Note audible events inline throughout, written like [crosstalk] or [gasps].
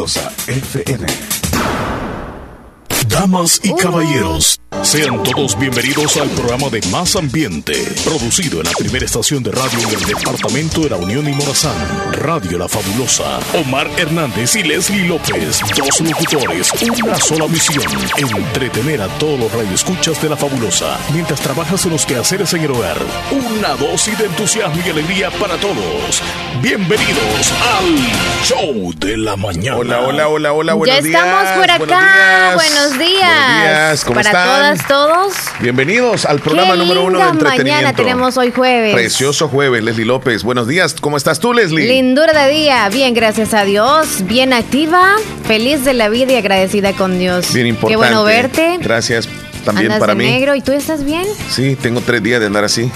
Fabulosa FM. Damas y caballeros, sean todos bienvenidos al programa de Más Ambiente, producido en la primera estación de radio del departamento de la Unión y Morazán, Radio La Fabulosa. Omar Hernández y Leslie López, dos locutores, una sola misión, entretener a todos los radioescuchas de La Fabulosa, mientras trabajas en los quehaceres en el hogar. Una dosis de entusiasmo y alegría para todos. Bienvenidos al Show de la Mañana. Hola, hola, hola, hola, buenos ya días. estamos por acá. Buenos días. Buenos días, ¿cómo Para están? todas, todos. Bienvenidos al programa Qué número uno de entretenimiento. mañana tenemos hoy jueves. Precioso jueves, Leslie López. Buenos días, ¿cómo estás tú, Leslie? Lindura de día, bien, gracias a Dios, bien activa, feliz de la vida y agradecida con Dios. Bien importante. Qué bueno verte. Gracias también Andas para de mí. negro y tú estás bien. Sí, tengo tres días de andar así.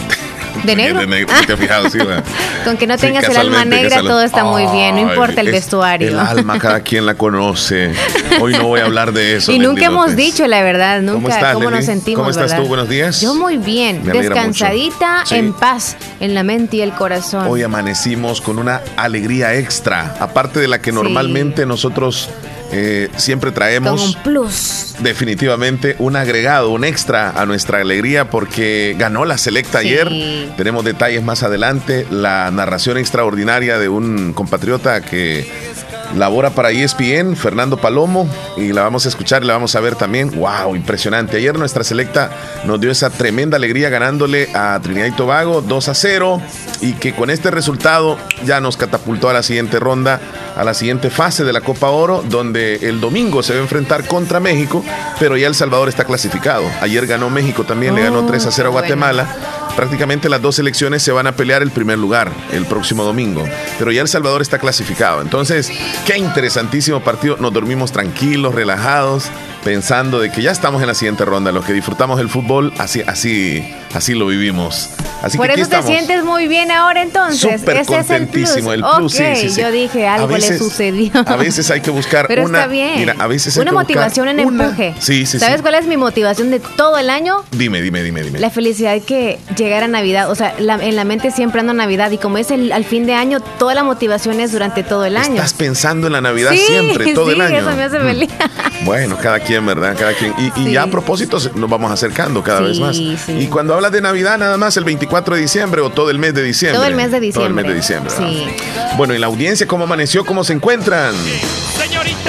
¿De negro? De negro, ¿te has fijado? Sí. [laughs] Con que no Sí, tengas el alma negra, todo está muy bien, no importa el es- vestuario. El alma, cada quien la conoce. [laughs] Hoy no voy a hablar de eso. y nunca hemos dicho la verdad, nunca ¿Cómo estás, cómo nos sentimos. ¿Cómo estás ¿verdad? tú? Buenos días. Yo muy bien, Me descansadita. Sí. en paz, en la mente y el corazón. Hoy amanecimos con una alegría extra, aparte de la que normalmente nosotros eh, siempre con traemos. un plus. Definitivamente un agregado, un extra a nuestra alegría porque ganó la selecta Sí. ayer. Tenemos detalles más adelante. La narración extraordinaria de un compatriota que labora para ESPN, Fernando Palomo, y la vamos a escuchar y la vamos a ver también. ¡Wow! Impresionante. Ayer nuestra selecta nos dio esa tremenda alegría ganándole a Trinidad y Tobago 2 a 0 y que con este resultado ya nos catapultó a la siguiente ronda, a la siguiente fase de la Copa Oro, donde el domingo se va a enfrentar contra México, pero ya El Salvador está clasificado. Ayer ganó México también, le ganó Oh, 3 a 0 a bueno. Guatemala. Prácticamente las dos selecciones se van a pelear el primer lugar el próximo domingo, pero ya El Salvador está clasificado. Entonces, qué interesantísimo partido. Nos dormimos tranquilos, relajados, pensando de que ya estamos en la siguiente ronda. Los que disfrutamos el fútbol, así, así, así lo vivimos. Así Por que aquí eso te estamos. sientes muy bien ahora entonces. Súper Ese es el plus. contentísimo, el plus, sí, sí, sí. yo dije, A algo veces- le sucedió. A veces hay que buscar Pero una. está bien. Mira, a veces hay una que motivación en una- empuje. Sí, sí, ¿Sabes cuál es mi motivación de todo el año? Dime, dime, dime, dime. La felicidad que llegara Navidad. O sea, la- en la mente siempre ando Navidad. Y como es el, al fin de año, toda la motivación es durante todo el año. Estás pensando en la Navidad siempre, todo el año. eso me hace Mm. feliz. Bueno, cada quien, ¿verdad? Cada quien. Y, ya a propósito nos vamos acercando cada Sí, vez más. sí. Y cuando hablas de Navidad, nada más el 24 de diciembre o todo el mes de diciembre. Todo el mes de Todo el mes de diciembre. diciembre. Bueno, y la audiencia, ¿cómo amaneció? ¿Cómo se encuentran?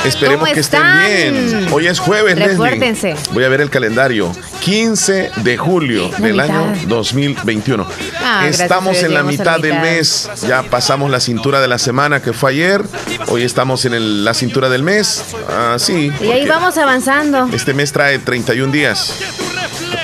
Esperemos ¿Cómo que estén bien. Hoy es jueves, Leslie. Voy a ver el calendario. 15 de julio La del mitad. año 2021. Ah, estamos en la mitad del mes. Ya pasamos la cintura de la semana que fue ayer. Hoy estamos en el- la cintura del mes. Ah, sí. Y ahí vamos avanzando. Este mes trae 31 días.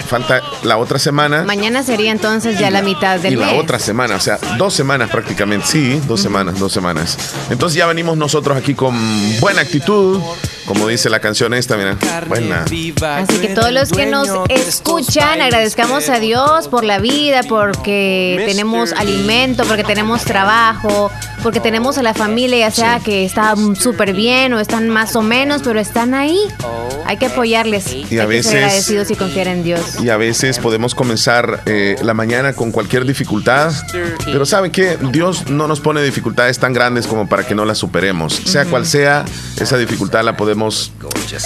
Falta la otra semana. Mañana sería entonces ya la mitad del y la mes. otra semana, o sea, dos semanas prácticamente. Sí, dos semanas, dos semanas. Entonces ya venimos nosotros aquí con buena actitud, como dice la canción esta, mira. Buena. Así que todos los que nos escuchan, agradezcamos a Dios por la vida, porque tenemos alimento, porque tenemos trabajo, porque tenemos a la familia, ya sea que está súper bien o están más o menos, pero están ahí. Hay que apoyarles. Y a Hay que veces- ser agradecidos y confiar en Dios. Y a veces podemos comenzar eh, la mañana con cualquier dificultad, pero ¿saben qué? Dios no nos pone dificultades tan grandes como para que no las superemos. Sea cual sea, esa dificultad la podemos,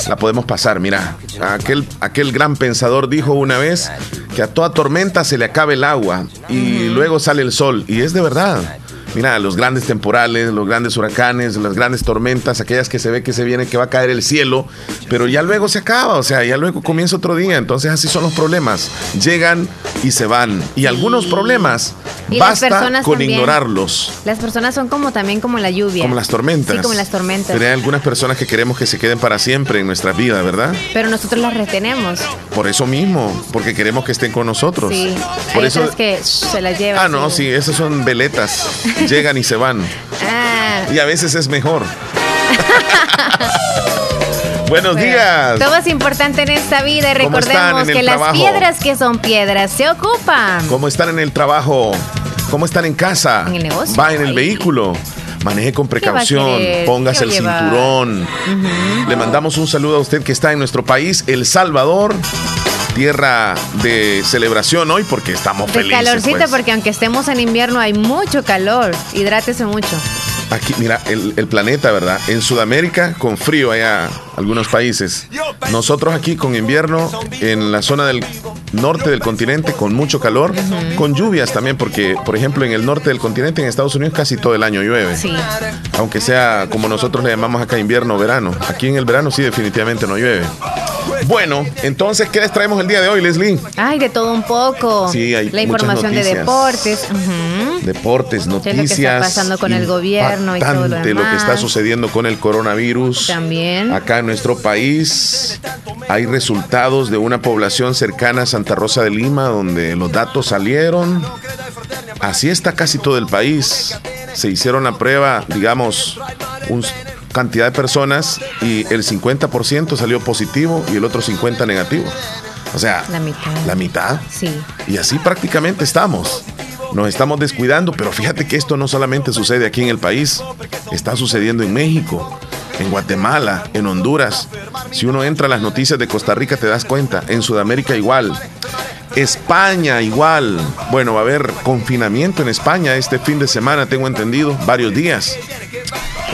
la podemos pasar. Mira, aquel, aquel gran pensador dijo una vez que a toda tormenta se le acaba el agua y luego sale el sol. Y es de verdad. Mira, los grandes temporales, los grandes huracanes, las grandes tormentas, aquellas que se ve que se viene, que va a caer el cielo, pero ya luego se acaba, o sea, ya luego comienza otro día. Entonces así son los problemas. Llegan y se van. Y algunos problemas Y basta con también. ignorarlos. Las personas son como también como la lluvia. Como las tormentas. Sí, como las tormentas. Pero hay algunas personas que queremos que se queden para siempre en nuestra vida, ¿verdad? Pero nosotros las retenemos. Por eso mismo, porque queremos que estén con nosotros. Sí. Por Hay eso. que se las llevan. Ah, no, sí, esas son veletas. [laughs] Llegan y se van. Ah, Y a veces es mejor. [laughs] Buenos días. Todo es importante en esta vida y ¿Cómo están recordemos que las piedras que son piedras se ocupan. ¿Cómo están en el trabajo? ¿Cómo están en casa? En el negocio. Va en el Ay. vehículo. Maneje con precaución, póngase ¿Qué el cinturón. Le mandamos un saludo a usted que está en nuestro país, El Salvador, tierra de celebración hoy porque estamos De felices. calorcito, pues. porque aunque estemos en invierno hay mucho calor. Hidrátese mucho. Aquí, mira, el, el, planeta, ¿verdad? En Sudamérica, con frío allá, algunos países. Nosotros aquí con invierno, en la zona del norte del continente, con mucho calor, con lluvias también, porque, por ejemplo, en el norte del continente, en Estados Unidos, casi todo el año llueve. Sí. Aunque sea como nosotros le llamamos acá invierno o verano. Aquí en el verano sí, definitivamente no llueve. Bueno, entonces, ¿qué les traemos el día de hoy, Leslie? Ay, de todo un poco. Sí, hay La información de deportes. Deportes, noticias. ¿Qué es lo que está pasando con el gobierno y todo lo impactante lo que está demás? sucediendo con el coronavirus. También. Acá en nuestro país hay resultados de una población cercana a Santa Rosa de Lima donde los datos salieron. Así está casi todo el país. Se hicieron la prueba, digamos, una cantidad de personas y el 50% salió positivo y el otro 50% negativo. O sea, La mitad. La mitad. Sí. Y así prácticamente estamos. Nos estamos descuidando, pero fíjate que esto no solamente sucede aquí en el país, está sucediendo en México, en Guatemala, en Honduras. Si uno entra a las noticias de Costa Rica te das cuenta, en Sudamérica igual. España igual. Bueno, va a haber confinamiento en España este fin de semana, tengo entendido, varios días.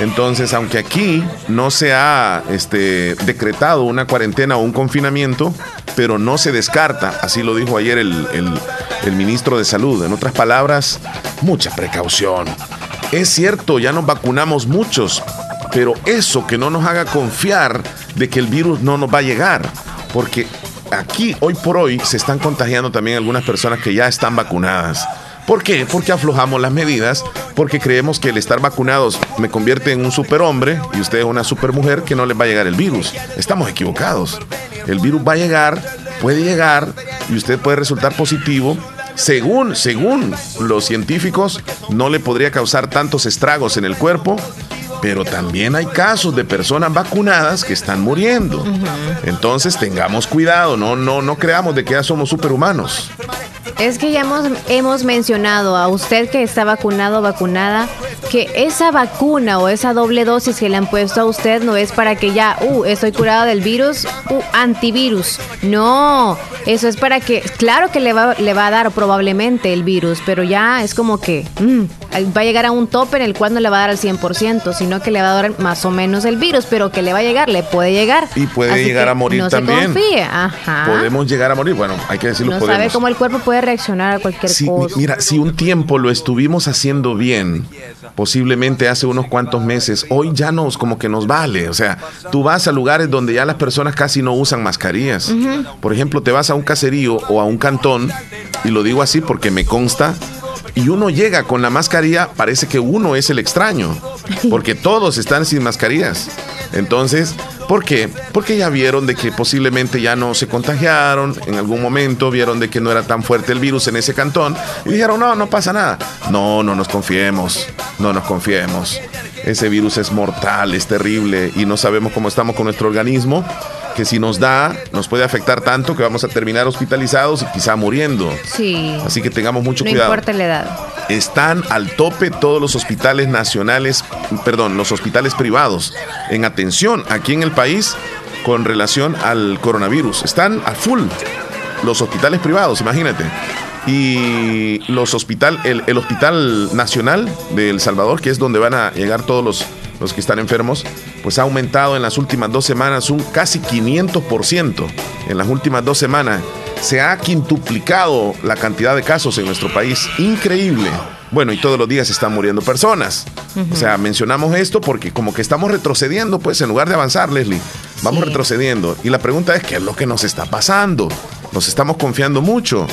Entonces, aunque aquí no se ha este, decretado una cuarentena o un confinamiento, pero no se descarta, así lo dijo ayer el, el- el ministro de Salud. En otras palabras, mucha precaución. Es cierto, ya nos vacunamos muchos, pero eso que no nos haga confiar de que el virus no nos va a llegar, porque aquí hoy por hoy se están contagiando también algunas personas que ya están vacunadas. ¿Por qué? Porque aflojamos las medidas, porque creemos que el estar vacunados me convierte en un superhombre y usted es una supermujer que no les va a llegar el virus. Estamos equivocados. El virus va a llegar, puede llegar y usted puede resultar positivo. Según, según los científicos, no le podría causar tantos estragos en el cuerpo, pero también hay casos de personas vacunadas que están muriendo. Entonces tengamos cuidado, no, no, no creamos de que ya somos superhumanos. Es que ya hemos, hemos mencionado a usted que está vacunado vacunada que esa vacuna o esa doble dosis que le han puesto a usted no es para que ya, uh, estoy curado del virus, uh, antivirus. No, eso es para que, claro que le va, le va a dar probablemente el virus, pero ya es como que mm, va a llegar a un tope en el cual no le va a dar al 100%, sino que le va a dar más o menos el virus, pero que le va a llegar, le puede llegar. Y puede Así llegar a morir no también. Se confíe. Ajá. Podemos llegar a morir. Bueno, hay que decirlo, no podemos. sabe cómo el cuerpo puede reaccionar a cualquier Sí, cosa. mira, si un tiempo lo estuvimos haciendo bien, posiblemente hace unos cuantos meses, hoy ya nos como que nos vale. O sea, tú vas a lugares donde ya las personas casi no usan mascarillas. Por ejemplo, te vas a un caserío o a un cantón, y lo digo así porque me consta, y uno llega con la mascarilla, parece que uno es el extraño, porque todos están sin mascarillas. Entonces, ¿por qué? Porque ya vieron de que posiblemente ya no se contagiaron, en algún momento vieron de que no era tan fuerte el virus en ese cantón y dijeron, no, no pasa nada. No, no nos confiemos, no nos confiemos. Ese virus es mortal, es terrible y no sabemos cómo estamos con nuestro organismo, que si nos da, nos puede afectar tanto que vamos a terminar hospitalizados y quizá muriendo. Sí. Así que tengamos mucho no cuidado importa la edad. están al tope todos los hospitales nacionales, perdón, los hospitales privados en atención aquí en el país con relación al coronavirus. Están a full los hospitales privados, imagínate. Y los hospital, el, el Hospital Nacional de El Salvador, que es donde van a llegar todos los, los que están enfermos, pues ha aumentado en las últimas dos semanas un casi 500%. En las últimas dos semanas se ha quintuplicado la cantidad de casos en nuestro país. Increíble. Bueno, y todos los días están muriendo personas. O sea, mencionamos esto porque como que estamos retrocediendo, pues en lugar de avanzar, Leslie, vamos Sí. retrocediendo. Y la pregunta es, ¿qué es lo que nos está pasando? Nos estamos confiando mucho.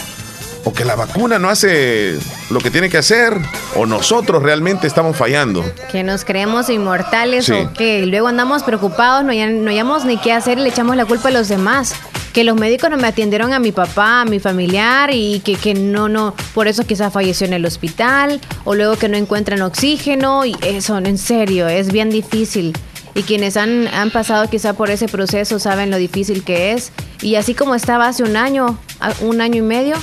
O que la vacuna no hace lo que tiene que hacer. O nosotros realmente estamos fallando. Que nos creemos inmortales Sí. o que luego andamos preocupados, no, no hayamos ni qué hacer y le echamos la culpa a los demás. Que los médicos no me atendieron a mi papá, a mi familiar y que, que no, no, por eso quizás falleció en el hospital o luego que no encuentran oxígeno y eso, en serio, es bien difícil. Y quienes han, han pasado quizá por ese proceso saben lo difícil que es. Y así como estaba hace un año, un año y medio,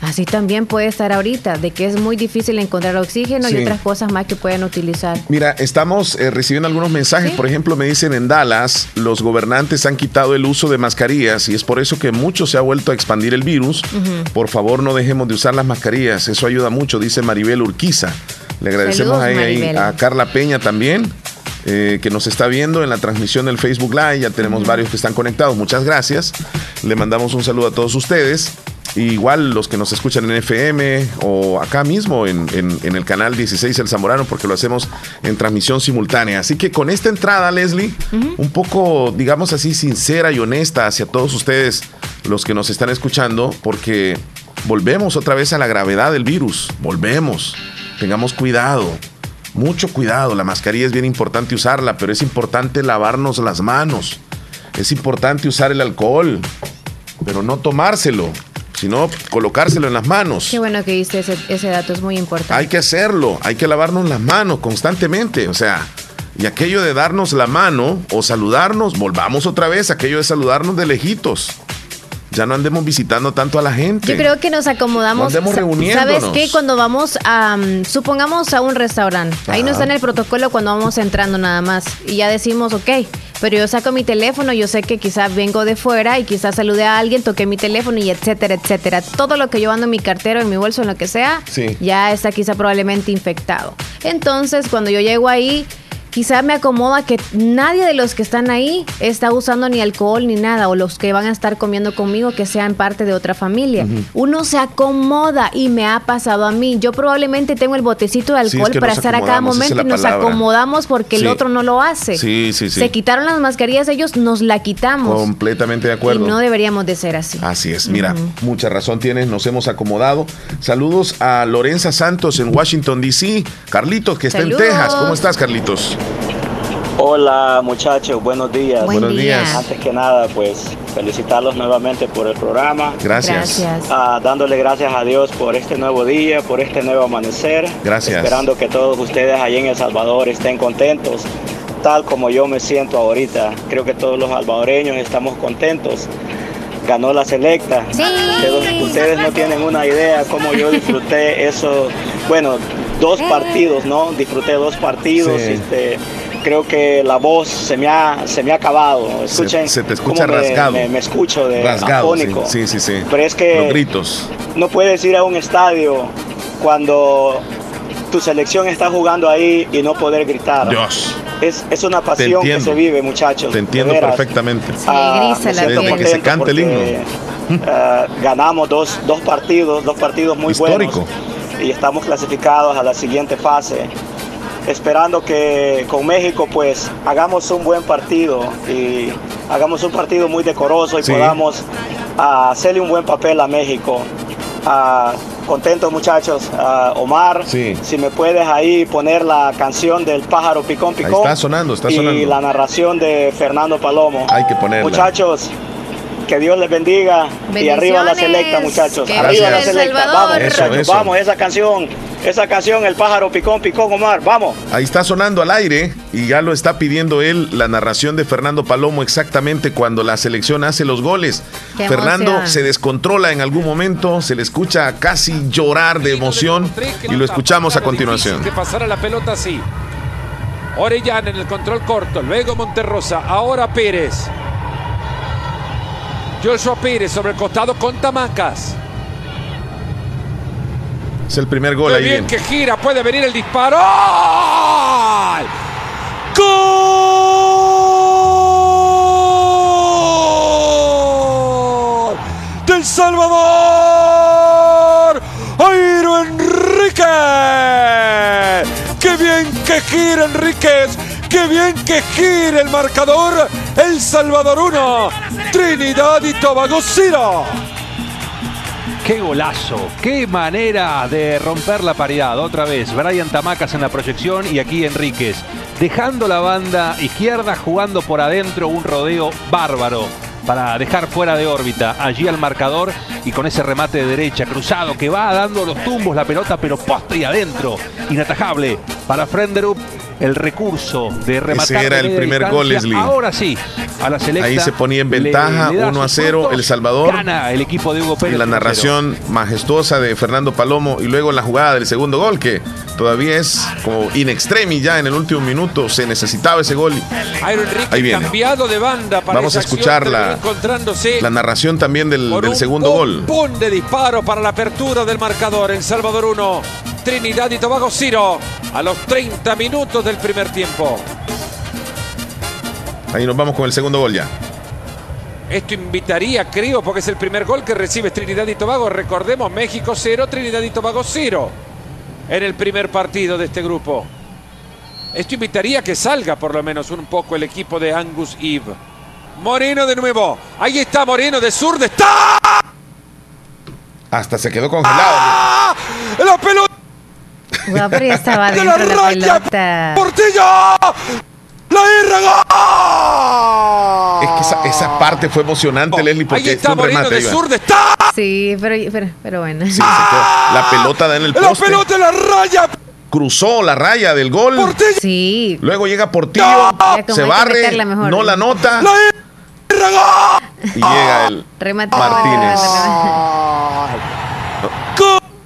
así también puede estar ahorita, de que es muy difícil encontrar oxígeno Sí. y otras cosas más que pueden utilizar. Mira, estamos eh, recibiendo algunos mensajes. Sí. Por ejemplo, me dicen en Dallas, los gobernantes han quitado el uso de mascarillas y es por eso que mucho se ha vuelto a expandir el virus. Por favor, no dejemos de usar las mascarillas. Eso ayuda mucho, dice Maribel Urquiza. Le agradecemos ahí, a Carla Peña también. Eh, que nos está viendo en la transmisión del Facebook Live. Ya tenemos varios que están conectados. Muchas gracias. Le mandamos un saludo a todos ustedes igual los que nos escuchan en FM o acá mismo en, el canal 16 El Zamorano, porque lo hacemos en transmisión simultánea. Así que con esta entrada, Leslie, un poco, digamos así, sincera y honesta hacia todos ustedes, los que nos están escuchando, porque volvemos otra vez a la gravedad del virus. Volvemos. Tengamos cuidado. Mucho cuidado. La mascarilla es bien importante usarla, pero es importante lavarnos las manos. Es importante usar el alcohol, pero no tomárselo sino colocárselo en las manos. Qué bueno que diste ese, dato, es muy importante. Hay que hacerlo, hay que lavarnos las manos constantemente, o sea, y aquello de darnos la mano o saludarnos, volvamos otra vez, aquello de saludarnos de lejitos. Ya no andemos visitando tanto a la gente. Yo creo que nos acomodamos. andemos ¿Sabes qué? Cuando vamos a, mm, supongamos a un restaurante, ahí no está en el protocolo cuando vamos entrando nada más. Y ya decimos, ok, pero yo saco mi teléfono, yo sé que quizás vengo de fuera y quizás salude a alguien, toqué mi teléfono y etcétera, etcétera. Todo lo que yo ando en mi cartero, en mi bolso, en lo que sea, ya está quizá probablemente infectado. Entonces, cuando yo llego ahí, quizá me acomoda que nadie de los que están ahí está usando ni alcohol ni nada, o los que van a estar comiendo conmigo que sean parte de otra familia. Uno se acomoda y me ha pasado a mí. Yo probablemente tengo el botecito de alcohol para estar a cada momento y nos acomodamos porque el otro no lo hace. Sí, sí, sí. Se quitaron las mascarillas, ellos nos la quitamos. Completamente de acuerdo. Y no deberíamos de ser así. Así es. Mira, mucha razón tienes, nos hemos acomodado. Saludos a Lorenza Santos en Washington, D.C. Carlitos, que está en Texas. ¿Cómo estás, Carlitos? Hola muchachos, buenos días. buenos días. Antes que nada, pues felicitarlos nuevamente por el programa. Gracias. Ah, dándole gracias a Dios por este nuevo día, por este nuevo amanecer. Gracias. Esperando que todos ustedes allí en El Salvador estén contentos, tal como yo me siento ahorita. Creo que todos los salvadoreños estamos contentos. Ganó la selecta. Sí. Ustedes, no tienen una idea cómo yo disfruté eso. Bueno, dos partidos, ¿no? Disfruté dos partidos. Este, creo que la voz se me ha, se me ha acabado. Escuchen. Se, te escucha rasgado. Me, escucho de rasgado, Sí, sí, sí, Pero es que. Los gritos. No puedes ir a un estadio cuando tu selección está jugando ahí y no poder gritar. Dios. Es, es una pasión que se vive, muchachos. Te entiendo perfectamente. Sí, ah, Desde que se cante el himno. [laughs] Ah, ganamos dos, dos partidos, dos partidos muy Histórico. buenos. Y estamos clasificados a la siguiente fase esperando que con México pues hagamos un buen partido y hagamos un partido muy decoroso y podamos ah, hacerle un buen papel a México. Uh, contentos muchachos. Ah, Omar, si me puedes ahí poner la canción del pájaro picón picón. está sonando, está sonando. Y la narración de Fernando Palomo. Hay que ponerla. Muchachos, que Dios les bendiga y arriba la selecta, muchachos. Arriba la selecta. Vamos, muchachos, vamos, esa canción esa canción, El pájaro picón, picón, Omar, vamos. Ahí está sonando al aire y ya lo está pidiendo él, la narración de Fernando Palomo exactamente cuando la selección hace los goles. Fernando se descontrola en algún momento, se le escucha casi llorar de emoción y lo escuchamos a continuación. Que pasara la pelota así. Orellana en el control corto, luego Monterrosa, ahora Pérez. Joshua Pérez sobre el costado con Tamacas. Es el primer gol Qué ahí. bien que gira, puede venir el disparo. ¡Gol! ¡Del Salvador! ¡Airo Enrique! ¡Qué bien que gira Enríquez! ¡Qué bien que gira el marcador! El Salvador 1, Trinidad y Tobago 0. Qué golazo, qué manera de romper la paridad. Otra vez, Brian Tamacas en la proyección y aquí Enríquez. Dejando la banda izquierda, jugando por adentro un rodeo bárbaro para dejar fuera de órbita allí al marcador y con ese remate de derecha cruzado que va dando los tumbos la pelota pero poste y adentro inatajable para Frenderup el recurso de rematar. Ese era el primer gol, Leslie. Ahora sí, a la selecta. Ahí se ponía en ventaja, 1 a 0, El Salvador. Gana el equipo de Hugo Pérez. La narración majestuososa de Fernando Palomo y luego la jugada del segundo gol, que todavía es como in extremis ya en el último minuto. Se necesitaba ese gol. Ahí viene. cambiado de banda para Vamos a escuchar la, la narración también del, del segundo gol. Un de disparo para la apertura del marcador. El Salvador 1, Trinidad y Tobago Ciro a los 30 minutos del primer tiempo. Ahí nos vamos con el segundo gol ya. Esto invitaría, creo, porque es el primer gol que recibe Trinidad y Tobago. Recordemos, México 0, Trinidad y Tobago 0 en el primer partido de este grupo. Esto invitaría a que salga por lo menos un poco el equipo de Angus Eve. Moreno de nuevo. Ahí está Moreno de sur. ¡Está! Hasta se quedó congelado. ¡Ah! ¡La pelota! Wow, pero ya estaba de la de la raya! pelota. ¡Portillo! ¡La irra! Es que esa, esa parte fue emocionante, Leslie, Ahí porque está fue un remate. de Iván. sur. ¡Está! Sí, pero, pero, pero bueno. Sí. La pelota da en el ¡La poste. pelota en la raya! Cruzó la raya del gol. ¡Portillo! Sí. Luego llega Portillo, se barre, mejor. no la nota ¡La irra! y llega el Remate. Martínez.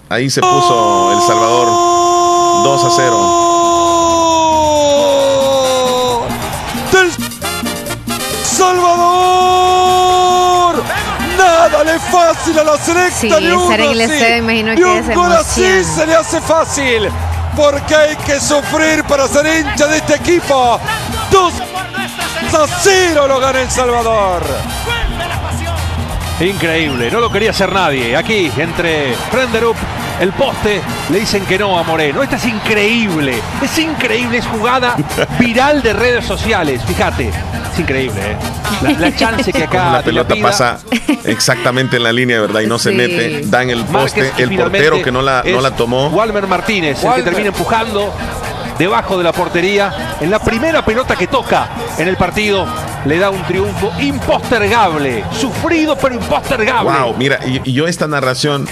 Ahí se puso El Salvador 2 a 0. Del Salvador. Nada le es fácil a la selecta Sí, de un estar en el Brasil. estadio, imagino Y que un gol así se le hace fácil. Porque hay que sufrir para ser hincha de este equipo. 2 a 0 lo gana El Salvador. Increíble, no lo quería hacer nadie. Aquí, entre Frenderup, el poste, le dicen que no a Moreno. Esta es increíble, es increíble, es jugada viral de redes sociales. Fíjate, es increíble, ¿eh? La, la [laughs] chance que acá la te la pelota pida pasa exactamente en la línea, ¿verdad? Y no se Sí. mete, da en el poste. Márquez, El portero que no la, no la tomó. Walmer Martínez, el que termina empujando debajo de la portería. En la primera pelota que toca en el partido, le da un triunfo impostergable. Sufrido, pero impostergable. Wow, mira, y, y yo esta narración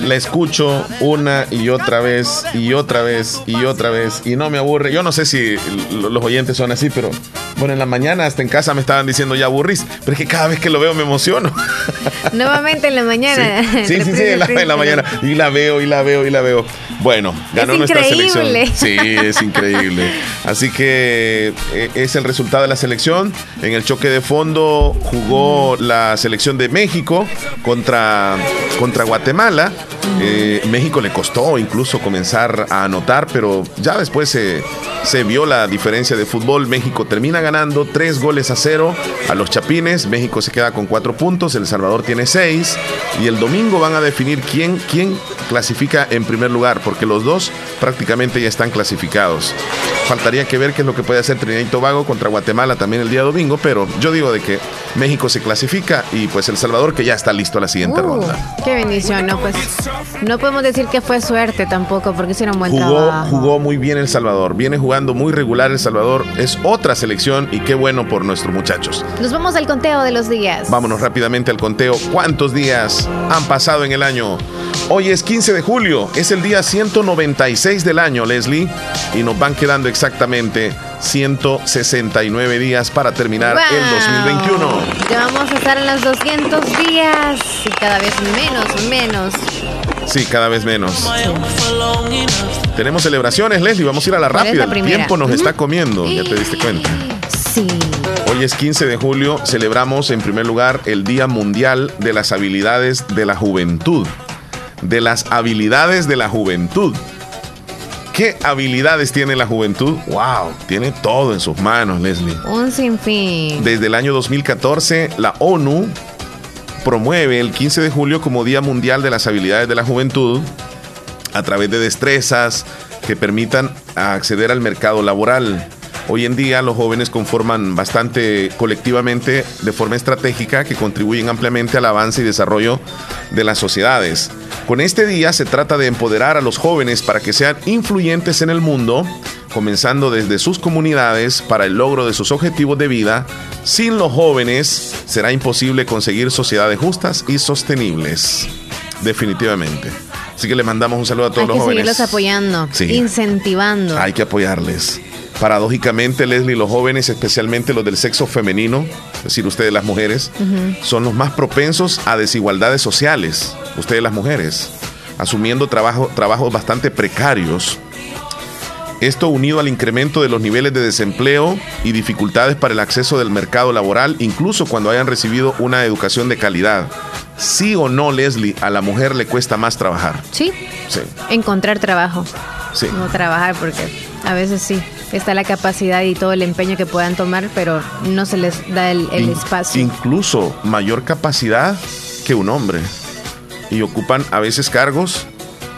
la escucho una y otra vez y otra vez y otra vez y no me aburre. Yo no sé si los oyentes son así, pero bueno, en la mañana hasta en casa me estaban diciendo ya aburrís, pero es que cada vez que lo veo me emociono. [laughs] Nuevamente en la mañana. Sí, [laughs] sí, sí, sí, en la, en la mañana. Y la veo, y la veo, y la veo. Bueno, ganó Es nuestra increíble. selección. Sí, es [laughs] increíble. Así que eh, es el resultado de la selección. En el choque de fondo jugó la selección de México contra, contra Guatemala. Eh, México le costó incluso comenzar a anotar, pero ya después se, se vio la diferencia de fútbol. México termina ganando tres goles a cero a los Chapines. México se queda con cuatro puntos. El Salvador tiene seis. Y el domingo van a definir quién, quién clasifica en primer lugar, porque los dos prácticamente ya están clasificados. Faltaría que ver qué es lo que puede hacer Trinidad y Tobago contra Guatemala también el día domingo, pero yo digo de que México se clasifica y pues El Salvador que ya está listo a la siguiente Uh, ronda. qué bendición, no pues no podemos decir que fue suerte tampoco porque hicieron buen Jugó, trabajo. jugó muy bien El Salvador, viene jugando muy regular El Salvador, es otra selección y qué bueno por nuestros muchachos. Nos vamos al conteo de los días. Vámonos rápidamente al conteo. ¿Cuántos días han pasado en el año? Hoy es 15 de julio, es el día 196 del año, Leslie, y nos van quedando exactamente 169 días para terminar el Wow. 2021. Ya vamos a estar en los 200 días y cada vez menos, menos. Sí, cada vez menos. Tenemos celebraciones, Leslie, vamos a ir a la ¿Cuál es rápida. la El tiempo nos está comiendo, ya te diste cuenta. Sí. Hoy es 15 de julio, celebramos en primer lugar el Día Mundial de las Habilidades de la Juventud. De las habilidades de la juventud. ¿Qué habilidades tiene la juventud? ¡Wow! Tiene todo en sus manos, Leslie. Un sinfín. Desde el año 2014, la ONU promueve el 15 de julio como Día Mundial de las Habilidades de la Juventud a través de destrezas que permitan acceder al mercado laboral. Hoy en día los jóvenes conforman bastante colectivamente de forma estratégica que contribuyen ampliamente al avance y desarrollo de las sociedades. Con este día se trata de empoderar a los jóvenes para que sean influyentes en el mundo, comenzando desde sus comunidades para el logro de sus objetivos de vida. Sin los jóvenes será imposible conseguir sociedades justas y sostenibles. Definitivamente. Así que le mandamos un saludo a todos Hay los que jóvenes. seguirlos apoyando, Sí. incentivando. Hay que apoyarles. Paradójicamente, Leslie, los jóvenes, especialmente los del sexo femenino, es decir, ustedes las mujeres, son los más propensos a desigualdades sociales, ustedes las mujeres, asumiendo trabajo, trabajos bastante precarios. Esto unido al incremento de los niveles de desempleo y dificultades para el acceso del mercado laboral, incluso cuando hayan recibido una educación de calidad. ¿Sí o no, Leslie, a la mujer le cuesta más trabajar? Sí. Sí. Encontrar trabajo. Sí. No trabajar porque a veces sí. Está la capacidad y todo el empeño que puedan tomar, pero no se les da el, el In- espacio. Incluso mayor capacidad que un hombre. Y ocupan a veces cargos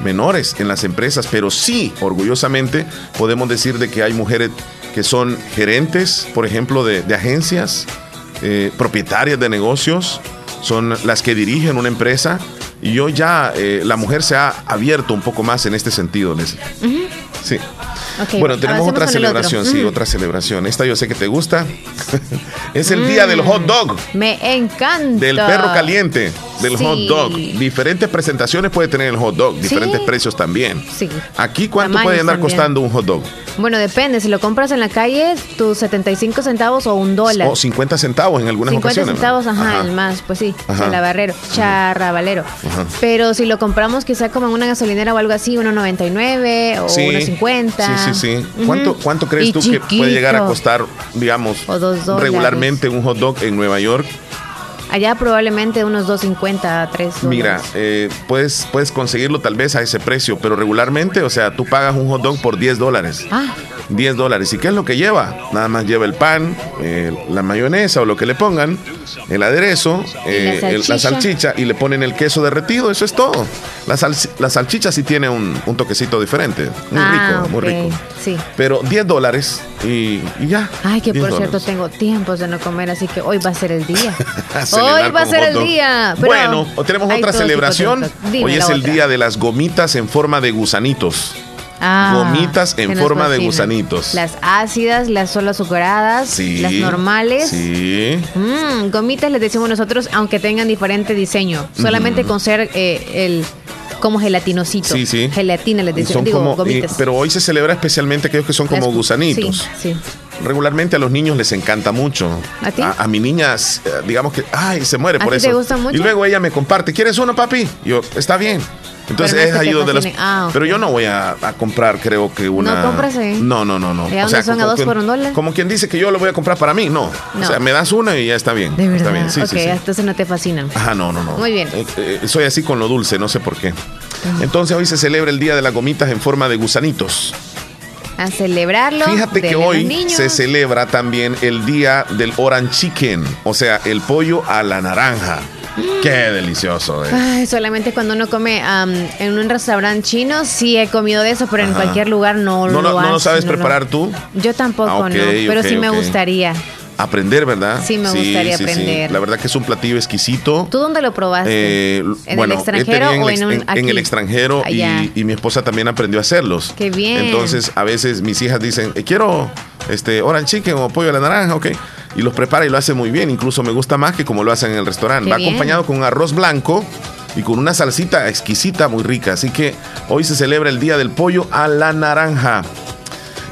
menores en las empresas, pero sí, orgullosamente, podemos decir de que hay mujeres que son gerentes, por ejemplo, de, de agencias, eh, propietarias de negocios, son las que dirigen una empresa. Y yo ya, eh, la mujer se ha abierto un poco más en este sentido, Leslie. Sí. Bueno, tenemos otra celebración, sí, Mm. otra celebración. Esta yo sé que te gusta. [laughs] es el día del hot dog, Me encanta. del perro caliente, del Sí. hot dog. Diferentes presentaciones puede tener el hot dog, diferentes Sí. precios también. Sí. Aquí, ¿cuánto Tamaños puede andar también. costando un hot dog? Bueno, depende. Si lo compras en la calle, tus 75 centavos o un dólar. O 50 centavos en algunas 50 ocasiones. centavos, ajá, Ajá. el más, pues sí, chalabarrero, charrabalero. Ajá. Pero si lo compramos quizá como en una gasolinera o algo así, 1.99 o Sí, 1.50. Sí, sí, sí. ¿Cuánto, cuánto crees Y tú que puede llegar a costar, digamos, regularmente un hot dog en Nueva York? Allá probablemente unos 2.50 a 3 dólares. Mira, eh, puedes, puedes conseguirlo tal vez a ese precio, pero regularmente, o sea, tú pagas un hot dog por 10 dólares. Ah, 10 dólares. ¿Y qué es lo que lleva? Nada más lleva el pan, eh, la mayonesa o lo que le pongan, el aderezo, eh, la el- la, salchicha. y le ponen el queso derretido. Eso es todo. La, sal- la salchicha sí tiene un, un toquecito diferente. Muy ah, rico, muy rico. Sí. Pero 10 dólares y, y ya. Ay, que 10 por cierto dólares. tengo tiempos de no comer, así que hoy va a ser el día. [laughs] Hoy va a ser el día. pero bueno, tenemos otra celebración. Hoy es el otra. día de las gomitas en forma de gusanitos. Ah, gomitas en forma de gusanitos. Las ácidas, las solo azucaradas, Sí. las normales. Sí. Mm, gomitas les decimos nosotros, aunque tengan diferente diseño. Solamente con ser eh, el como gelatinosito. Sí, sí. Gelatina les decimos. son Digo, como, gomitas. eh, pero hoy se celebra especialmente aquellos que son como gusanitos. Sí, sí. Regularmente a los niños les encanta mucho. ¿A ti? A, mi niña, eh, digamos que, ay, se muere ¿A por ti eso. te gusta mucho? Y luego ella me comparte, ¿quieres uno, papi? Yo, está bien. Entonces es ahí donde las. Ah. Pero yo no voy a, a comprar, creo que una. ¿No compras ahí? No, no, no, no. ¿Y a son a como dos quien- por un dólar? Como quien dice que yo lo voy a comprar para mí, no. No. O sea, me das una y ya está bien. De verdad. Está bien, sí, ok, sí, sí. entonces no te fascinan. Ajá, no, no, no. Muy bien. Eh, eh, soy así con lo dulce, no sé por qué. Entonces hoy se celebra el Día de las Gomitas en forma de gusanitos. A celebrarlo. Fíjate que a hoy se celebra también el Día del Orange Chicken, o sea, el pollo a la naranja. [gasps] Qué delicioso, eh. Ay, solamente cuando uno come am, en un restaurante chino, sí he comido de eso, pero en cualquier lugar no, ¿No, lo lo- no lo sabes no, no. preparar tú? Yo tampoco, Ah, no. Pero sí me gustaría. Aprender, ¿verdad? Sí, me gustaría aprender. La verdad que es un platillo exquisito. ¿Tú dónde lo probaste? Eh, ¿En bueno, el he extranjero en, o en, un, en- el extranjero y mi esposa también aprendió a hacerlos. Qué bien. Entonces, a veces mis hijas dicen, "Eh, quiero este orange chicken o pollo a la naranja, ok. Y los prepara y lo hace muy bien. Incluso me gusta más que como lo hacen en el restaurante. Qué Va bien. acompañado con un arroz blanco y con una salsita exquisita, muy rica. Así que hoy se celebra el Día del Pollo a la Naranja.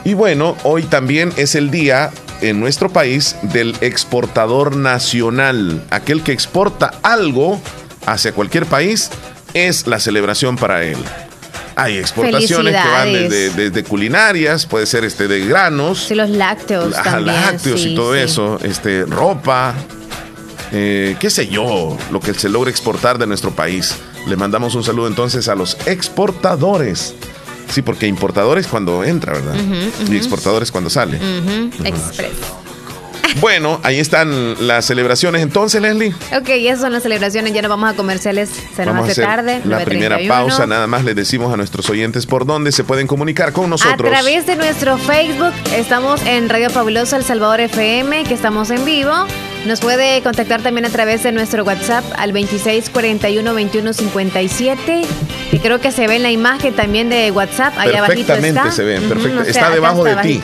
Y bueno, hoy también es el día en nuestro país del exportador nacional. Aquel que exporta algo hacia cualquier país es la celebración para él. Hay exportaciones que van desde, desde culinarias, puede ser este de granos, Sí, los lácteos también. lácteos sí, y todo sí. eso, este, ropa, eh, qué sé yo, lo que se logra exportar de nuestro país. Le mandamos un saludo entonces a los exportadores. Sí, porque importadores cuando entra, ¿verdad? Y exportadores cuando sale. Express. Bueno, ahí están las celebraciones entonces, Leslie. Ok, esas son las celebraciones. Ya nos vamos a comerciales. Se nos Vamos a hace hacer tarde. la primera 9:31. pausa. Nada más les decimos a nuestros oyentes por dónde se pueden comunicar con A nosotros. través de nuestro Facebook estamos en Radio Fabulosa El Salvador FM, que estamos en vivo. Nos puede contactar también a través de nuestro WhatsApp al 2641 2157, que creo que se ve en la imagen también de WhatsApp. Allá abajito Perfectamente está. se ve, Ujú, perfecto. o sea, Está debajo de ti.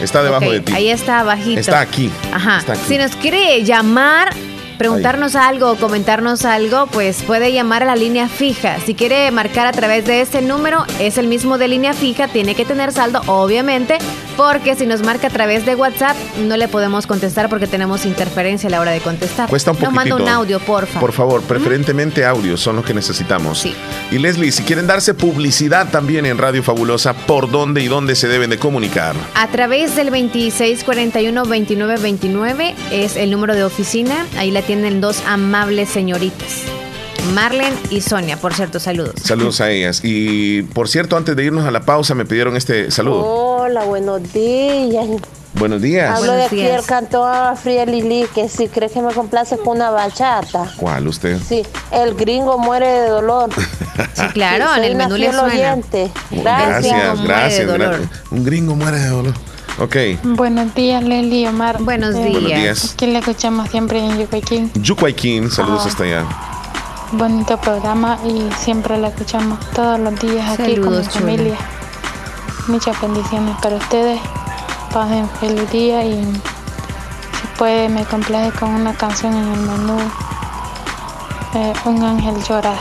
Está debajo de ti. Ahí está abajito. Está aquí. Ajá. Está aquí. Si nos quiere llamar, preguntarnos algo o comentarnos algo, pues puede llamar a la línea fija. Si quiere marcar a través de este número, es el mismo de línea fija, tiene que tener saldo, obviamente, Porque si nos marca a través de WhatsApp, no le podemos contestar porque tenemos interferencia a la hora de contestar. Cuesta un Nos manda un poquitito. audio, porfa. Por favor, preferentemente audios son los que necesitamos. Sí. Y Leslie, si quieren darse publicidad también en Radio Fabulosa, ¿por dónde y dónde se deben de comunicar? A través del 2641-2929 es el número de oficina. Ahí la tienen dos amables señoritas. Marlen y Sonia, por cierto, saludos. Saludos a ellas. Y por cierto, antes de irnos a la pausa, me pidieron este saludo. Hola, buenos días. Buenos días. Hablo de aquí días. el cantor Fría Lili, que si cree que me complace con una bachata. ¿Cuál usted? Sí, el gringo muere de dolor. [laughs] Sí, claro, Sí, en el menú le suena. oyente. Gracias. Gracias, gracias, gracias. Un gringo muere de dolor. Ok. Buenos días, Leli y Omar. Buenos Eh, días. Buenos días. Aquí le escuchamos siempre en Yucaiquín. Yucuayquín, saludos Ah. hasta allá. Bonito programa y siempre lo escuchamos todos los días aquí con mi chula. familia. Muchas bendiciones para ustedes. Pasen feliz día y si puede me complace con una canción en el menú. Eh, un ángel llora.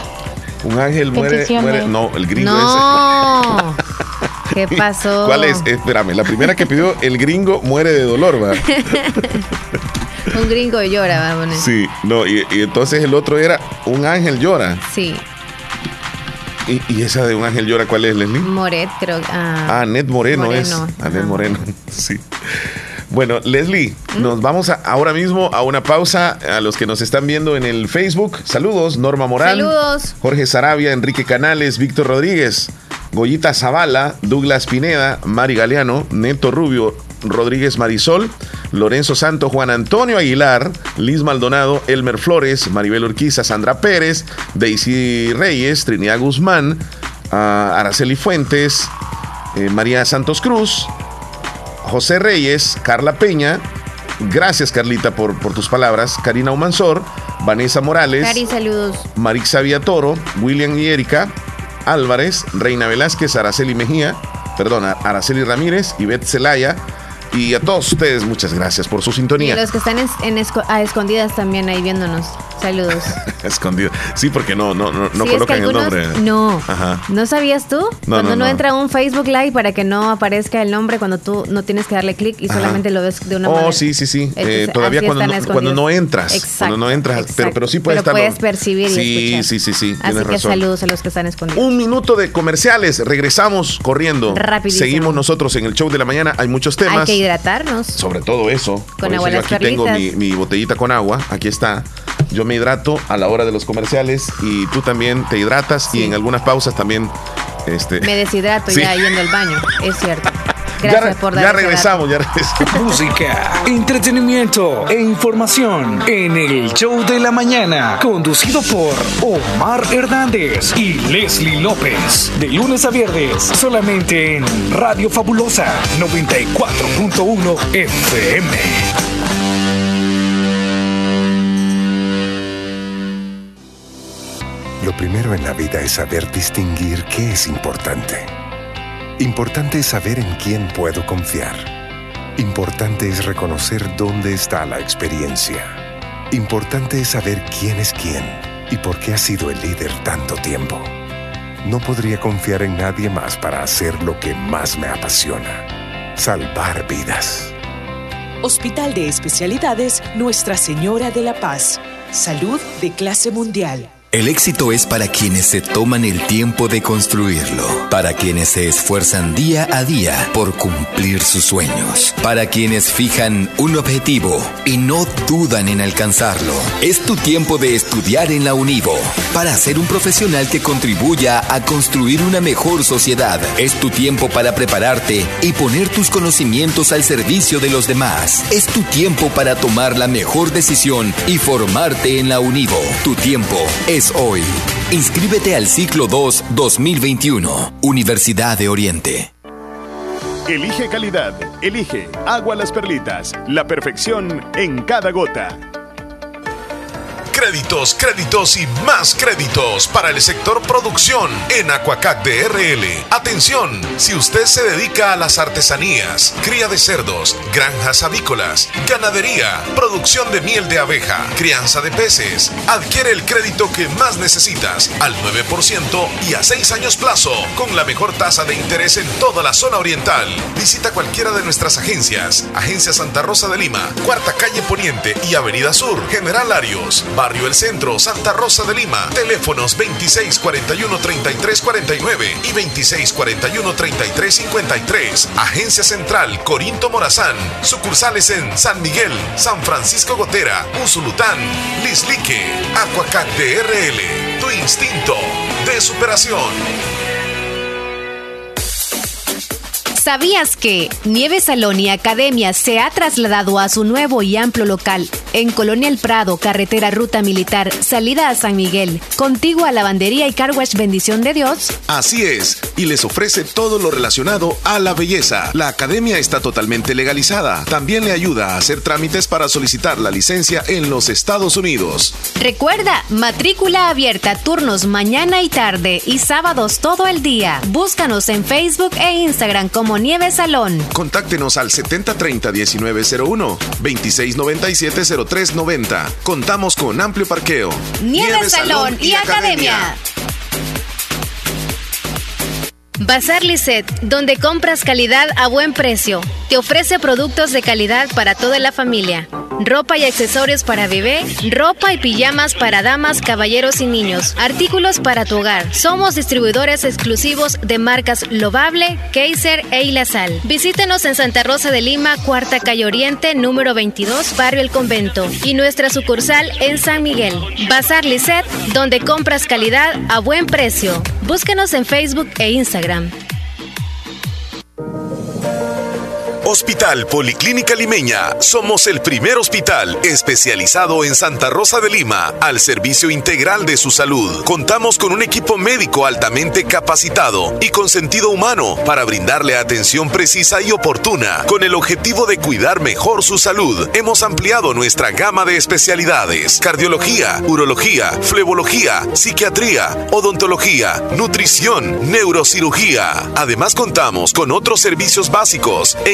Un ángel muere, muere. No, el gringo No. [laughs] ¿Qué pasó? ¿Cuál es? Espérame, la primera que pidió, el gringo muere de dolor, va. [laughs] Un gringo llora, va a poner. Sí, no, y, y entonces el otro era Un ángel llora. Sí, Y, y esa de Un ángel llora, ¿cuál es, Leslie? Moret, creo. Ah, Ah, Ned Moreno, Moreno, es. A Ned ajá. Moreno, [laughs] sí. Bueno, Leslie, nos vamos a- ahora mismo a una pausa. A los que nos están viendo en el Facebook, saludos. Norma Morán, Saludos. Jorge Sarabia, Enrique Canales, Víctor Rodríguez, Goyita Zavala, Douglas Pineda, Mari Galeano, Neto Rubio, Rodríguez Marisol, Lorenzo Santo, Juan Antonio Aguilar, Liz Maldonado, Elmer Flores, Maribel Urquiza, Sandra Pérez, Daisy Reyes, Trinidad Guzmán, ah, Araceli Fuentes, eh, María Santos Cruz, José Reyes, Carla Peña, gracias Carlita por, por tus palabras, Karina Umansor, Vanessa Morales, Cari, saludos. Marixa Villatoro, William y Erika, Álvarez, Reina Velázquez, Araceli Mejía, perdona, Araceli Ramírez, Ivette Celaya, y a todos ustedes muchas gracias por su Y sintonía. los que están en, en esco- a escondidas también ahí viéndonos. Saludos. [laughs] Escondido. Sí, porque no, no, no, no Sí, es que colocan el algunos- nombre. No. Ajá. ¿No sabías tú? cuando no, no. entra un Facebook Live para que no aparezca el nombre cuando tú no tienes que darle clic y Ajá. solamente lo ves de una Oh, manera. sí, sí, sí. Entonces, Eh, todavía cuando no, cuando no entras. Exacto, cuando no entras. Pero, exacto. pero sí puedes Pero estarlo. puedes percibir y Sí, escuchar. sí, sí, sí. Así que razón. saludos a los que están escondidos. Un minuto de comerciales. Regresamos corriendo. Rapidísimo. Seguimos nosotros en el show de la mañana. Hay muchos temas. Hay que hidratarnos. Sobre todo eso. Por agua eso yo aquí tengo mi, botellita con agua. Aquí está. Yo me hidrato a la hora de los comerciales y tú también te hidratas y en algunas pausas también. Este, Me deshidrato [laughs] Sí. ya yendo al baño. Es cierto. Ya, por regresamos, ya regresamos. Música, entretenimiento e información en el show de la mañana, conducido por Omar Hernández y Leslie López. De lunes a viernes, solamente en Radio Fabulosa 94.1 FM. Lo primero en la vida es saber distinguir qué es importante. Importante es saber en quién puedo confiar. Importante es reconocer dónde está la experiencia. Importante es saber quién es quién y por qué ha sido el líder tanto tiempo. No podría confiar en nadie más para hacer lo que más me apasiona. Salvar vidas. Hospital de Especialidades Nuestra Señora de la Paz. Salud de clase mundial. El éxito es para quienes se toman el tiempo de construirlo, para quienes se esfuerzan día a día por cumplir sus sueños, para quienes fijan un objetivo y no dudan en alcanzarlo. Es tu tiempo de estudiar en la Univo, para ser un profesional que contribuya a construir una mejor sociedad. Es tu tiempo para prepararte y poner tus conocimientos al servicio de los demás. Es tu tiempo para tomar la mejor decisión y formarte en la Univo. Tu tiempo es hoy. Inscríbete al ciclo 2 2021, Universidad de Oriente. Elige calidad. Elige Agua Las Perlitas. La perfección en cada gota. Créditos, créditos y más créditos para el sector producción en Aquacac DRL. Atención, si usted se dedica a las artesanías, cría de cerdos, granjas avícolas, ganadería, producción de miel de abeja, crianza de peces, adquiere el crédito que más necesitas al 9% y a 6 años plazo con la mejor tasa de interés en toda la zona oriental. Visita cualquiera de nuestras agencias. Agencia Santa Rosa de Lima, Cuarta Calle Poniente y Avenida Sur, General Arios, Barrio El Centro, Santa Rosa de Lima. Teléfonos 2641-3349 y 2641-3353. Agencia Central Corinto Morazán. Sucursales en San Miguel, San Francisco Gotera, Usulután, Lislique, Aquacat DRL. Tu instinto de superación. ¿Sabías que Nieve Salón y Academia se ha trasladado a su nuevo y amplio local en Colonia El Prado, carretera Ruta Militar, salida a San Miguel, contigo a Lavandería y Carwash Bendición de Dios? Así es, y les ofrece todo lo relacionado a la belleza. La academia está totalmente legalizada. También le ayuda a hacer trámites para solicitar la licencia en los Estados Unidos. Recuerda, matrícula abierta, turnos mañana y tarde y sábados todo el día. Búscanos en Facebook e Instagram como Nieve Salón. Contáctenos al 7030-1901, 2697-0390. Contamos con amplio parqueo. Nieve, Salón, y, Academia. Bazar Lisset, donde compras calidad a buen precio. Te ofrece productos de calidad para toda la familia. Ropa y accesorios para bebé, ropa y pijamas para damas, caballeros y niños, artículos para tu hogar. Somos distribuidores exclusivos de marcas Lovable, Kaiser e Ilazal. Visítenos en Santa Rosa de Lima, Cuarta Calle Oriente, número 22, Barrio El Convento, y nuestra sucursal en San Miguel. Bazar Lisset, donde compras calidad a buen precio. Búsquenos en Facebook e Instagram. Instagram. Hospital Policlínica Limeña. Somos el primer hospital especializado en Santa Rosa de Lima al servicio integral de su salud. Contamos con un equipo médico altamente capacitado y con sentido humano para brindarle atención precisa y oportuna. Con el objetivo de cuidar mejor su salud, hemos ampliado nuestra gama de especialidades: cardiología, urología, flebología, psiquiatría, odontología, nutrición, neurocirugía. Además contamos con otros servicios básicos e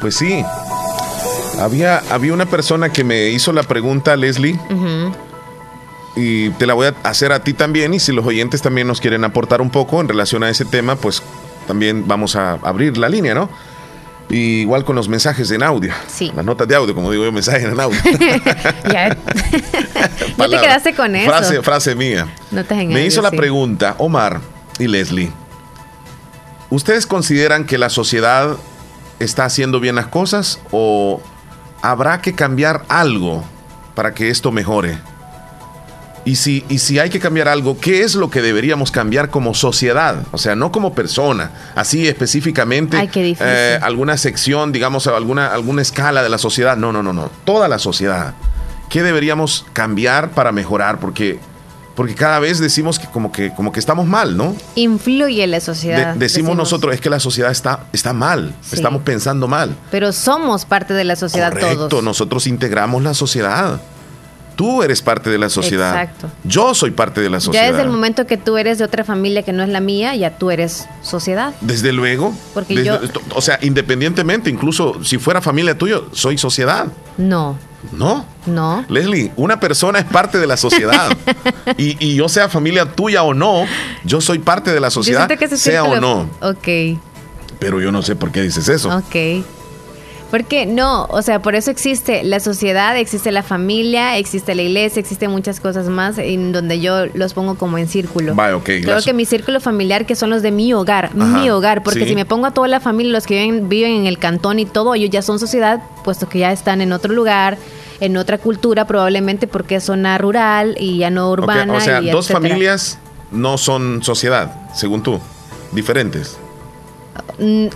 Pues sí. Había, había una persona que me hizo la pregunta, Leslie, y te la voy a hacer a ti también, y si los oyentes también nos quieren aportar un poco en relación a ese tema, pues también vamos a abrir la línea, ¿no? Y igual con los mensajes en audio. Sí. Las notas de audio, como digo yo, mensajes en audio. [laughs] ya. [laughs] ya te quedaste con eso. Frase, frase mía. Notas en Me audio, hizo la pregunta, Omar y Leslie. ¿Ustedes consideran que la sociedad está haciendo bien las cosas o habrá que cambiar algo para que esto mejore? Y si, y si hay que cambiar algo, ¿qué es lo que deberíamos cambiar como sociedad? O sea, no como persona, así específicamente Ay, qué difícil. eh, alguna sección, digamos, alguna, alguna escala de la sociedad. No, no, no, no. Toda la sociedad. ¿Qué deberíamos cambiar para mejorar? Porque, porque cada vez decimos que como que, como que estamos mal, ¿no? Influye la sociedad. De- decimos, nosotros, es que la sociedad está, está mal, Sí. estamos pensando mal. Pero somos parte de la sociedad Correcto, todos. nosotros integramos la sociedad. Tú eres parte de la sociedad. Exacto. Yo soy parte de la Ya sociedad. desde el momento que tú eres de otra familia que no es la mía, ya tú eres sociedad. Desde luego. Porque Desde- yo- O sea, independientemente, incluso si fuera familia tuya, soy sociedad. No, No. no. Leslie, una persona es parte de la sociedad. [laughs] y, y yo sea familia tuya o no, yo soy parte de la sociedad, que sea o no. Ok, Pero yo no sé por qué dices eso. ok. Porque no, o sea, por eso existe la sociedad, existe la familia, existe la iglesia, existen muchas cosas más en donde yo los pongo como en círculo. Vaya, ok. Creo que mi círculo familiar, que son los de mi hogar, Ajá, mi hogar, porque sí. si me pongo a toda la familia, los que viven, viven en el cantón y todo, ellos ya son sociedad, puesto que ya están en otro lugar, en otra cultura probablemente porque es zona rural y ya no urbana. o sea, y dos etcétera. familias no son sociedad, según tú. Diferentes. Mm,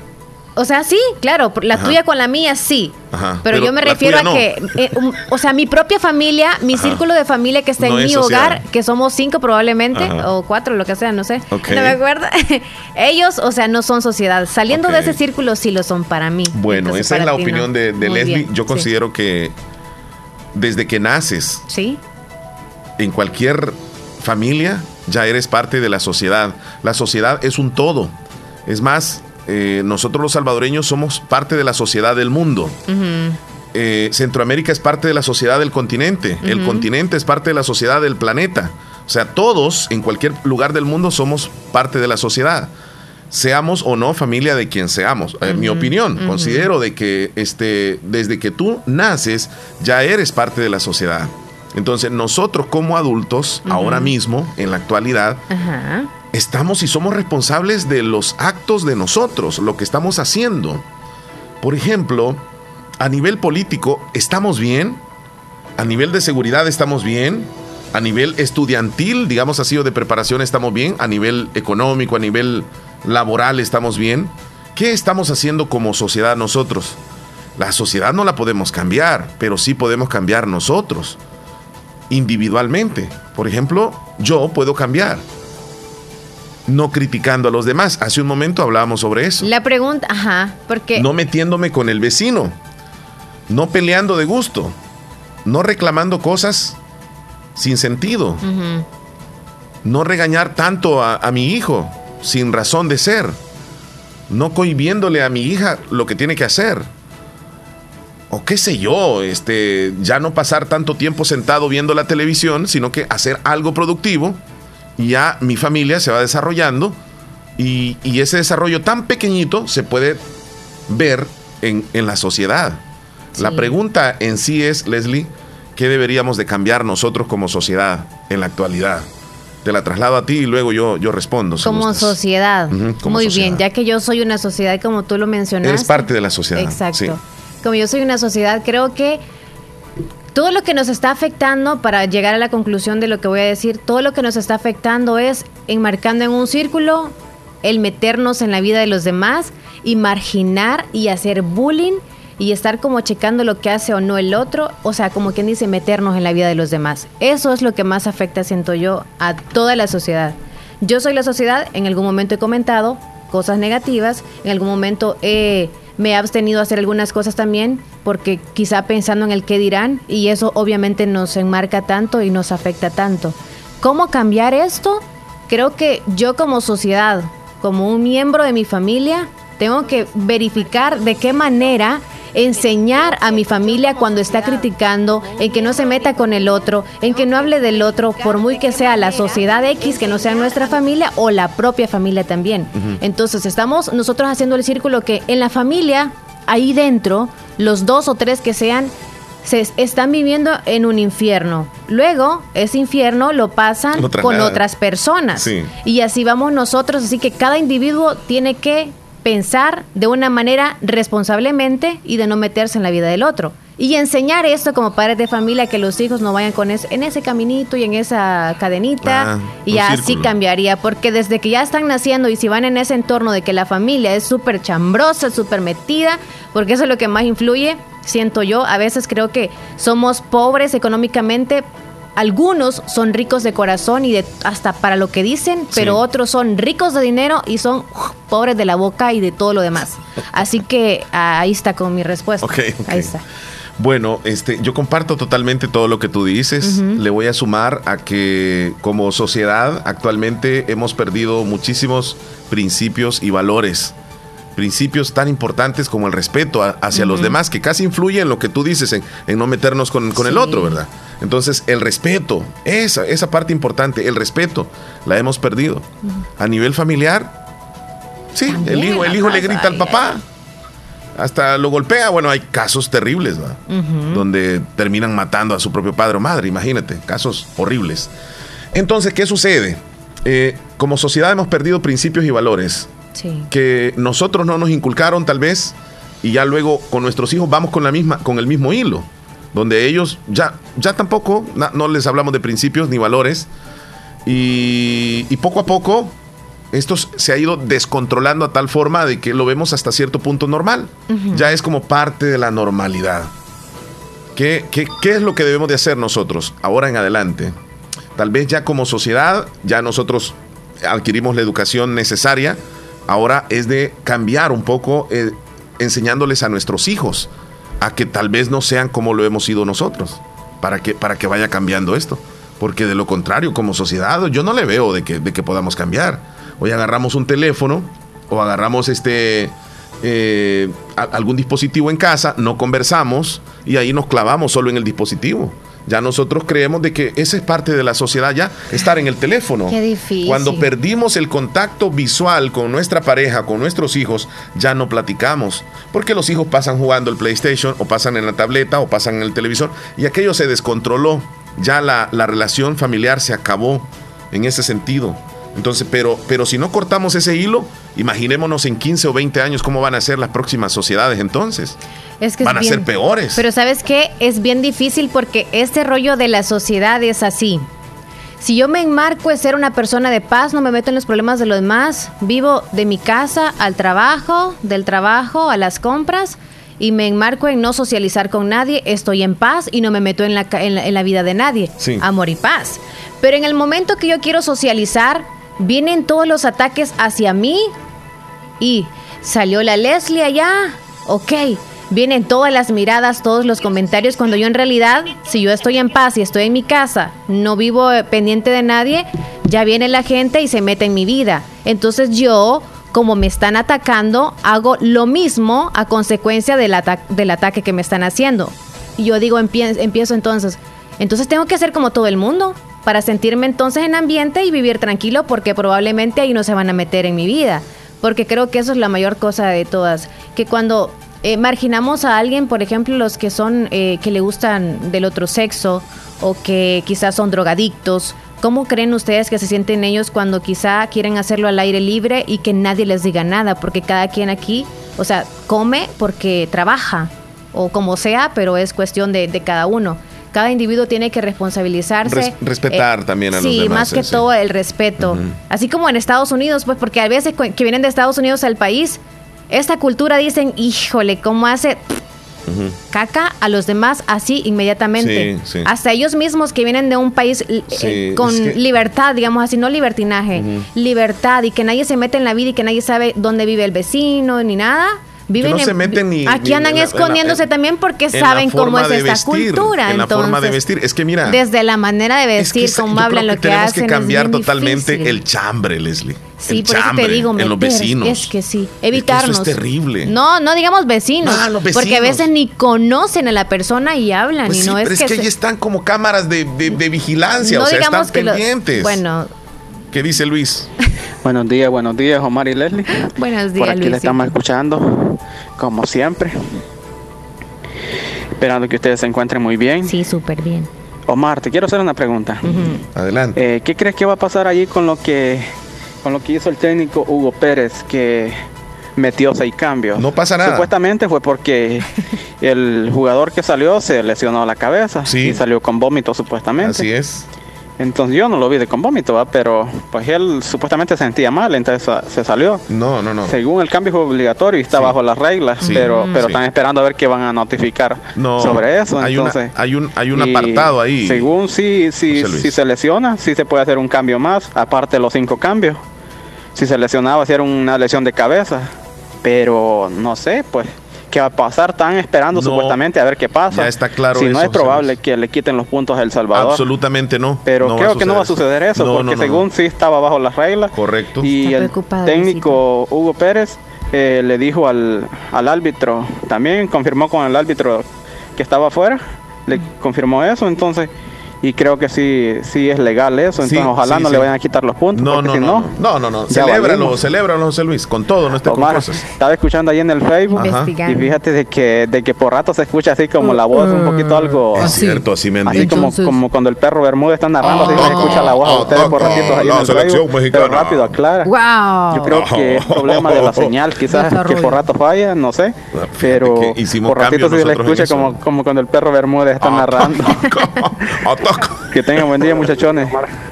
O sea, sí, claro, la Ajá. tuya con la mía sí. Ajá. Pero, yo me refiero a no. que, eh, um, o sea, mi propia familia, mi Ajá. círculo de familia que está No en mi social. hogar, que somos cinco probablemente, Ajá. o cuatro, lo que sea, no sé, no me acuerdo. [laughs] Ellos, o sea, no son sociedad. Saliendo de ese círculo sí lo son para mí. Bueno, Entonces, esa es la opinión de, de Leslie. bien, Yo sí. considero que desde que naces Sí, en cualquier familia ya eres parte de la sociedad. La sociedad es un todo. Es más, eh, nosotros los salvadoreños somos parte de la sociedad del mundo. Eh, Centroamérica es parte de la sociedad del continente. El continente es parte de la sociedad del planeta. O sea, todos en cualquier lugar del mundo somos parte de la sociedad. Seamos o no familia de quien seamos. En mi opinión, considero de que este, desde que tú naces ya eres parte de la sociedad. Entonces nosotros como adultos, ahora mismo, en la actualidad. Estamos y somos responsables de los actos de nosotros, lo que estamos haciendo. Por ejemplo, a nivel político, ¿estamos bien? A nivel de seguridad, ¿estamos bien? A nivel estudiantil, digamos así, o de preparación, ¿estamos bien? A nivel económico, a nivel laboral, ¿estamos bien? ¿Qué estamos haciendo como sociedad nosotros? La sociedad no la podemos cambiar, pero sí podemos cambiar nosotros, individualmente. Por ejemplo, yo puedo cambiar no criticando a los demás. Hace un momento hablábamos sobre eso. La pregunta, ajá, porque No metiéndome con el vecino. No peleando de gusto. No reclamando cosas sin sentido. No regañar tanto a, a mi hijo sin razón de ser. No cohibiéndole a mi hija lo que tiene que hacer. O qué sé yo, este, ya no pasar tanto tiempo sentado viendo la televisión, sino que hacer algo productivo y ya mi familia se va desarrollando y, y ese desarrollo tan pequeñito se puede ver en, en la sociedad. La pregunta en sí es, Leslie, ¿qué deberíamos de cambiar nosotros como sociedad en la actualidad? Te la traslado a ti y luego yo, yo respondo. si como gustas. sociedad. Como Muy sociedad. bien, ya que yo soy una sociedad como tú lo mencionaste. Eres parte de la sociedad. Exacto. sí. Como yo soy una sociedad, creo que todo lo que nos está afectando, para llegar a la conclusión de lo que voy a decir, todo lo que nos está afectando es enmarcando en un círculo el meternos en la vida de los demás y marginar y hacer bullying y estar como checando lo que hace o no el otro, o sea, como quien dice, meternos en la vida de los demás. Eso es lo que más afecta, siento yo, a toda la sociedad. Yo soy la sociedad, en algún momento he comentado cosas negativas, en algún momento he- me he abstenido a hacer algunas cosas también, porque quizá pensando en el qué dirán, y eso obviamente nos enmarca tanto y nos afecta tanto. ¿Cómo cambiar esto? Creo que yo como sociedad, como un miembro de mi familia, tengo que verificar de qué manera enseñar a mi familia cuando está criticando, en que no se meta con el otro, en que no hable del otro, por muy que sea la sociedad X, que no sea nuestra familia o la propia familia también. Entonces estamos nosotros haciendo el círculo que en la familia, ahí dentro, los dos o tres que sean, se es- están viviendo en un infierno. Luego, ese infierno lo pasan Lo con otras personas. Sí. Y así vamos nosotros, así que cada individuo tiene que pensar de una manera responsablemente y de no meterse en la vida del otro. Y enseñar esto como padres de familia, que los hijos no vayan con ese, en ese caminito y en esa cadenita. Ah, y así círculo. cambiaría, porque desde que ya están naciendo y si van en ese entorno de que la familia es súper chambrosa, súper metida, porque eso es lo que más influye, siento yo, a veces creo que somos pobres económicamente, algunos son ricos de corazón y de hasta para lo que dicen, pero otros son ricos de dinero y son pobres de la boca y de todo lo demás. Así que ah, ahí está con mi respuesta. Ahí está. Bueno, este, yo comparto totalmente todo lo que tú dices. Le voy a sumar a que como sociedad actualmente hemos perdido muchísimos principios y valores. Principios tan importantes como el respeto a- hacia los demás, que casi influye en lo que tú dices, en, en no meternos con, con el otro, ¿verdad? Entonces, el respeto, esa, esa parte importante, el respeto, la hemos perdido. A nivel familiar, sí, el hijo, el hijo le grita al papá, hasta lo golpea. Bueno, hay casos terribles, donde terminan matando a su propio padre o madre, imagínate, casos horribles. Entonces, ¿qué sucede? Eh, como sociedad hemos perdido principios y valores Sí. que nosotros no nos inculcaron tal vez y ya luego con nuestros hijos vamos con la misma con el mismo hilo. Donde ellos ya, ya tampoco, no les hablamos de principios ni valores, y, poco a poco esto se ha ido descontrolando a tal forma de que lo vemos hasta cierto punto normal. Ya es como parte de la normalidad. ¿Qué, ¿Qué, qué, es lo que debemos de hacer nosotros ahora en adelante? Tal vez ya como sociedad, ya nosotros adquirimos la educación necesaria, ahora es de cambiar un poco, eh, enseñándoles a nuestros hijos a que tal vez no sean como lo hemos sido nosotros, para que, para que vaya cambiando esto. Porque de lo contrario, como sociedad, yo no le veo de que, de que podamos cambiar. Hoy agarramos un teléfono o agarramos este eh, algún dispositivo en casa, no conversamos y ahí nos clavamos solo en el dispositivo. Ya nosotros creemos de que esa es parte de la sociedad ya, estar en el teléfono. Qué difícil. Cuando perdimos el contacto visual con nuestra pareja, con nuestros hijos, ya no platicamos. Porque los hijos pasan jugando el PlayStation o pasan en la tableta o pasan en el televisor y aquello se descontroló ya la, relación familiar se acabó en ese sentido. Entonces, pero, pero si no cortamos ese hilo, imaginémonos en 15 o 20 años cómo van a ser las próximas sociedades entonces. Es que van a ser peores. Pero sabes qué, es bien difícil porque este rollo de la sociedad es así. Si yo me enmarco en ser una persona de paz, no me meto en los problemas de los demás, vivo de mi casa al trabajo, del trabajo a las compras, y me enmarco en no socializar con nadie, estoy en paz y no me meto en la, en la, vida de nadie. Amor y paz. Pero en el momento que yo quiero socializar, vienen todos los ataques hacia mí y salió la Leslie allá, ok. Vienen todas las miradas, todos los comentarios, cuando yo en realidad, si yo estoy en paz y estoy en mi casa, no vivo pendiente de nadie, ya viene la gente y se mete en mi vida. Entonces yo como me están atacando, hago lo mismo a consecuencia del, del ataque que me están haciendo. Y yo digo, empiezo entonces, entonces tengo que ser como todo el mundo para sentirme entonces en ambiente y vivir tranquilo porque probablemente ahí no se van a meter en mi vida. Porque creo que eso es la mayor cosa de todas. Que cuando eh, marginamos a alguien, por ejemplo, los que son, eh, que le gustan del otro sexo o que quizás son drogadictos ¿Cómo creen ustedes que se sienten ellos cuando quizá quieren hacerlo al aire libre y que nadie les diga nada? Porque cada quien aquí, o sea, come porque trabaja o como sea, pero es cuestión de, cada uno. Cada individuo tiene que responsabilizarse. respetar eh, también a los demás. Sí, más que todo el respeto. Así como en Estados Unidos, pues porque a veces que vienen de Estados Unidos al país, esta cultura dicen, híjole, ¿cómo hace? caca a los demás así inmediatamente. Hasta ellos mismos que vienen de un país eh, con libertad, digamos así, no libertinaje, libertad y que nadie se mete en la vida y que nadie sabe dónde vive el vecino ni nada viven se meten ni, aquí andan escondiéndose también porque saben cómo es esta cultura en la forma de vestir es que mira desde la manera de vestir cómo hablan lo que, tenemos que cambiar totalmente el chambre Leslie Sí, por eso te digo, en los vecinos. Es que sí, evitarnos. Eso es terrible. No, no digamos vecinos, porque a veces ni conocen a la persona y hablan. Pues y no es pero es que, ahí están como cámaras de, vigilancia, o sea, están pendientes. bueno. ¿Qué dice Luis? [laughs] Buenos días, buenos días, Omar y Leslie. Buenos días, Por aquí le estamos escuchando, como siempre. Esperando que ustedes se encuentren muy bien. Sí, súper bien. Omar, te quiero hacer una pregunta. Adelante. Eh, ¿Qué crees que va a pasar allí con lo que con lo que hizo el técnico Hugo Pérez, que metió seis cambios. No pasa nada. Supuestamente fue porque [laughs] el jugador que salió se lesionó la cabeza y salió con vómito supuestamente. Así es. Entonces yo no lo vi de con vómito, pero pues él supuestamente sentía mal, entonces se salió. No, no, no. Según el cambio fue obligatorio y está bajo las reglas, pero, mm. pero están esperando a ver qué van a notificar sobre eso. Hay, entonces, hay un, hay un apartado ahí. Según si, si, si se lesiona, sí se puede hacer un cambio más, aparte de los cinco cambios si se lesionaba, si era una lesión de cabeza. Pero no sé, pues, ¿qué va a pasar? Están esperando supuestamente a ver qué pasa. Ya está claro. Si no es probable que le quiten los puntos a El Salvador. Absolutamente no. Pero creo que no va a suceder eso, porque según sí estaba bajo las reglas. Correcto. Y el técnico Hugo Pérez eh, le dijo al, al árbitro, también confirmó con el árbitro que estaba afuera, le confirmó eso, entonces y creo que sí, sí es legal eso, entonces ojalá no le vayan a quitar los puntos. No, no, no, no, no, no, celébralo, celébralo, José Luis, con todo, no esté con cosas. Estaba escuchando ahí en el Facebook y fíjate de que, de que por rato se escucha así como la voz un poquito algo... Es cierto, así me Así como, como cuando el perro Bermúdez está narrando, así se escucha la voz de ustedes por ratitos ahí en el Facebook, pero rápido, aclara. Wow. Yo creo que es problema de la [laughs] señal, quizás que por rato falla, no sé, pero por ratito se le escucha como, como cuando el perro Bermúdez está [laughs] narrando. Que tengan buen día, muchachones.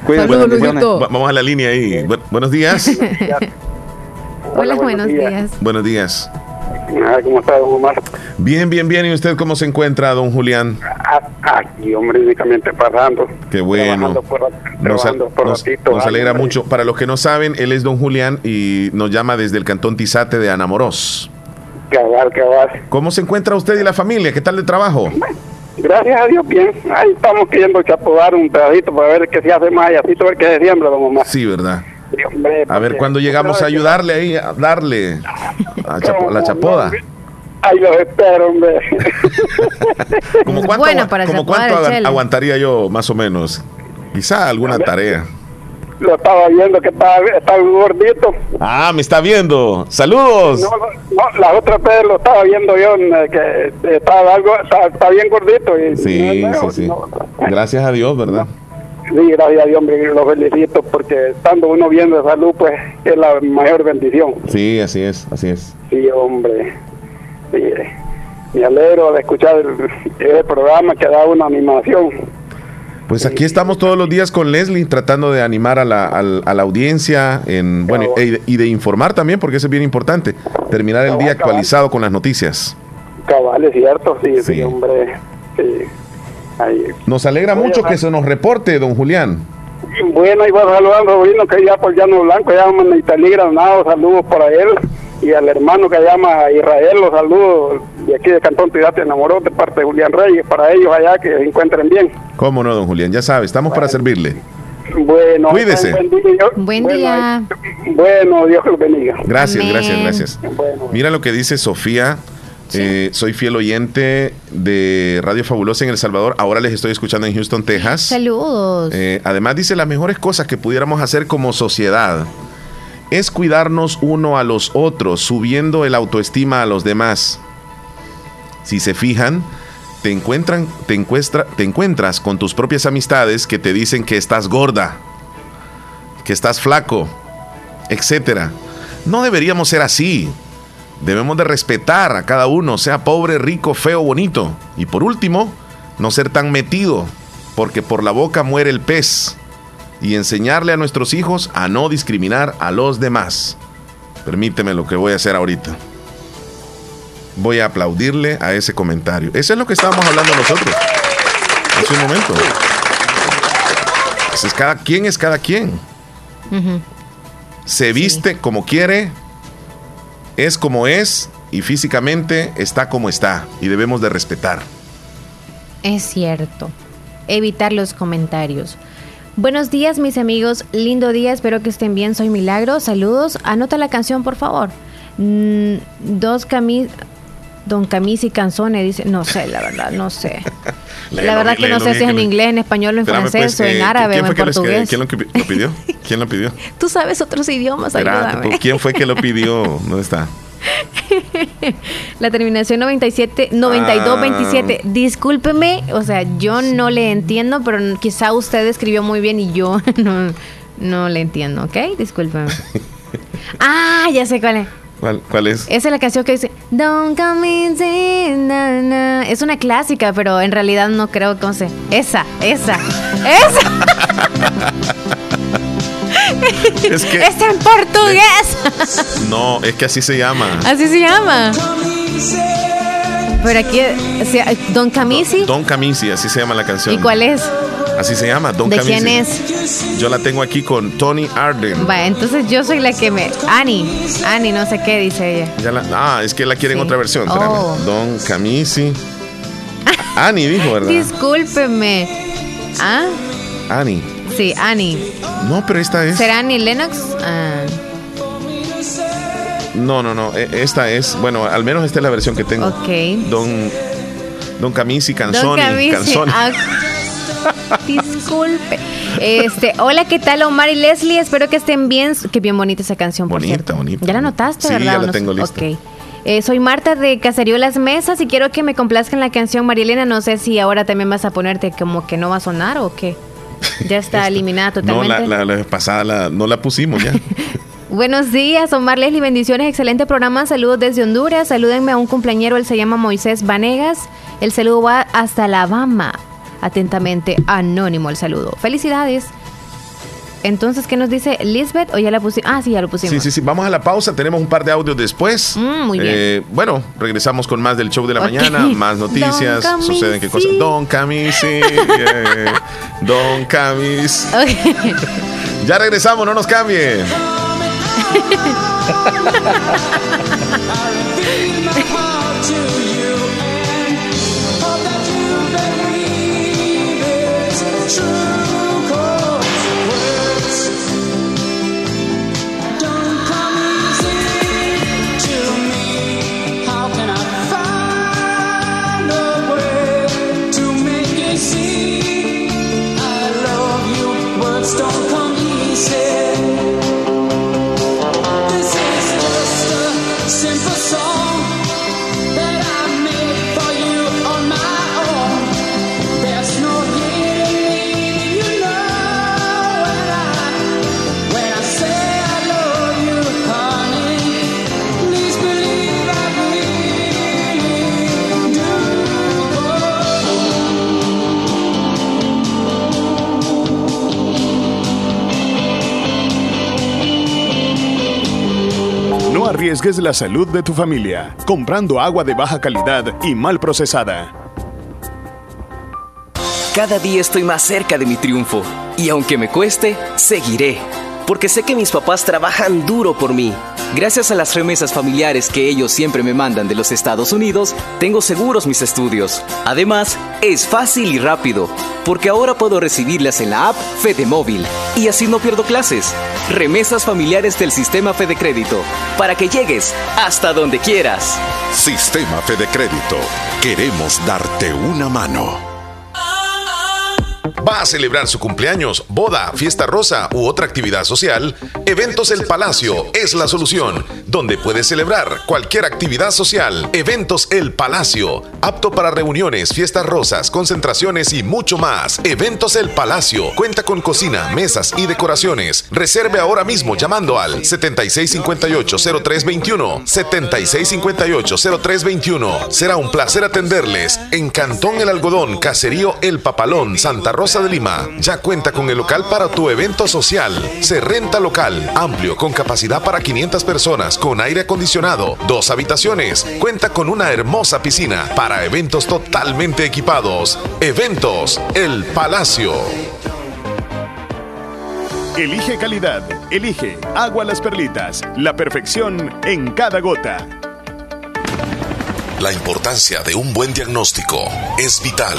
Cuídense, Vamos a la línea ahí. buenos días. [laughs] Hola, buenos días. Buenos días. ¿Cómo está, don Omar? Bien, bien, bien. ¿Y usted cómo se encuentra, don Julián? Aquí, hombre, únicamente pasando. Qué bueno. nos, nos, alegra mucho. Para los que no saben, él es don Julián y nos llama desde el cantón Tizate de Anamoros. Cabal, cabal. ¿Cómo se encuentra usted y la familia? ¿Qué tal de trabajo? Gracias a Dios, bien. Ahí estamos queriendo chapodar un pedacito para ver qué se hace más y así todo el que se siembra, don Omar. Sí, ¿verdad? a ver cuándo llegamos a ayudarle ahí, a darle a, la chapoda. Ay, lo espero, hombre. [laughs] ¿Cómo cuánto, como cuánto aguantaría yo, más o menos? Quizá alguna tarea. Lo estaba viendo que estaba, estaba gordito. Ah, me está viendo. Saludos. No, no, la otra vez lo estaba viendo yo, que estaba algo, está, bien gordito. Y sí, sí, sí. Gracias a Dios, ¿verdad? Sí, gracias a Dios, hombre, lo felicito porque estando uno bien de salud, pues es la mayor bendición. Sí, así es, así es. Sí, hombre. Sí, me alegro de escuchar el, programa que da una animación. Pues aquí estamos todos los días con Leslie tratando de animar a la, a, la audiencia en, bueno, e, y de informar también, porque eso es bien importante, terminar el día actualizado con las noticias. Cabal, es cierto, sí, sí, hombre. Sí. Nos alegra mucho que se nos reporte, don Julián. Bueno, igual saludando a sobrino que ya por Llano Blanco, llama Italí Granado, saludos para él. Y al hermano que llama Israel, los saludos de aquí de Cantón Tidate enamoró de parte de Julián Reyes, para ellos allá que se encuentren bien. ¿Cómo no, don Julián? Ya sabe, estamos para servirle. Bueno, cuídese. Buen día. Bueno, Dios los bendiga. Gracias, gracias, gracias. Mira lo que dice Sofía eh, soy fiel oyente de Radio Fabulosa en El Salvador. Ahora les estoy escuchando en Houston, Texas. Saludos. Eh, además dice las mejores cosas que pudiéramos hacer como sociedad es cuidarnos uno a los otros, subiendo el autoestima a los demás. Si se fijan, te, encuentran, te, te encuentras con tus propias amistades que te dicen que estás gorda, que estás flaco, etc. No deberíamos ser así. Debemos de respetar a cada uno, sea pobre, rico, feo, bonito. Y por último, no ser tan metido, porque por la boca muere el pez. Y enseñarle a nuestros hijos a no discriminar a los demás. Permíteme lo que voy a hacer ahorita. Voy a aplaudirle a ese comentario. Eso es lo que estábamos hablando nosotros. Hace un momento. es cada quien es cada quien. Se viste como quiere, es como es y físicamente está como está y debemos de respetar. Es cierto. Evitar los comentarios. Buenos días mis amigos, lindo día, espero que estén bien, soy Milagro, saludos, anota la canción por favor. Mm, dos camis... Don Camis y Canzone dice, no sé, la verdad, no sé. [laughs] la verdad que no sé si es en inglés, en español, en francés, pues, o en eh, árabe o en portugués. ¿Quién lo pidió? ¿Quién lo pidió? [laughs] Tú sabes otros idiomas, ayúdame. Pues, ¿Quién fue que lo pidió? ¿Dónde está? [laughs] La terminación 97, 92, 27. Discúlpeme, o sea, yo no le entiendo, pero quizá usted escribió muy bien y yo [laughs] no, no le entiendo, ¿ok? Discúlpeme. [laughs] Ah, ya sé cuál es. ¿Cuál, es? Esa es la canción que dice Don't come in, Es una clásica, pero en realidad no creo que. Esa, esa, esa. Es que es en portugués. no, es que así se llama. Así se llama. Pero aquí, Don Camisi. Don Camisi, así se llama la canción. ¿Y cuál es? Así se llama, Don ¿De quién es? Yo la tengo aquí con Tony Arden. Va, entonces yo soy la que me. Annie. Annie, no sé qué dice ella. ah, es que la quieren otra versión. Oh. Don Camisi. Annie dijo, ¿verdad? [laughs] Discúlpeme. ¿Ah? Annie. Sí, Annie. No, pero esta es. ¿Será Annie Lennox? Ah. No, no, no. E, esta es. Bueno, al menos esta es la versión que tengo. Ok. Don. Don Camisi Canzoni. Don Canzoni. Ah. [laughs] Disculpe. Este, hola, ¿qué tal Omar y Leslie? Espero que estén bien. Qué bien bonita esa canción, por Bonita, cierto. bonita. ¿Ya la notaste, Sí, verdad? ya ¿O la tengo lista. Ok. Eh, soy Marta de Caserío Las Mesas y quiero que me complazcan la canción Marielena. No sé si ahora también vas a ponerte como que no va a sonar o qué. [laughs] Ya está eliminada No, totalmente. la, la, la pasada la- no la pusimos ya. [laughs] Buenos días, Omar Leslie, bendiciones, excelente programa, saludos desde Honduras, salúdenme a un cumpleañero, él se llama Moisés Vanegas, el saludo va hasta Alabama, atentamente, anónimo el saludo, felicidades. Entonces, ¿qué nos dice Lisbeth? ¿O ya la pusimos? Ah, sí, ya lo pusimos. Sí, sí, sí. Vamos a la pausa. Tenemos un par de audios después. Mm, muy bien. Eh, bueno, regresamos con más del show de la mañana, más noticias, [laughs] Don suceden qué cosas. Don Camisi. [laughs] eh, Don Camis. [laughs] Ya regresamos, no nos cambien. Arriesgues la salud de tu familia comprando agua de baja calidad y mal procesada. Cada día estoy más cerca de mi triunfo y aunque me cueste, seguiré, porque sé que mis papás trabajan duro por mí. Gracias a las remesas familiares que ellos siempre me mandan de los Estados Unidos, tengo seguros mis estudios. Además, es fácil y rápido, porque ahora puedo recibirlas en la app Fede Móvil y así no pierdo clases. Remesas familiares del sistema Fede Crédito, para que llegues hasta donde quieras. Sistema Fede Crédito. Queremos darte una mano. ¿Va a celebrar su cumpleaños, boda, fiesta rosa u otra actividad social? Eventos El Palacio es la solución, donde puedes celebrar cualquier actividad social. Eventos El Palacio, apto para reuniones, fiestas rosas, concentraciones y mucho más. Eventos El Palacio cuenta con cocina, mesas y decoraciones. Reserve ahora mismo llamando al 7658-0321. 7658-0321. Será un placer atenderles en Cantón El Algodón, Caserío El Papalón, Santa Rosa de Lima. Ya cuenta con el local para tu evento social. Se renta local, amplio, con capacidad para 500 personas, con aire acondicionado, dos habitaciones. Cuenta con una hermosa piscina para eventos totalmente equipados. Eventos El Palacio. Elige calidad. Elige Agua Las Perlitas. La perfección en cada gota. La importancia de un buen diagnóstico es vital.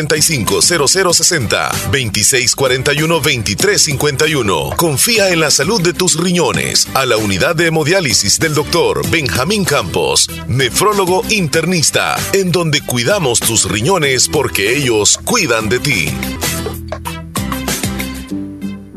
7745-0060, 2641-2351. Confía en la salud de tus riñones a la unidad de hemodiálisis del doctor Benjamín Campos, nefrólogo internista, en donde cuidamos tus riñones porque ellos cuidan de ti.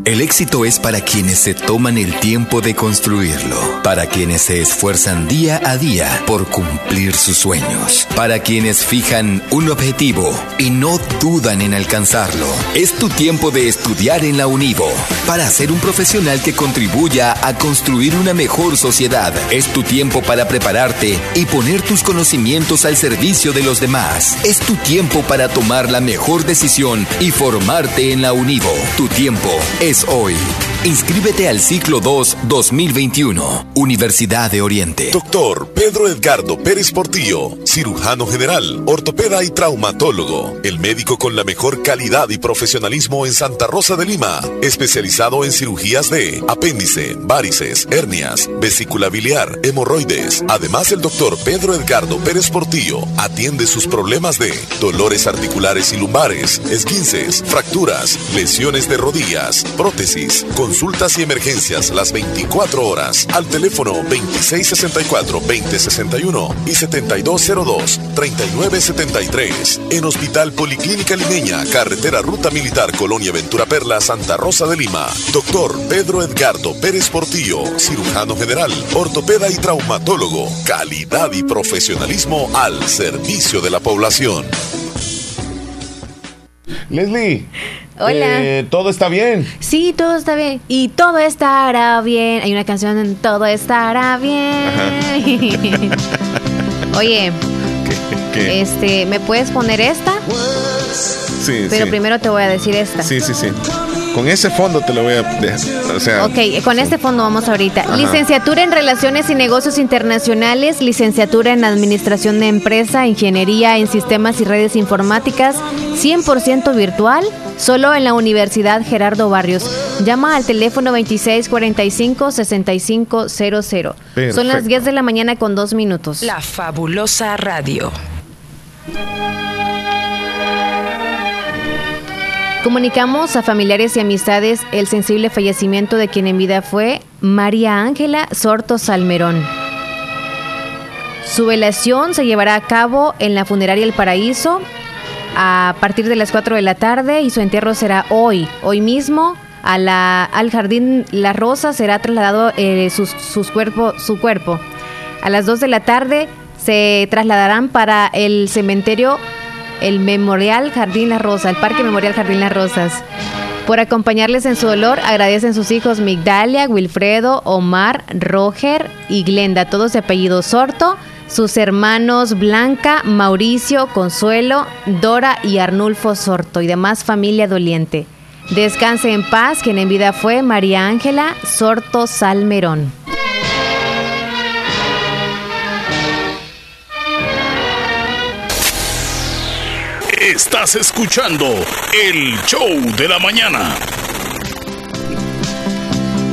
El éxito es para quienes se toman el tiempo de construirlo, para quienes se esfuerzan día a día por cumplir sus sueños, para quienes fijan un objetivo y no dudan en alcanzarlo. Es tu tiempo de estudiar en la Univo, para ser un profesional que contribuya a construir una mejor sociedad. Es tu tiempo para prepararte y poner tus conocimientos al servicio de los demás. Es tu tiempo para tomar la mejor decisión y formarte en la Univo. Tu tiempo es hoy. Inscríbete al ciclo 2 2021, Universidad de Oriente. Doctor Pedro Edgardo Pérez Portillo, cirujano general, ortopeda y traumatólogo, el médico con la mejor calidad y profesionalismo en Santa Rosa de Lima, especializado en cirugías de apéndice, varices, hernias, vesícula biliar, hemorroides. Además, el doctor Pedro Edgardo Pérez Portillo atiende sus problemas de dolores articulares y lumbares, esguinces, fracturas, lesiones de rodillas, prótesis, consultas y emergencias las 24 horas al teléfono 2664-2061 y 7202-3973. En Hospital Policlínica Limeña, Carretera Ruta Militar Colonia Ventura Perla, Santa Rosa de Lima. Doctor Pedro Edgardo Pérez Portillo, cirujano general, ortopeda y traumatólogo. Calidad y profesionalismo al servicio de la población. Leslie. Hola. eh, ¿Todo está bien? Sí, todo está bien. Y todo estará bien. Hay una canción en Todo estará bien. [laughs] Oye, ¿Qué? este, ¿me puedes poner esta? Sí, Pero sí. primero te voy a decir esta. Sí, sí, sí. Con ese fondo te lo voy a dejar. O sea, Ok, con este fondo vamos ahorita. Ajá. Licenciatura en Relaciones y Negocios Internacionales, licenciatura en Administración de Empresa, Ingeniería en Sistemas y Redes Informáticas, 100% virtual, solo en la Universidad Gerardo Barrios. Llama al teléfono 2645-6500. Son las Perfecto. 10 de la mañana con dos minutos. La fabulosa radio. Comunicamos a familiares y amistades el sensible fallecimiento de quien en vida fue María Ángela Sorto Salmerón. Su velación se llevará a cabo en la funeraria El Paraíso a partir de las 4 de la tarde y su entierro será hoy, hoy mismo. Al jardín La Rosa será trasladado eh, cuerpo, su cuerpo. A las 2 de la tarde se trasladarán para el cementerio el Memorial Jardín Las Rosas, el Parque Memorial Jardín Las Rosas. Por acompañarles en su dolor, agradecen sus hijos Migdalia, Wilfredo, Omar, Roger y Glenda, todos de apellido Sorto, sus hermanos Blanca, Mauricio, Consuelo, Dora y Arnulfo Sorto y demás familia doliente. Descanse en paz, quien en vida fue María Ángela Sorto Salmerón. Estás escuchando el show de la mañana.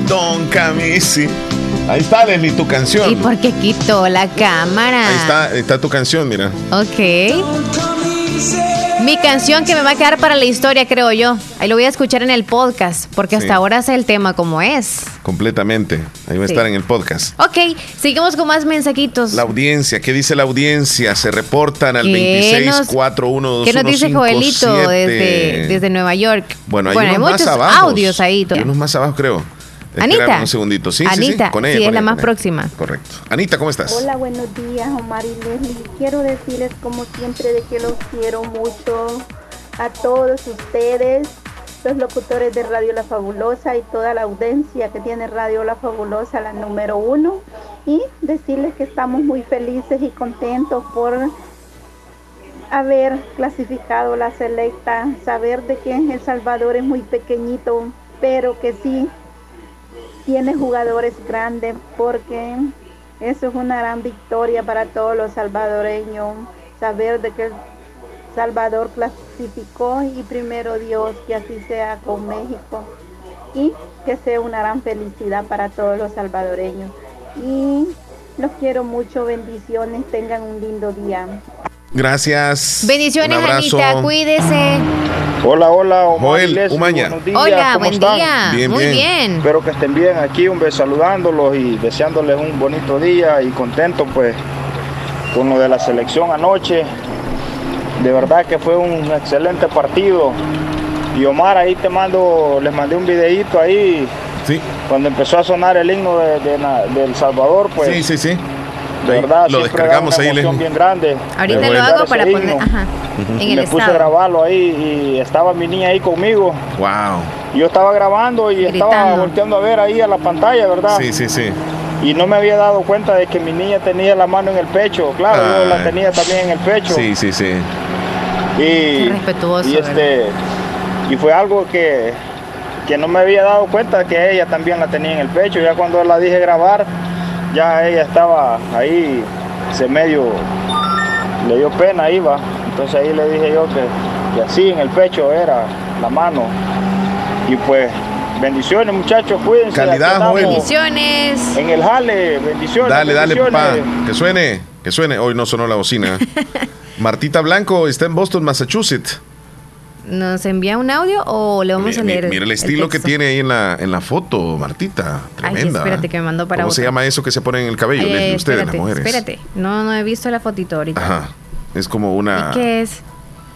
Don Camisi. Ahí está, Leslie, tu canción. ¿Y por qué quitó la cámara? Ahí está, ahí está tu canción, mira. Ok. Mi canción que me va a quedar para la historia, creo yo. Ahí lo voy a escuchar en el podcast, porque hasta ahora sé el tema como es. Completamente. Ahí va a estar en el podcast. Ok, seguimos con más mensajitos. La audiencia, ¿qué dice la audiencia? Se reportan al ¿Qué nos- 26412157. ¿Qué nos dice Joelito desde, desde Nueva York? Bueno, hay unos más muchos abajo. audios ahí. Hay unos más abajo, creo. Anita. Un segundito. Sí, sí, sí, Anita, con ella. sí, con es la ella, más ella. próxima. Correcto. Anita, ¿cómo estás? Hola, buenos días, Omar y Leslie. Quiero decirles como siempre de que los quiero mucho a todos ustedes, los locutores de Radio La Fabulosa y toda la audiencia que tiene Radio La Fabulosa, la número uno, y decirles que estamos muy felices y contentos por haber clasificado la selecta, saber de que El Salvador es muy pequeñito, pero que sí tiene jugadores grandes porque eso es una gran victoria para todos los salvadoreños, saber de que El Salvador clasificó y primero Dios que así sea con México y que sea una gran felicidad para todos los salvadoreños. Y los quiero mucho, bendiciones, tengan un lindo día. Gracias. Bendiciones. Anita, cuídese. Hola, hola, Omar Joel Leslie, Umaña. buenos días, Hola, ¿cómo buen están? día. Bien, Muy bien. bien. Espero que estén bien aquí, un beso saludándolos y deseándoles un bonito día y contento pues con lo de la selección anoche. De verdad que fue un excelente partido. Y Omar, ahí te mando, les mandé un videíto ahí. Sí. Cuando empezó a sonar el himno de, de de El Salvador, pues. Sí, sí, sí. Verdad, lo siempre da descargamos una ahí, emoción bien grande. Ahorita lo hago para poner, en el Me puse a estado. grabarlo ahí y estaba mi niña ahí conmigo. Wow. Yo estaba grabando y estaba Gritando. volteando a ver ahí a la pantalla, ¿verdad? Sí, sí, sí. Y no me había dado cuenta de que mi niña tenía la mano en el pecho. Claro, yo la Ay. tenía también en el pecho. Sí, sí, sí. Y, respetuoso, y este y fue algo que, que no me había dado cuenta que ella también la tenía en el pecho. Ya cuando la dije grabar, ya ella estaba ahí, se medio le dio pena, iba. Entonces ahí le dije yo que, que así en el pecho era la mano. Y pues, bendiciones muchachos, cuídense. Calidad, joven. Bendiciones. En el jale, bendiciones. Dale, dale, papá. bendiciones. Que suene, que suene. Hoy no sonó la bocina. [laughs] Martita Blanco está en Boston, Massachusetts. ¿Nos envía un audio o le vamos a Mi- leer? Mira el estilo que tiene ahí en la, en la foto, Martita. Ay, Tremenda. espérate que me mandó para ¿Cómo se llama eso que se pone en el cabello? Ay, ay, Leslie, ustedes, espérate, las mujeres. espérate. No, no he visto la fotito ahorita. Ajá. Es como una. ¿Y qué es?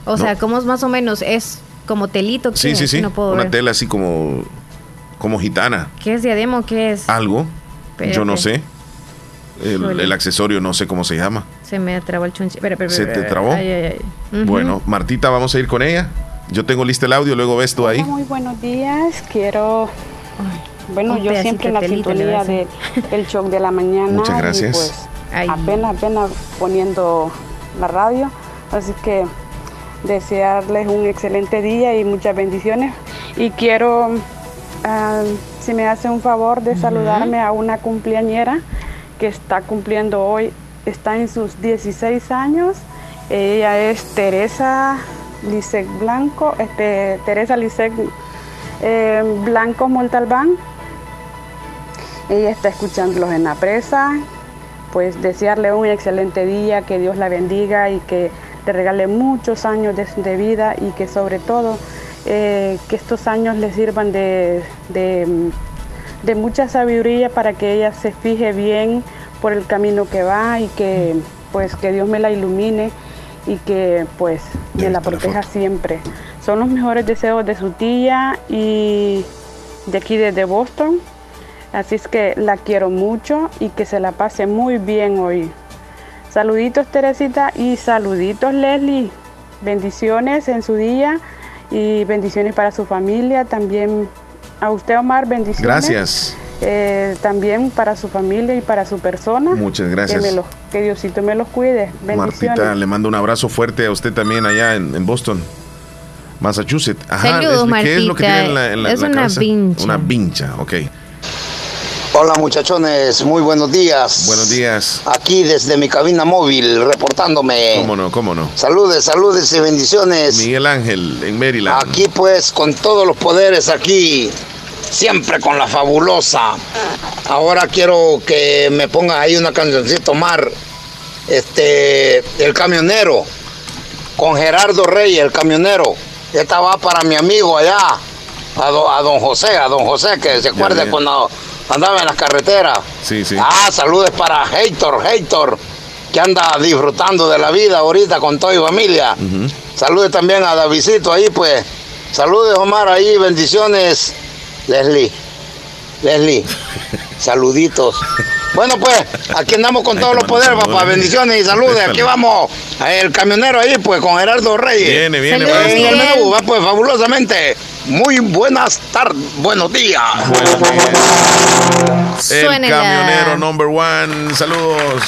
O sea, ¿cómo es más o menos? ¿Es como telito? ¿Qué Sí, sí, sí. No puedo una ver. tela así como. Como gitana. ¿Qué es diadema o qué es? Algo. Yo no sé. El, accesorio no sé cómo se llama. Se me trabó el chunchi. Espera, espera, ¿Se espera, te trabó? Ay, ay, ay. Bueno, Martita, vamos a ir con ella. Yo tengo listo el audio, luego ves tú ahí. Hola, muy buenos días. Quiero, bueno, yo siempre en la sintonía de el show de la [laughs] mañana. Muchas y, gracias. pues apenas, apenas poniendo la radio. Así que desearles un excelente día y muchas bendiciones. Y quiero, ah, si me hace un favor de saludarme a una cumpleañera que está cumpliendo hoy, está en sus 16 años. Ella es Teresa Lisek Blanco, este, Teresa Lisek eh, Blanco Montalbán. Ella está escuchándolos en la presa. Pues desearle un excelente día, que Dios la bendiga y que le regale muchos años de, vida y que sobre todo eh, que estos años le sirvan de, de, de mucha sabiduría para que ella se fije bien por el camino que va y que pues que Dios me la ilumine y que pues me la proteja siempre. Son los mejores deseos de su tía y de aquí desde Boston. Así es que la quiero mucho y que se la pase muy bien hoy. Saluditos Teresita y saluditos Leslie. Bendiciones en su día y bendiciones para su familia. También a usted Omar, bendiciones. Gracias. Eh, también para su familia y para su persona. Muchas gracias. Que, me los- que Diosito me los cuide. Bendiciones. Martita, le mando un abrazo fuerte a usted también allá en, en Boston, Massachusetts. Ajá, Saludos, Leslie, ¿qué es lo que Martita. tiene en la, en la- Es la una cabeza? vincha. Una vincha, ok. Hola muchachones, muy buenos días. Buenos días. Aquí desde mi cabina móvil, reportándome. ¿Cómo no? ¿Cómo no? Saludes, saludes y bendiciones. Miguel Ángel, en Maryland. Aquí pues con todos los poderes aquí, siempre con la fabulosa. Ahora quiero que me pongas ahí una cancioncita, Omar. Este, el camionero, con Gerardo Reyes, el camionero. Esta va para mi amigo allá, a, do- a don José, a don José, que se acuerde cuando andaba en las carreteras. Sí, sí. Ah, saludes para Heitor, Heitor, que anda disfrutando de la vida ahorita con toda mi familia. Saludes también a Davidito ahí, pues. Saludes, Omar, ahí, bendiciones. Leslie, Leslie, [laughs] saluditos. Bueno, pues, aquí andamos con todos los poderes, papá. Bendiciones y saludes. Aquí vamos, el camionero ahí, pues, con Gerardo Reyes. Viene, viene, En maestro. el menú, va, pues, fabulosamente. Muy buenas tardes, buenos días. El Suénela. camionero number one. Saludos.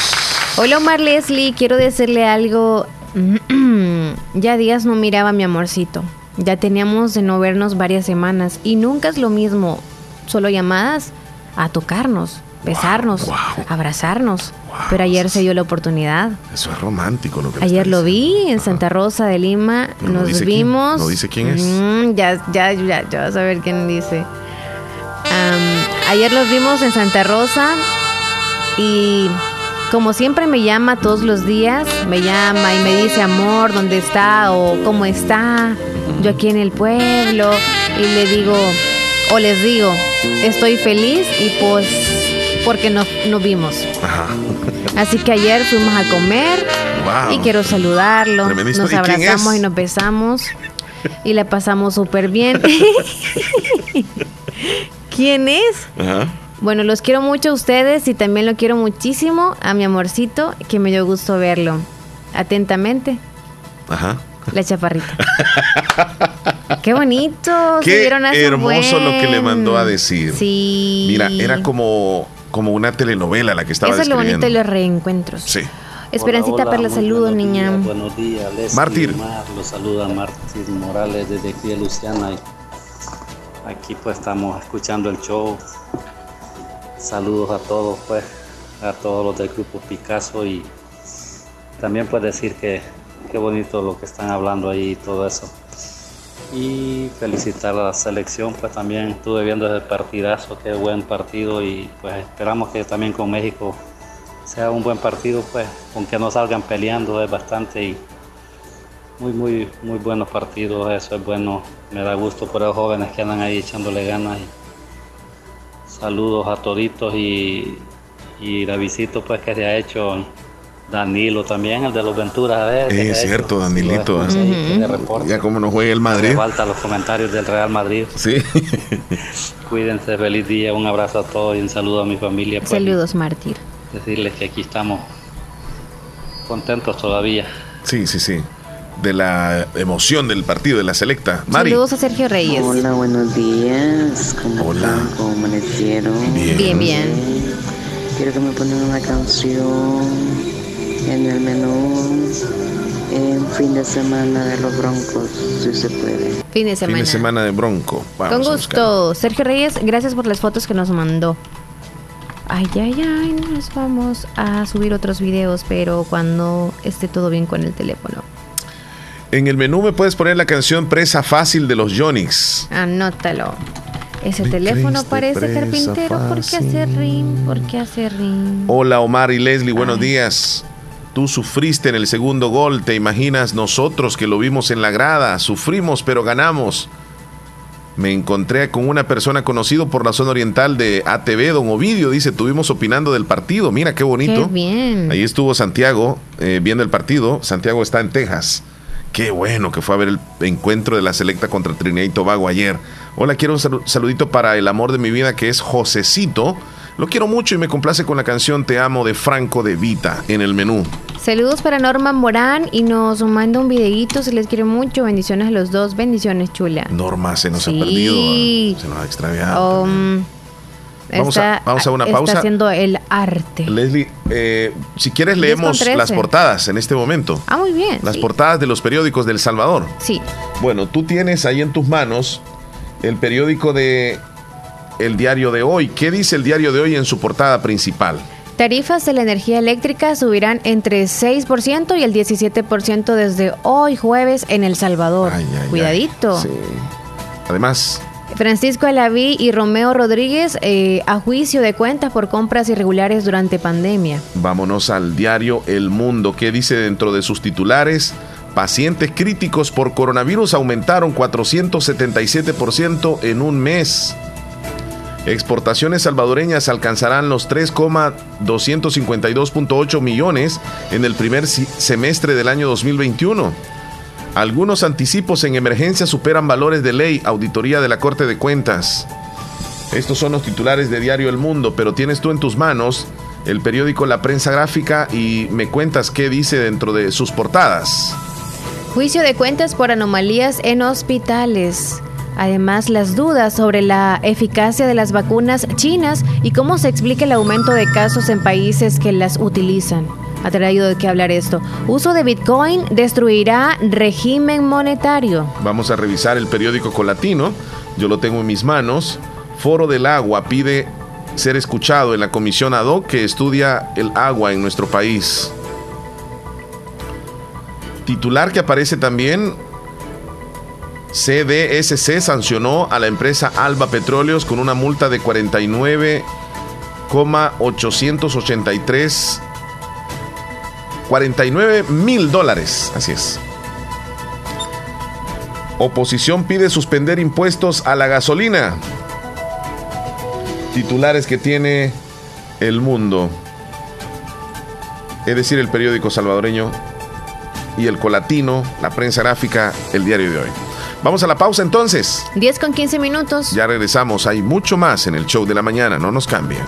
Hola Omar Leslie, quiero decirle algo. [clears throat] ya días no miraba a mi amorcito. Ya teníamos de no vernos varias semanas y nunca es lo mismo, solo llamadas a tocarnos, besarnos, abrazarnos. Pero ayer se dio la oportunidad. Eso es romántico lo que Ayer lo vi en Santa Rosa de Lima, Pero no nos dice quién, vimos. no dice quién es. Mm, ya, ya, ya, ya vas a ver quién dice. Ayer los vimos en Santa Rosa y como siempre me llama todos los días, me llama y me dice amor, ¿dónde está? o ¿cómo está? Yo aquí en el pueblo y le digo, o les digo, estoy feliz y pues porque nos, nos vimos. Ajá. Así que ayer fuimos a comer Wow. y quiero saludarlo. Tremenda Nos historia. ¿Y quién abrazamos y nos besamos. y la pasamos súper bien. [laughs] ¿Quién es? Ajá. Bueno, los quiero mucho a ustedes y también lo quiero muchísimo a mi amorcito, que me dio gusto verlo. Atentamente, Ajá. la chaparrita. [laughs] Qué bonito. Qué hermoso lo que le mandó a decir. Sí. Mira, era como, como una telenovela la que estaba Eso es lo bonito de los reencuentros. Sí. Esperancita Hola, Perla, buenos niña. días, buenos días, Leslie, Mártir. Los saluda Martín Morales desde aquí de Luciana. Aquí pues estamos escuchando el show. Saludos a todos pues, a todos los del grupo Picasso y también pues decir que qué bonito lo que están hablando ahí y todo eso. Y felicitar a la selección, pues también estuve viendo ese partidazo, qué buen partido y pues esperamos que también con México sea un buen partido, pues, aunque no salgan peleando, es bastante y muy, muy, muy buenos partidos, eso es bueno, me da gusto por los jóvenes que andan ahí echándole ganas. saludos a toditos y, y la visita pues que se ha hecho Danilo también, el de los Venturas, a ver. Es cierto, hecho. Danilito. ¿eh? reporte. Ya como nos juega el Madrid. Falta los comentarios del Real Madrid. Sí. [laughs] Cuídense, feliz día, un abrazo a todos y un saludo a mi familia. pues, Saludos, Mártir. decirles que aquí estamos contentos todavía. Sí, sí, sí. De la emoción del partido, de la selecta. Mari. Saludos a Sergio Reyes. Hola, buenos días. ¿Cómo están? ¿Cómo amanecieron? Bien. Bien, bien. Quiero que me pongan una canción en el menú en fin de semana de los Broncos, si se puede. Fin de Fin semana. de semana de Bronco. Vamos Con a gusto. Sergio Reyes, gracias por las fotos que nos mandó. Ay, ay, ay, nos vamos a subir otros videos, pero cuando esté todo bien con el teléfono. En el menú me puedes poner la canción Presa Fácil de los Yonix. Anótalo. Ese Me teléfono parece carpintero. ¿Por qué hace ring? ¿Por qué hace ring? Hola Omar y Leslie, buenos días. Tú sufriste en el segundo gol, te imaginas nosotros que lo vimos en la grada, sufrimos pero ganamos. Me encontré con una persona conocido por la zona oriental de ATV, don Ovidio, dice, estuvimos opinando del partido, mira qué bonito. Qué bien. Ahí estuvo Santiago eh, viendo el partido, Santiago está en Texas. Qué bueno que fue a ver el encuentro de la selecta contra Trinidad y Tobago ayer. Hola, quiero un salu- saludito para el amor de mi vida que es Josecito. Lo quiero mucho y me complace con la canción Te amo de Franco de Vita en el menú. Saludos para Norma Morán y nos manda un videíto. Se les quiere mucho. Bendiciones a los dos. Bendiciones, chula. Norma se nos Sí. ha perdido, ah, se nos ha extraviado. Um, Vamos a- está- vamos a una está pausa. haciendo el arte. Leslie, eh, si quieres 10 con leemos 13. las portadas en este momento. Ah, muy bien. Las sí. portadas de los periódicos del Salvador. Sí. Bueno, tú tienes ahí en tus manos el periódico de El Diario de Hoy. ¿Qué dice el Diario de Hoy en su portada principal? Tarifas de la energía eléctrica subirán entre 6% y el 17% desde hoy jueves en El Salvador. Cuidadito. Además, Francisco Alaví y Romeo Rodríguez eh, a juicio de cuentas por compras irregulares durante pandemia. vámonos al diario El Mundo. ¿Qué dice dentro de sus titulares? Pacientes críticos por coronavirus aumentaron 477% en un mes. Exportaciones salvadoreñas alcanzarán los 3,252.8 millones en el primer semestre del año 2021. Algunos anticipos en emergencia superan valores de ley, auditoría de la Corte de Cuentas. Estos son los titulares de Diario El Mundo, pero tienes tú en tus manos el periódico La Prensa Gráfica y me cuentas qué dice dentro de sus portadas. Juicio de cuentas por anomalías en hospitales. Además, las dudas sobre la eficacia de las vacunas chinas y cómo se explica el aumento de casos en países que las utilizan. Ha traído de qué hablar esto. Uso de Bitcoin destruirá régimen monetario. Vamos a revisar el periódico Colatino. Yo lo tengo en mis manos. Foro del Agua pide ser escuchado en la comisión ad hoc que estudia el agua en nuestro país. Titular que aparece también. CDSC sancionó a la empresa Alba Petróleos con una multa de 49,883 49 mil dólares. Así es. Oposición pide suspender impuestos a la gasolina. Titulares que tiene El Mundo. Es decir, el periódico salvadoreño y el colatino, la prensa gráfica, el diario de hoy. Vamos a la pausa entonces. 10 con 15 minutos. Ya regresamos. Hay mucho más en el show de la mañana. No nos cambien.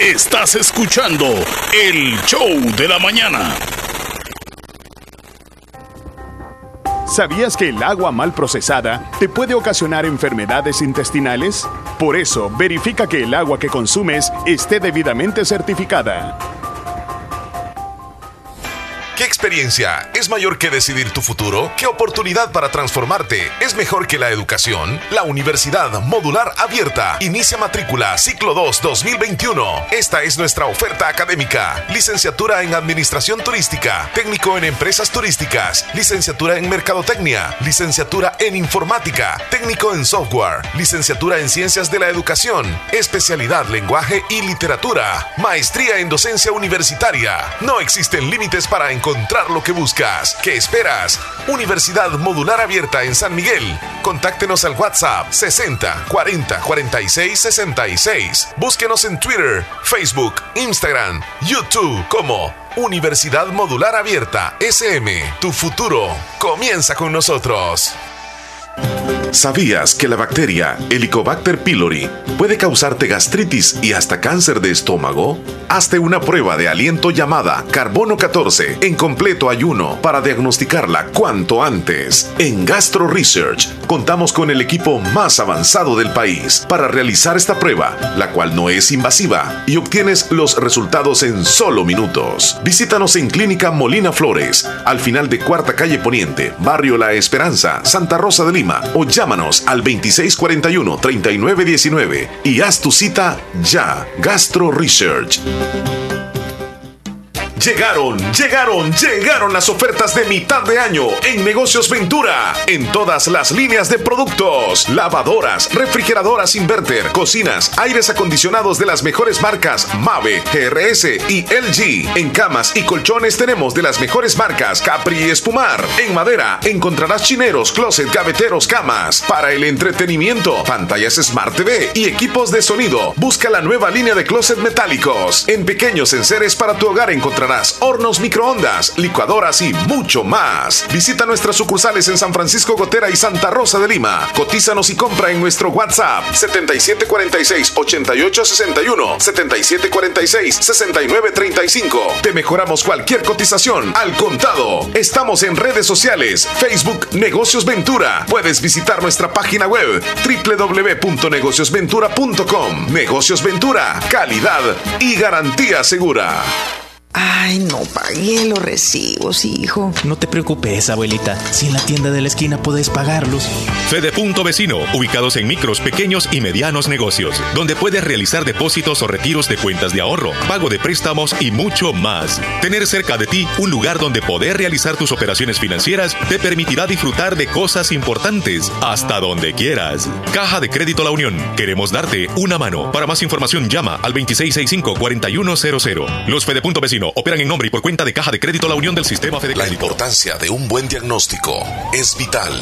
Estás escuchando el show de la mañana. ¿Sabías que el agua mal procesada te puede ocasionar enfermedades intestinales? Por eso, verifica que el agua que consumes esté debidamente certificada. ¿Qué experiencia es mayor que decidir tu futuro? ¿Qué oportunidad para transformarte es mejor que la educación? La Universidad Modular Abierta inicia matrícula ciclo 2 2021. Esta es nuestra oferta académica. Licenciatura en Administración Turística, técnico en Empresas Turísticas, licenciatura en Mercadotecnia, licenciatura en Informática, técnico en Software, licenciatura en Ciencias de la Educación, especialidad Lenguaje y Literatura, maestría en Docencia Universitaria. No existen límites para encontrar lo que buscas. ¿Qué esperas? Universidad Modular Abierta en San Miguel. Contáctenos al WhatsApp 60 40 46 66. Búsquenos en Twitter, Facebook, Instagram, YouTube como Universidad Modular Abierta SM. Tu futuro comienza con nosotros. ¿Sabías que la bacteria Helicobacter pylori puede causarte gastritis y hasta cáncer de estómago? Hazte una prueba de aliento llamada carbono 14 en completo ayuno para diagnosticarla cuanto antes. En Gastro Research contamos con el equipo más avanzado del país para realizar esta prueba, la cual no es invasiva y obtienes los resultados en solo minutos. Visítanos en Clínica Molina Flores, al final de Cuarta Calle Poniente, Barrio La Esperanza, Santa Rosa de Lima o llámanos al 2641-3919 y haz tu cita ya. Gastro Research. Llegaron, llegaron, llegaron las ofertas de mitad de año en Negocios Ventura. En todas las líneas de productos. Lavadoras, refrigeradoras inverter, cocinas, aires acondicionados de las mejores marcas Mave, GRS y LG. En camas y colchones tenemos de las mejores marcas Capri y Espumar. En madera encontrarás chineros, closet, gaveteros, camas. Para el entretenimiento, pantallas Smart TV y equipos de sonido. Busca la nueva línea de closet metálicos. En pequeños enseres para tu hogar encontrarás hornos microondas, licuadoras y mucho más. Visita nuestras sucursales en San Francisco Gotera y Santa Rosa de Lima. Cotízanos y compra en nuestro WhatsApp 7746-8861, 7746-6935. Te mejoramos cualquier cotización al contado. Estamos en redes sociales, Facebook Negocios Ventura. Puedes visitar nuestra página web www.negociosventura.com. Negocios Ventura, calidad y garantía segura. Ay, no pagué los recibos, hijo. No te preocupes, abuelita. Si en la tienda de la esquina puedes pagarlos. Fede Punto Vecino, ubicados en micros, pequeños y medianos negocios, donde puedes realizar depósitos o retiros de cuentas de ahorro, pago de préstamos y mucho más. Tener cerca de ti un lugar donde poder realizar tus operaciones financieras te permitirá disfrutar de cosas importantes hasta donde quieras. Caja de Crédito La Unión. Queremos darte una mano. Para más información llama al 2665-4100. Los Fede Punto Vecino operan en nombre y por cuenta de Caja de Crédito La Unión del Sistema Fede La importancia de un buen diagnóstico es vital.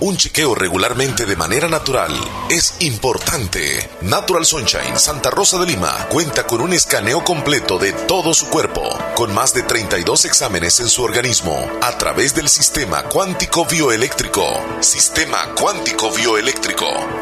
Un chequeo regularmente de manera natural es importante. Natural Sunshine Santa Rosa de Lima cuenta con un escaneo completo de todo su cuerpo, con más de 32 exámenes en su organismo, a través del sistema cuántico bioeléctrico. Sistema cuántico bioeléctrico.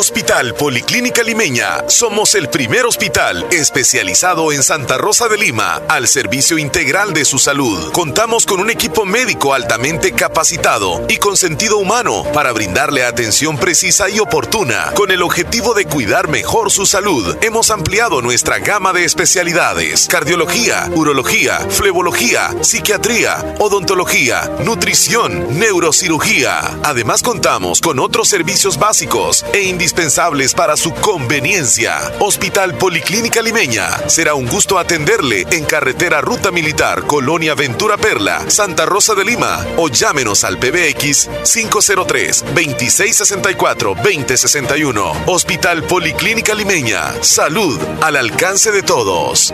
Hospital Policlínica Limeña. Somos el primer hospital especializado en Santa Rosa de Lima al servicio integral de su salud. Contamos con un equipo médico altamente capacitado y con sentido humano para brindarle atención precisa y oportuna. Con el objetivo de cuidar mejor su salud, hemos ampliado nuestra gama de especialidades: cardiología, urología, flebología, psiquiatría, odontología, nutrición, neurocirugía. Además contamos con otros servicios básicos e indispensables indispensables para su conveniencia. Hospital Policlínica Limeña. Será un gusto atenderle en carretera Ruta Militar, Colonia Ventura Perla, Santa Rosa de Lima. O llámenos al PBX 503-2664-2061. Hospital Policlínica Limeña. Salud al alcance de todos.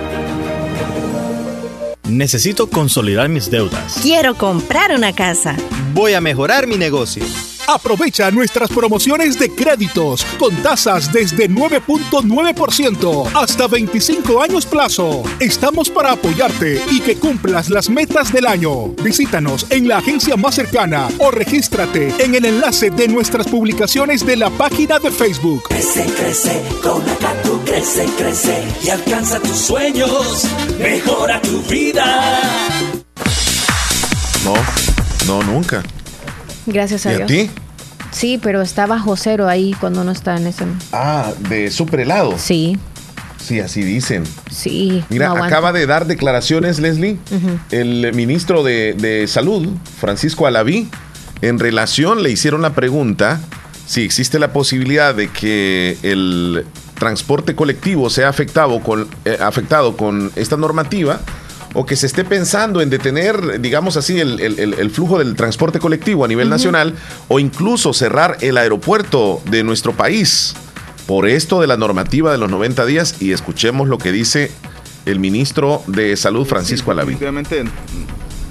Necesito consolidar mis deudas. Quiero comprar una casa. Voy a mejorar mi negocio. Aprovecha nuestras promociones de créditos con tasas desde 9.9% hasta 25 años plazo. Estamos para apoyarte y que cumplas las metas del año. Visítanos en la agencia más cercana o regístrate en el enlace de nuestras publicaciones de la página de Facebook. Crece, crece, con la Catu crece, crece y alcanza tus sueños. Mejora tu vida. No, no, nunca. Gracias ¿Y a a Dios. ti? Sí, pero está bajo cero ahí cuando no está en ese. Ah, de super helado. Sí, Sí, así dicen. sí. Mira, no acaba de dar declaraciones, Leslie, el ministro de, de Salud, Francisco Alaví, en relación, le hicieron la pregunta si existe la posibilidad de que el transporte colectivo sea afectado con, eh, afectado con esta normativa o que se esté pensando en detener, digamos así, el, el- el- el flujo del transporte colectivo a nivel nacional o incluso cerrar el aeropuerto de nuestro país por esto de la normativa de los 90 días y escuchemos lo que dice el ministro de Salud Francisco Alaví. Definitivamente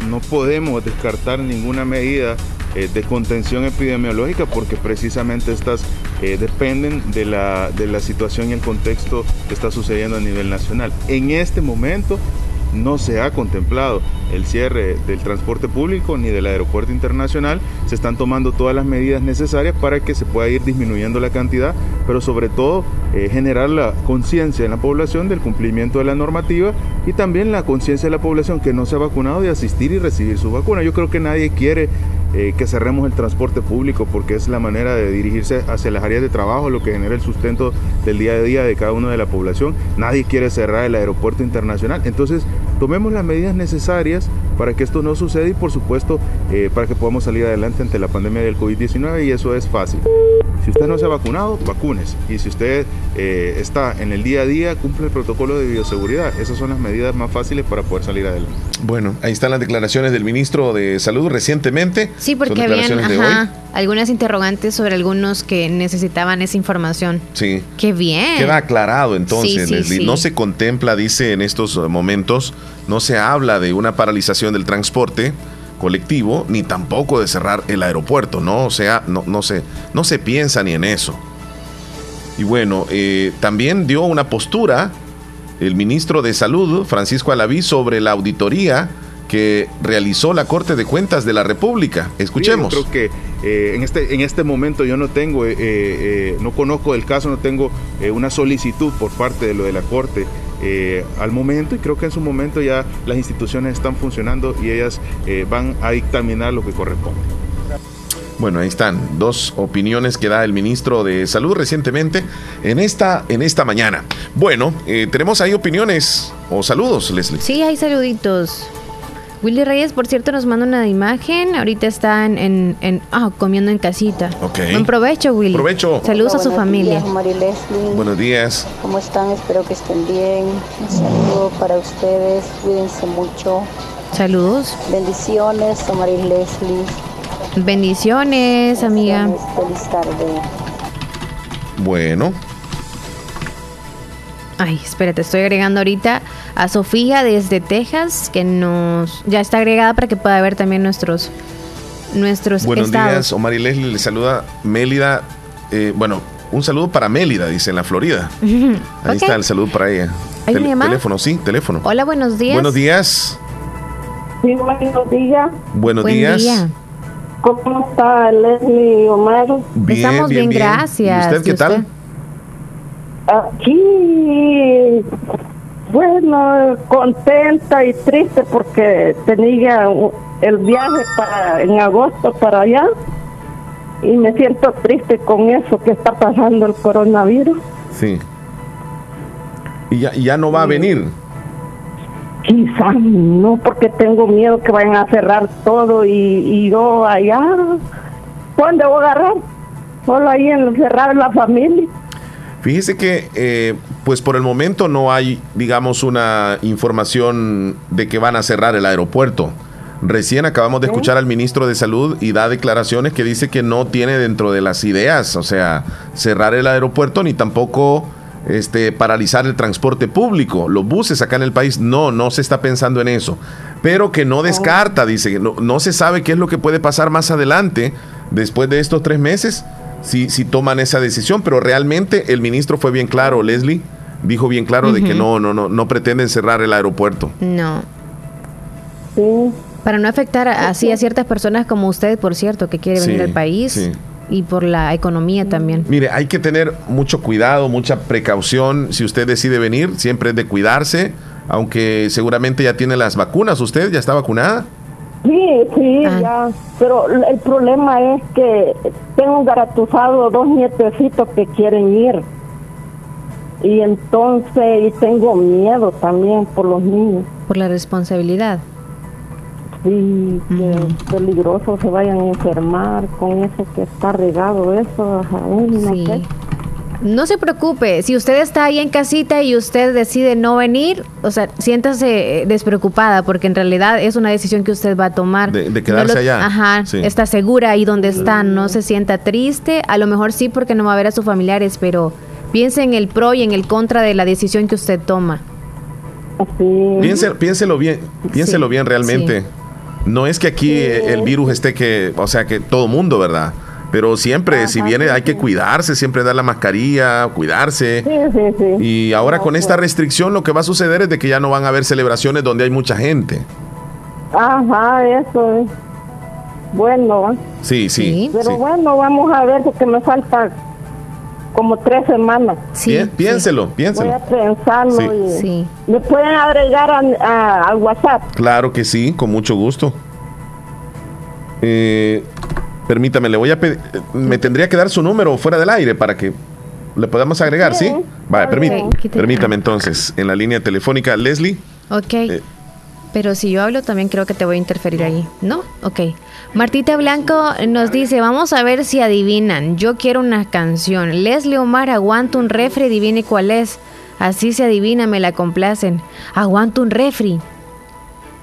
no podemos descartar ninguna medida eh, de contención epidemiológica porque precisamente estas eh, dependen de la, de la situación y el contexto que está sucediendo a nivel nacional. En este momento no se ha contemplado el cierre del transporte público ni del aeropuerto internacional. Se están tomando todas las medidas necesarias para que se pueda ir disminuyendo la cantidad, pero sobre todo eh, generar la conciencia en la población del cumplimiento de la normativa y también la conciencia de la población que no se ha vacunado de asistir y recibir su vacuna. Yo creo que nadie quiere eh, que cerremos el transporte público porque es la manera de dirigirse hacia las áreas de trabajo, lo que genera el sustento del día a día de cada uno de la población. Nadie quiere cerrar el aeropuerto internacional. Entonces, tomemos las medidas necesarias para que esto no suceda y por supuesto eh, para que podamos salir adelante ante la pandemia del COVID-19 y eso es fácil. Si usted no se ha vacunado, vacunes. Y si usted eh, está en el día a día, cumple el protocolo de bioseguridad. Esas son las medidas más fáciles para poder salir adelante. Bueno, ahí están las declaraciones del ministro de Salud recientemente. Sí, porque habían ajá, algunas interrogantes sobre algunos que necesitaban esa información. Sí. Qué bien. Queda aclarado entonces, Sí, sí, Leslie. sí. No se contempla, dice en estos momentos, no se habla de una paralización del transporte colectivo, ni tampoco de cerrar el aeropuerto, ¿no? O sea, no, no, se, no se piensa ni en eso. Y bueno, eh, también dio una postura el ministro de Salud, Francisco Alaví, sobre la auditoría que realizó la Corte de Cuentas de la República. Escuchemos. Sí, yo creo que eh, en, este, en este momento yo no tengo, eh, eh, no conozco el caso, no tengo una solicitud por parte de lo de la Corte eh, al momento y creo que en su momento ya las instituciones están funcionando y ellas eh, van a dictaminar lo que corresponde. Bueno, ahí están dos opiniones que da el ministro de Salud recientemente en esta, en esta mañana. Bueno, eh, tenemos ahí opiniones o saludos, Leslie. Sí, hay saluditos. Willy Reyes, por cierto, nos manda una imagen. Ahorita está en, en- en- ah, comiendo en casita. Ok. Buen provecho, Willy. Provecho. Saludos a su Buenos familia. días, Mari Leslie. Buenos días. ¿Cómo están? Espero que estén bien. Un saludo para ustedes. Cuídense mucho. Saludos. Bendiciones, Mari Leslie. Bendiciones, amiga. Feliz tarde. Bueno, Ay, espérate, estoy agregando ahorita a Sofía desde Texas, que nos ya está agregada para que pueda ver también nuestros nuestros buenos estados. días. Omar y Leslie le saluda Mélida. eh, bueno, un saludo para Mélida, dice en la Florida. [laughs] Ahí está el saludo para ella. ¿Hay llamada? teléfono, sí, teléfono. Hola, buenos días. Buenos días. Sí, buenos días. Buenos Buen días. día. ¿Cómo está Leslie Omar? Bien, Estamos bien, bien, bien. gracias. ¿Y usted qué ¿Y tal? Aquí, bueno, contenta y triste porque tenía el viaje para en agosto para allá y me siento triste con eso que está pasando el coronavirus. Sí. Y ya, ya no va a venir. Quizás no, porque tengo miedo que vayan a cerrar todo y, y yo allá, ¿cuándo voy a agarrar? Solo ahí encerrar la familia. Fíjese que, eh, pues por el momento no hay, digamos, una información de que van a cerrar el aeropuerto. Recién acabamos de escuchar al ministro de Salud y da declaraciones que dice que no tiene dentro de las ideas, o sea, cerrar el aeropuerto ni tampoco este, paralizar el transporte público. Los buses acá en el país, no, no se está pensando en eso. Pero que no descarta, dice, que no, no se sabe qué es lo que puede pasar más adelante, después de estos tres meses, si, si toman esa decisión. Pero realmente el ministro fue bien claro, Leslie, dijo bien claro de que no, no, no, no pretenden cerrar el aeropuerto. No. Para no afectar a- así a ciertas personas como usted, por cierto, que quiere venir Sí, al país sí. y por la economía también. Mire, hay que tener mucho cuidado, mucha precaución. Si usted decide venir, siempre es de cuidarse, aunque seguramente ya tiene las vacunas. ¿Usted ya está vacunada? Sí, sí, ya. Pero el problema es que tengo garatuzado dos nietecitos que quieren ir. Y entonces, y tengo miedo también por los niños. Por la responsabilidad. Sí, que es peligroso se vayan a enfermar con eso que está regado, eso. ajá, no Sí. sé. No se preocupe, si usted está ahí en casita y usted decide no venir, o sea, siéntase eh, despreocupada porque en realidad es una decisión que usted va a tomar. De- de quedarse allá. Ajá, Sí. está segura ahí donde está, no se sienta triste, a lo mejor sí porque no va a ver a sus familiares, pero piense en el pro y en el contra de la decisión que usted toma. Piense- piénselo bien, piénselo bien realmente. No es que aquí eh, el virus esté que, o sea, que todo mundo, ¿verdad? Pero siempre, si viene, hay que cuidarse, siempre dar la mascarilla, cuidarse. Sí, sí, sí. Y ahora con esta restricción lo que va a suceder es de que ya no van a haber celebraciones donde hay mucha gente. Ajá, eso es. Bueno. Sí, sí. pero sí. bueno, vamos a ver porque me falta como tres semanas. Bien, piénselo, Voy piénselo. a pensarlo Sí. y me pueden agregar a- a- al WhatsApp. Claro que sí, con mucho gusto. Eh, permítame, le voy a pedir, me tendría que dar su número fuera del aire para que le podamos agregar, ¿sí? Vale, permí- bien. Quítale. permítame entonces, en la línea telefónica, Leslie. Ok. Eh. Pero si yo hablo también creo que te voy a interferir ahí. ¿No? Ok. Martita Blanco nos dice, vamos a ver si adivinan. Yo quiero una canción. Leslie Omar, aguanto un refri, adivine cuál es. Así se adivina, me la complacen. Aguanto un refri.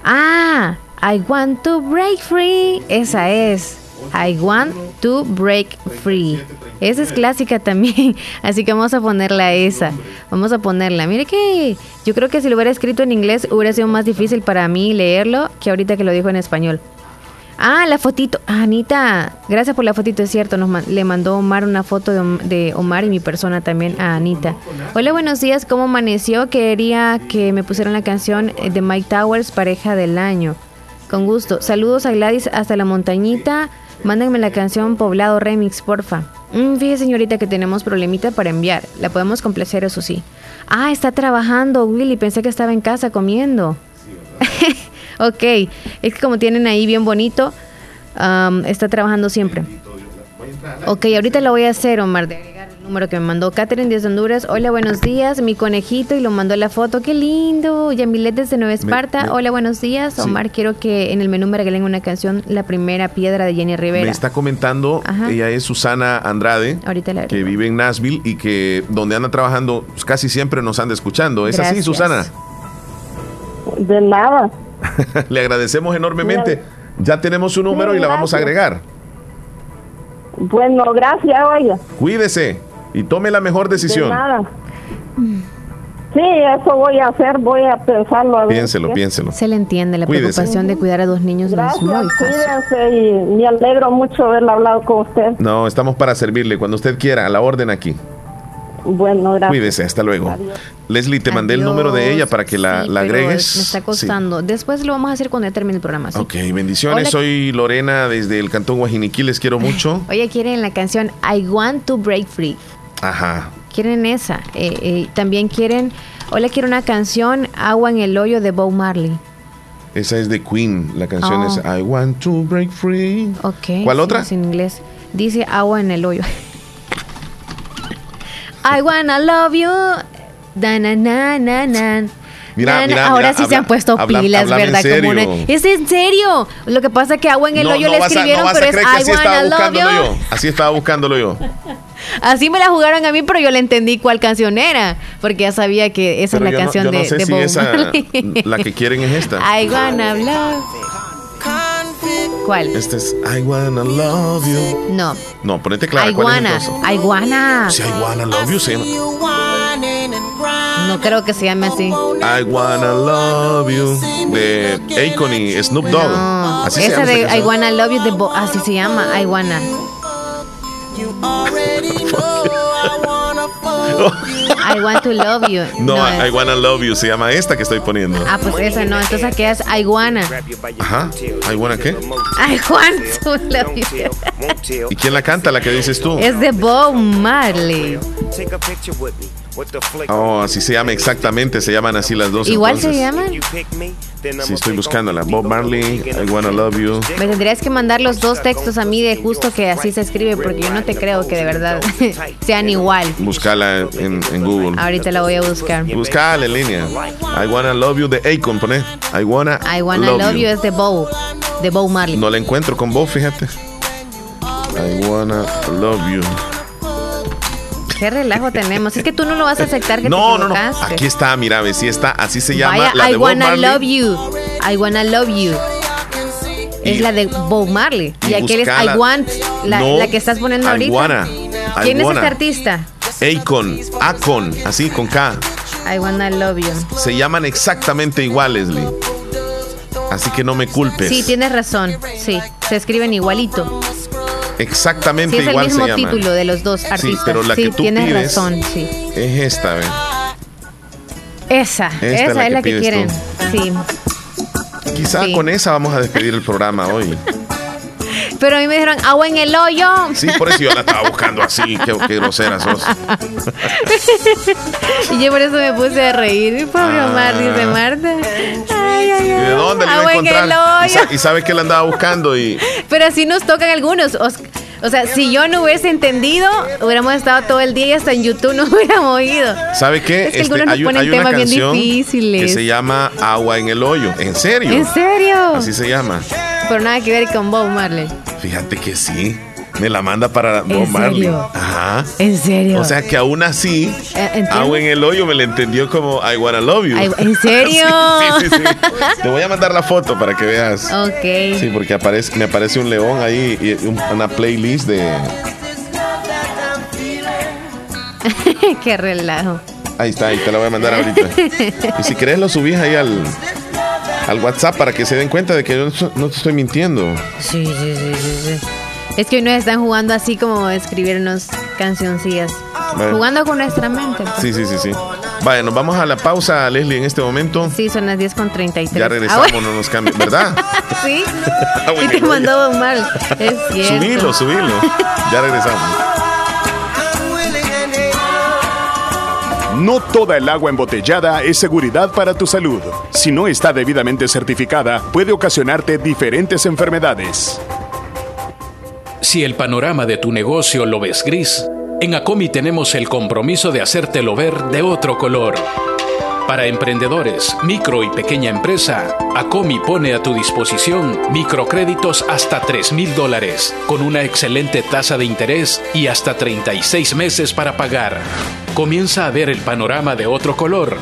Ah, I want to break free. Esa es. I want to break free. Esa es clásica también. [laughs] Así que vamos a ponerla esa. Vamos a ponerla. Mire que yo creo que si lo hubiera escrito en inglés hubiera sido más difícil para mí leerlo que ahorita que lo dijo en español. Ah, la fotito. Anita, gracias por la fotito, es cierto. Nos le mandó Omar una foto de, de Omar y mi persona también a Anita. Hola, buenos días. ¿Cómo amaneció? Quería que me pusieran la canción de Mike Towers, pareja del año. Con gusto. Saludos a Gladys hasta la montañita. Mándenme la canción Poblado Remix, porfa. Mm, fíjese, señorita, que tenemos problemita para enviar. La podemos complacer, eso sí. Ah, está trabajando, Willy. Pensé que estaba en casa comiendo. [laughs] ok, es que como tienen ahí bien bonito, está trabajando siempre. Ok, ahorita lo voy a hacer, Omar, número que me mandó Catherine desde Honduras. Hola, buenos días, mi conejito, y lo mandó la foto. ¡Qué lindo! Yamilet desde Nueva Esparta. me- Hola, buenos días. Sí. Omar, quiero que en el menú me regalen una canción, La Primera Piedra de Jenny Me Rivera. está comentando, Ajá. ella es Susana Andrade, Ahorita la que vive en Nashville y que donde anda trabajando pues, casi siempre nos anda escuchando. ¿Es así. Susana? De nada. [laughs] Le agradecemos enormemente. Ya tenemos su número Sí, y la vamos a agregar. Bueno, gracias, oiga. Cuídese y tome la mejor De decisión. nada. Sí, eso voy a hacer, voy a pensarlo. A ver Piénselo, qué. piénselo. Se le entiende, la Cuídese. preocupación de cuidar a dos niños no es Gracias, muy fácil. cuídense y me alegro mucho haber hablado con usted. No, estamos para servirle cuando usted quiera, a la orden aquí. Bueno, gracias. Cuídese, hasta luego. Leslie, te mandé el número de ella para que la, Sí, la agregues. Me está Sí. costando. Después lo vamos a hacer cuando ya termine el programa. ¿sí? Ok, bendiciones. Hola. Soy Lorena desde el Cantón Guajiniquí, les quiero mucho. [laughs] Oye, quieren la canción I Want to Break Free. Ajá. Quieren esa. Eh, eh, también quieren. Hola, quiero una canción Agua en el hoyo de Bob Marley. Esa es de Queen. La canción Oh. es I want to break free. Ok. ¿Cuál sí, otra? es en inglés. Dice agua en el hoyo. [laughs] I wanna love you. Da na na na na. Mira, Man, mira, ahora mira, sí se habla- han puesto habla- pilas, en ¿verdad? Como serio. una- Es en serio. Lo que pasa es que agua en el No, hoyo no le vas a- no escribieron, pero es I así estaba wanna love buscándolo you. yo. Así estaba buscándolo yo. [laughs] Así me la jugaron a mí, pero yo le entendí cuál canción era. Porque ya sabía que esa Pero es yo la no- canción yo no de, sé de si Bob esa, Marley. la que quieren es esta. [laughs] I wanna love. ¿Cuál? Este es I wanna love you. No. No, ponete clara. I ¿Cuál es wanna. entonces? I wanna. Sí, I wanna love you. Se llama. No creo que se llame así. I wanna love you. De Akon y Snoop Dogg. No. Así se Esa llama de esta I wanna love you de Bo- así se llama. I wanna. [laughs] I want to love you. No, I, es- wanna love you. Se llama esta que estoy poniendo. Ah, pues esa no. Entonces aquí es I wanna. Ajá. I wanna qué? I want to love you. ¿Y quién la canta? La que dices tú. Es de Bob Marley. Oh, así se llama exactamente. Se llaman así las dos. Igual se entonces. llaman. Sí, estoy buscándola. Bob Marley, I wanna love you. Me tendrías que mandar los dos textos a mí de justo que así se escribe, porque yo no te creo que de verdad [laughs] sean igual. Buscala en, en Google. Ahorita la voy a buscar. Buscala en línea. I wanna love you de Akon, pone. I wanna, I wanna love, you. es de Bob, de Bob Marley. No la encuentro con Bob, fíjate. I wanna love you. Qué relajo tenemos. Es que tú no lo vas a aceptar que No, te no, no. equivocaste. Aquí está, mira, ve si está, así se llama Vaya, la I wanna love you. I wanna love you. Es la de Bob Marley. Y, y aquel es. I want, la, No, la que estás poniendo I ahorita. wanna. ¿Quién I es wanna. este artista? Akon, Akon, así con K. I wanna love you. Se llaman exactamente igual, Leslie. Así que no me culpes. Sí, tienes razón. Sí, se escriben igualito. Exactamente Sí, es el igual mismo se llaman. título de los dos Sí, artistas. pero la sí, que tú tienes pides razón, sí. es esta, ¿ve? Esa, es esa la es que la que quieren. tú. Sí. Quizá Sí. con esa vamos a despedir el programa hoy. [laughs] Pero a mí me dijeron agua en el hoyo. Sí, por eso yo la estaba buscando así. Qué, qué grosera sos. [laughs] y yo por eso me puse a reír. Pobre Omar, dice Marta. Ay, ay, ¿Y ay. de dónde le iba a Agua en el encontrar? Y, hoyo. sa- y sabe que la andaba buscando y Pero así nos tocan algunos. O sea, si yo no hubiese entendido, hubiéramos estado todo el día y hasta en YouTube no [laughs] hubiéramos oído. ¿sabe qué? Este, Es que algunos nos hay, ponen hay una temas bien canción que difíciles. se llama Agua en el hoyo. ¿En serio? ¿En serio? Así se llama. Pero nada que ver con Bob Marley. Fíjate que sí. Me la manda para Bob Marley. serio? Ajá. ¿En serio? O sea que aún así, Eh, ¿entiendes? Agua en el hoyo me la entendió como I wanna love you. ¿En serio? [laughs] Sí, sí, sí, [laughs] sí. Te voy a mandar la foto para que veas. Ok. Sí, porque aparece, me aparece un león ahí y un- una playlist de. [laughs] Qué relajo. Ahí está, ahí te la voy a mandar ahorita. Y si querés lo subís ahí al, al WhatsApp para que se den cuenta de que yo no, no te estoy mintiendo. Sí, sí, sí, sí, sí. Es que hoy nos están jugando así como escribirnos cancioncillas. Bueno. Jugando con nuestra mente. pues. Sí, sí, sí, sí. Vaya, nos vamos a la pausa, Leslie, en este momento. Sí, son las 10 con 33. Ya regresamos, no nos cambia, ¿verdad? [laughs] sí. Ah, Y bueno, te mandó Mal. Es cierto. Subilo, subilo. Ya regresamos. No toda el agua embotellada es seguridad para tu salud. Si no está debidamente certificada, puede ocasionarte diferentes enfermedades. Si el panorama de tu negocio lo ves gris, en Acomi tenemos el compromiso de hacértelo ver de otro color. Para emprendedores, micro y pequeña empresa, Acomi pone a tu disposición microcréditos hasta 3 mil dólares, con una excelente tasa de interés y hasta 36 meses para pagar. Comienza a ver el panorama de otro color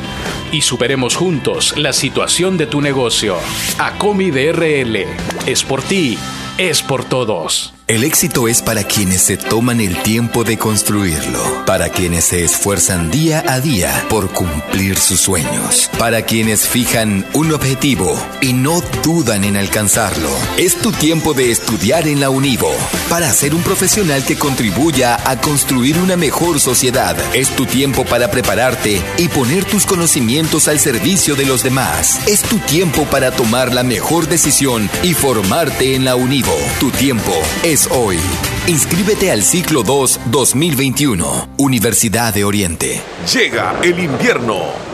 y superemos juntos la situación de tu negocio. Acomi DRL. Es por ti, es por todos. El éxito es para quienes se toman el tiempo de construirlo, para quienes se esfuerzan día a día por cumplir sus sueños, para quienes fijan un objetivo y no dudan en alcanzarlo. Es tu tiempo de estudiar en la Univo, para ser un profesional que contribuya a construir una mejor sociedad. Es tu tiempo para prepararte y poner tus conocimientos al servicio de los demás. Es tu tiempo para tomar la mejor decisión y formarte en la Univo. Tu tiempo es hoy. Inscríbete al ciclo 2 2021, Universidad de Oriente. Llega el invierno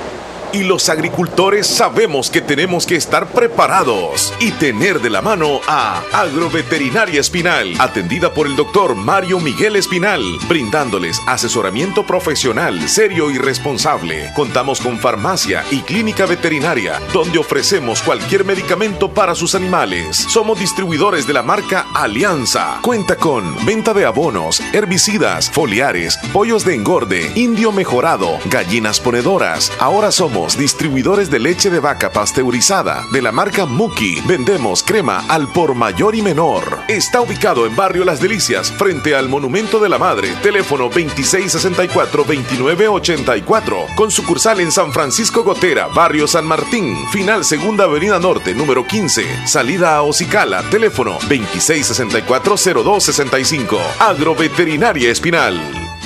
Y los agricultores sabemos que tenemos que estar preparados y tener de la mano a Agroveterinaria Espinal, atendida por el doctor Mario Miguel Espinal, brindándoles asesoramiento profesional, serio y responsable. Contamos con farmacia y clínica veterinaria, donde ofrecemos cualquier medicamento para sus animales. Somos distribuidores de la marca Alianza. Cuenta con venta de abonos, herbicidas, foliares, pollos de engorde, indio mejorado, gallinas ponedoras. Ahora somos distribuidores de leche de vaca pasteurizada de la marca Muki. Vendemos crema al por mayor y menor. Está ubicado en Barrio Las Delicias, frente al Monumento de la Madre. Teléfono 2664-2984. Con sucursal en San Francisco Gotera, Barrio San Martín. Final Segunda Avenida Norte, número 15. Salida a Ocicala. Teléfono 2664-0265. Agroveterinaria Espinal.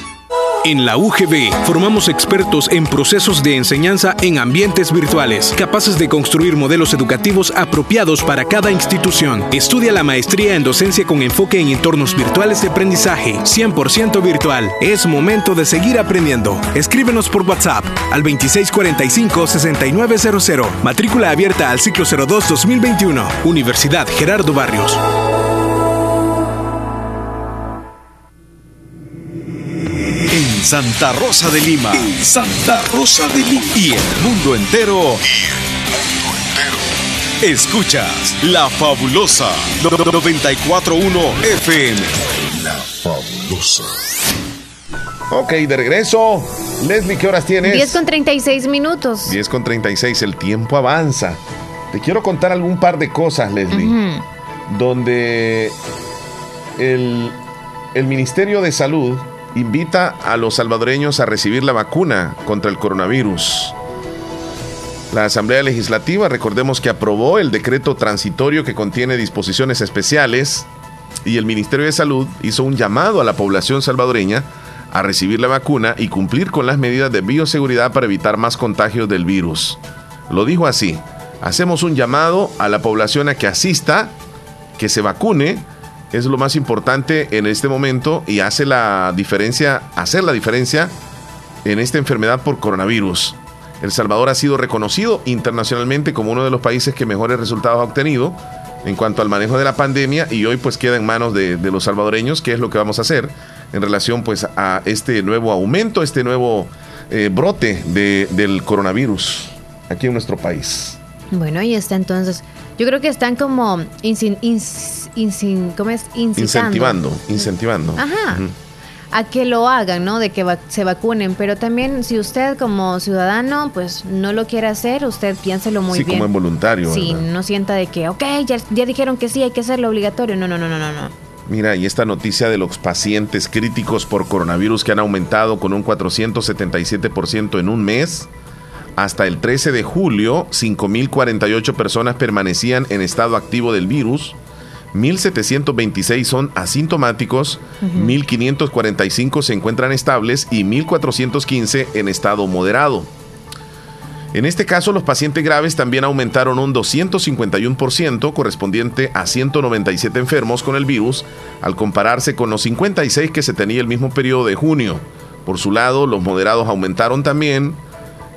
En la UGB formamos expertos en procesos de enseñanza en ambientes virtuales, capaces de construir modelos educativos apropiados para cada institución. Estudia la maestría en docencia con enfoque en entornos virtuales de aprendizaje, 100% virtual. Es momento de seguir aprendiendo. Escríbenos por WhatsApp al 2645-6900. Matrícula abierta al ciclo 02-2021. Universidad Gerardo Barrios. En Santa Rosa de Lima. Santa Rosa de Lima. Y el mundo entero. Escuchas La Fabulosa 941 FM. La Fabulosa. Ok, de regreso. Leslie, ¿qué horas tienes? 10 con 36 minutos. 10 con 36, el tiempo avanza. Te quiero contar algún par de cosas, Leslie, donde el, el Ministerio de Salud invita a los salvadoreños a recibir la vacuna contra el coronavirus. La Asamblea Legislativa, recordemos que aprobó el decreto transitorio que contiene disposiciones especiales y el Ministerio de Salud hizo un llamado a la población salvadoreña a recibir la vacuna y cumplir con las medidas de bioseguridad para evitar más contagios del virus. Lo dijo así, hacemos un llamado a la población a que asista, que se vacune, es lo más importante en este momento y hace la diferencia, hacer la diferencia en esta enfermedad por coronavirus. El Salvador ha sido reconocido internacionalmente como uno de los países que mejores resultados ha obtenido en cuanto al manejo de la pandemia y hoy pues queda en manos de, los salvadoreños qué es lo que vamos a hacer en relación pues a este nuevo aumento, este nuevo eh, brote de- del coronavirus aquí en nuestro país. Bueno, ahí está entonces. Yo creo que están como insin- ins- insin- ¿cómo es? Incentivando, incentivando. Ajá. A que lo hagan, ¿no? De que va- se vacunen, pero también si usted como ciudadano pues no lo quiere hacer, usted piénselo muy sí, bien. como en voluntario. Sí, ¿verdad? no sienta de que, ok, ya, ya dijeron que sí, hay que hacerlo obligatorio. No, no, no, no, no, no. Mira, y esta noticia de los pacientes críticos por coronavirus que han aumentado con un 477% en un mes. Hasta el 13 de julio, 5.048 personas permanecían en estado activo del virus. 1.726 son asintomáticos, Ujú. 1.545 se encuentran estables y 1.415 en estado moderado. En este caso, los pacientes graves también aumentaron un 251%, correspondiente a 197 enfermos con el virus, al compararse con los 56 que se tenía el mismo periodo de junio. Por su lado, los moderados aumentaron también,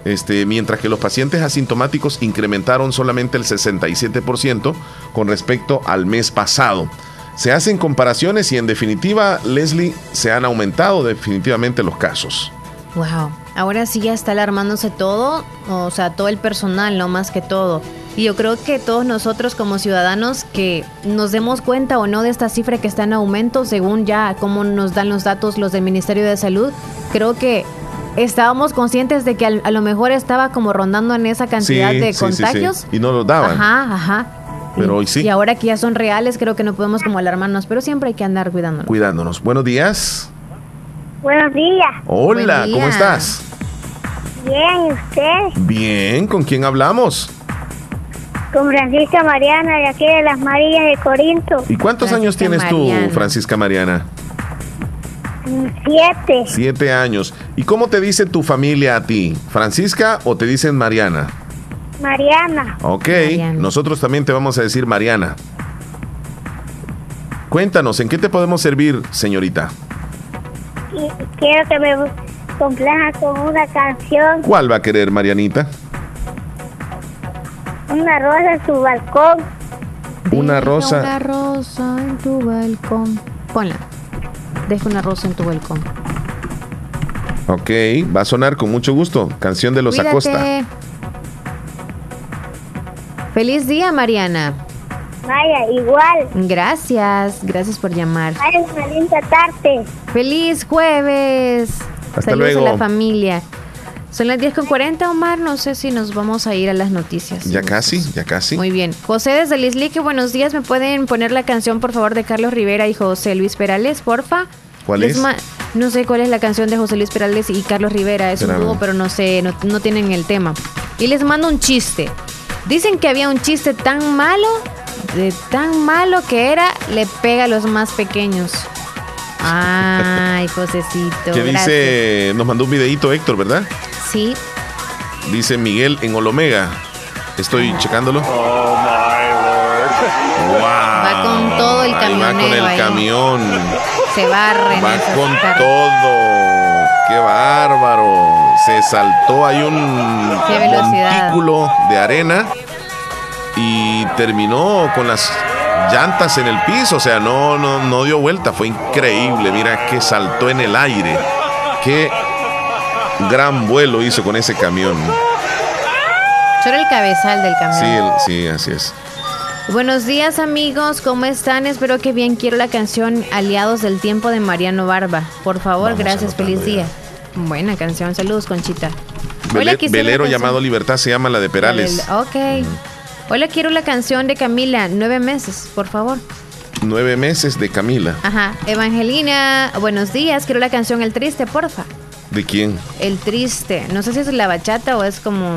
este, mientras que los pacientes asintomáticos incrementaron solamente el 67% con respecto al mes pasado. Se hacen comparaciones y en definitiva, Leslie, se han aumentado definitivamente los casos. Wow. Ahora sí ya está alarmándose todo, o sea, todo el personal, no más que todo. Y yo creo que todos nosotros como ciudadanos que nos demos cuenta o no de esta cifra que está en aumento, según ya cómo nos dan los datos los del Ministerio de Salud, creo que estábamos conscientes de que al- a lo mejor estaba como rondando en esa cantidad Sí, de sí, sí, sí. contagios. Y no los daban. Ajá, ajá. Pero hoy sí. Y ahora que ya son reales, creo que no podemos como alarmarnos, pero siempre hay que andar cuidándonos. Cuidándonos. Buenos días. Buenos días. Hola, Buen ¿cómo estás? Bien, ¿y usted? Bien, ¿con quién hablamos? Con Francisca Mariana, de aquí de las Marillas de Corinto. ¿Y cuántos años tienes tú, Francisca Mariana? Siete. Siete años. ¿Y cómo te dice tu familia a ti? ¿Francisca o te dicen Mariana? Mariana. Ok, nosotros también te vamos a decir Mariana. Cuéntanos, ¿en qué te podemos servir, señorita? Quiero que me complaja con una canción. ¿Cuál va a querer, Marianita? una rosa en su balcón. Una rosa. Una rosa en tu balcón. Ponla. Deja una rosa en tu balcón. Ok, va a sonar con mucho gusto. Canción de los Cuídate. Acosta. Feliz día, Mariana. Vaya, igual. Gracias, gracias por llamar. Vaya, una linda tarde. Feliz jueves. Hasta Saludos luego. a la familia. Son las 10 con 40, Omar. No sé si nos vamos a ir a las noticias. Ya casi, ya casi. Muy bien. José desde Lislique, buenos días. ¿Me pueden poner la canción, por favor, de Carlos Rivera y José Luis Perales, porfa? ¿Cuál Les es? No sé cuál es la canción de José Luis Perales y Carlos Rivera. Es Espérame. un dúo, pero no sé, no, no tienen el tema. Y les mando un chiste. Dicen que había un chiste tan malo, de tan malo que era, le pega a los más pequeños. [laughs] Ay, Josecito. Que dice, nos mandó un videito Héctor, ¿verdad? Sí. Dice Miguel en Olomega. Estoy checándolo. Oh, Wow. Va con todo el Ahí Va con el ahí. camión. Se barren. Va con todo. Qué bárbaro. Se saltó ahí un montículo de arena y terminó con las llantas en el piso. O sea, no, no, no dio vuelta. Fue increíble. Mira que saltó en el aire. Qué gran vuelo hizo con ese camión. Solo el cabezal del camión. Sí, el- sí, así es. Buenos días amigos, ¿cómo están? Espero que bien. Quiero la canción Aliados del Tiempo de Mariano Barba. Por favor, Vamos gracias, feliz día. Buena canción, saludos Conchita. Vele- quisiera la velero llamado Libertad se llama la de Perales. Ok. Hola, quiero la canción de Camila, nueve meses, por favor. Nueve meses de Camila. Ajá. Evangelina, buenos días, quiero la canción El Triste, porfa. ¿De quién? El Triste. No sé si es la bachata o es como...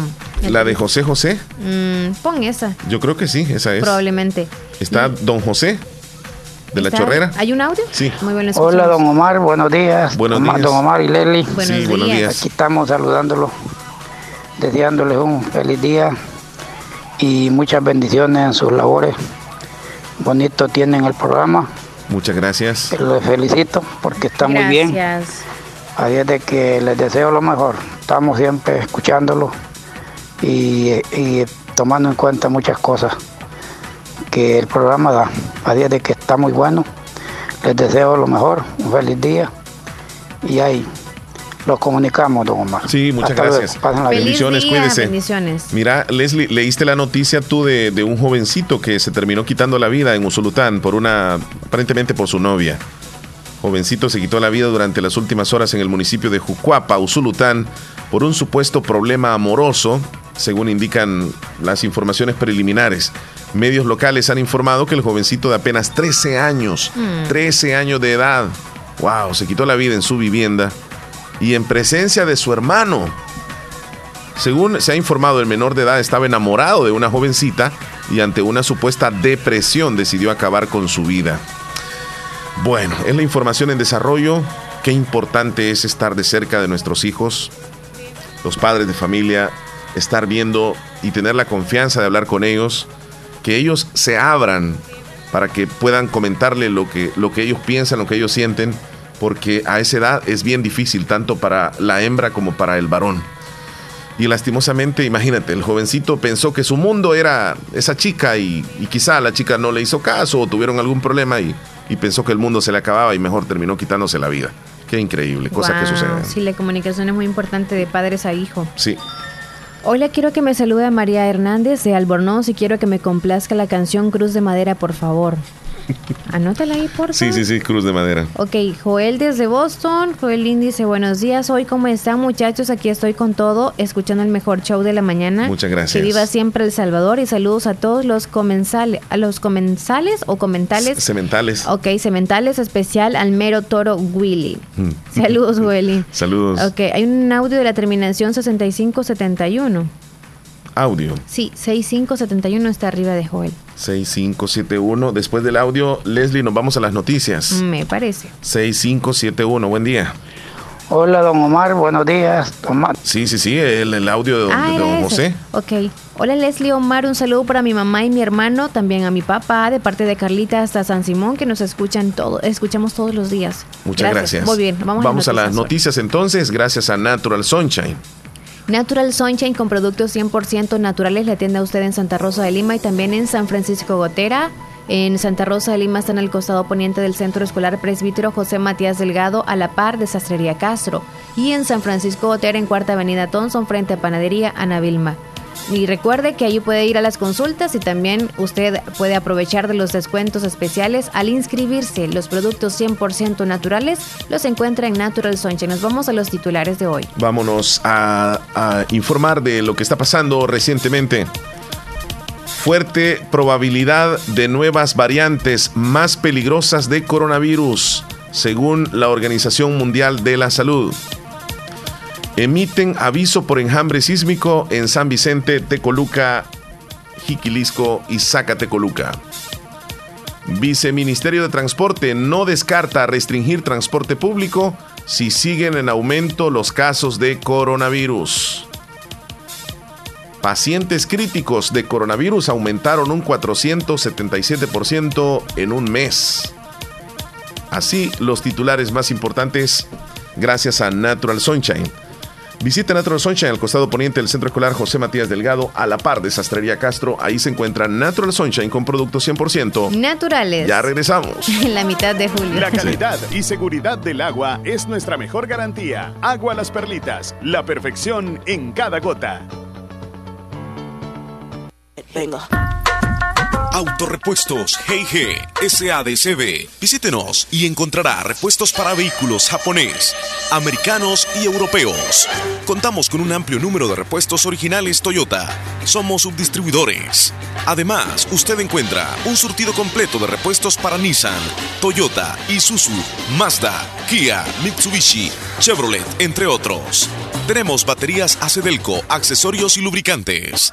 La de. José José. Mm, pon esa, Yo creo que sí, esa es. probablemente. Está Don José de la ¿Está- Chorrera. ¿Hay un audio? Sí. Muy bueno. Hola, don Omar, buenos días. Buenos Omar- días. Don Omar y Leli. Buenos Sí, buenos días. días. Aquí estamos saludándolo, deseándoles un feliz día y muchas bendiciones en sus labores. Bonito tienen el programa. Muchas gracias. Les felicito porque está muy bien. Gracias. Así es de que les deseo lo mejor. Estamos siempre escuchándolo y, y tomando en cuenta muchas cosas que el programa da. Así es de que está muy bueno. Les deseo lo mejor, un feliz día y ahí los comunicamos, don Omar. Sí, muchas Hasta luego. gracias. Pásenla bien. Bendiciones, día, cuídese. bendiciones. Mira, Leslie, leíste la noticia tú de, de un jovencito que se terminó quitando la vida en Usulután por una, aparentemente por su novia. Jovencito se quitó la vida durante las últimas horas en el municipio de Jucuapa, Usulután, por un supuesto problema amoroso, según indican las informaciones preliminares. Medios locales han informado que el jovencito de apenas 13 años, Mm. 13 años de edad, wow, se quitó la vida en su vivienda y en presencia de su hermano. Según se ha informado, el menor de edad estaba enamorado de una jovencita y ante una supuesta depresión decidió acabar con su vida. Bueno, es la información en desarrollo. Qué importante es estar de cerca de nuestros hijos, los padres de familia, estar viendo y tener la confianza de hablar con ellos, que ellos se abran para que puedan comentarle lo que, lo que ellos piensan, lo que ellos sienten, porque a esa edad es bien difícil, tanto para la hembra como para el varón. Y lastimosamente, imagínate, el jovencito pensó que su mundo era esa chica y, y quizá la chica no le hizo caso o tuvieron algún problema y, y pensó que el mundo se le acababa y mejor terminó quitándose la vida. Qué increíble, cosa que sucede. Sí, la comunicación es muy importante de padres a hijo. Sí. Hola, quiero que me salude a María Hernández de Albornoz y quiero que me complazca la canción Cruz de Madera, por favor. Anótala ahí, por favor. Sí, sí, sí, Cruz de Madera. Ok, Joel desde Boston. Joel dice, buenos días. Hoy, ¿cómo están muchachos? Aquí estoy con todo, escuchando el mejor show de la mañana. Muchas gracias. Que viva siempre El Salvador y saludos a todos los comensales, a los comensales o comentales. Cementales. Ok, sementales especial al mero toro Willy. Mm. Saludos, Willy. [laughs] Saludos. Ok, hay un audio de la terminación 6571. Audio. Sí, 6571 está arriba de Joel. 6571. Después del audio, Leslie, nos vamos a las noticias. Me parece. 6571. Buen día. Hola, don Omar, buenos días. Omar. Sí, sí, sí, el, el audio de don, Ah, de era don ese. José. Ok. Hola Leslie Omar, un saludo para mi mamá y mi hermano, también a mi papá, de parte de Carlita hasta San Simón, que nos escuchan todo, escuchamos todos los días. Muchas gracias. Muy bien, vamos, a las noticias. noticias entonces, gracias a Natural Sunshine. Natural Sunshine con productos 100% naturales le atiende a usted en Santa Rosa de Lima y también en San Francisco Gotera. En Santa Rosa de Lima está en el costado poniente del Centro Escolar Presbítero José Matías Delgado a la par de Sastrería Castro. Y en San Francisco Gotera en Cuarta Avenida Thompson frente a Panadería Ana Vilma. Y recuerde que ahí puede ir a las consultas y también usted puede aprovechar de los descuentos especiales al inscribirse. Los productos 100% naturales los encuentra en Natural Sunshine. Nos vamos a los titulares de hoy. Vámonos a, a informar de lo que está pasando recientemente. Fuerte probabilidad de nuevas variantes más peligrosas de coronavirus, según la Organización Mundial de la Salud. Emiten aviso por enjambre sísmico en San Vicente, Tecoluca, Jiquilisco y Zacatecoluca. Viceministerio de Transporte no descarta restringir transporte público si siguen en aumento los casos de coronavirus. Pacientes críticos de coronavirus aumentaron un 477% en un mes. Así los titulares más importantes gracias a Natural Sunshine. Visita Natural Sunshine al costado poniente del Centro Escolar José Matías Delgado, a la par de Sastrería Castro. Ahí se encuentra Natural Sunshine con productos 100%. Naturales. Ya regresamos. [laughs] En la mitad de julio. La calidad y seguridad del agua es nuestra mejor garantía. Agua Las Perlitas, la perfección en cada gota. Venga. Autorepuestos G&G SADCB. Visítenos y encontrará repuestos para vehículos japonés, americanos y europeos. Contamos con un amplio número de repuestos originales Toyota. Somos subdistribuidores. Además, usted encuentra un surtido completo de repuestos para Nissan, Toyota, Isuzu, Mazda, Kia, Mitsubishi, Chevrolet, entre otros. Tenemos baterías Acedelco, accesorios y lubricantes.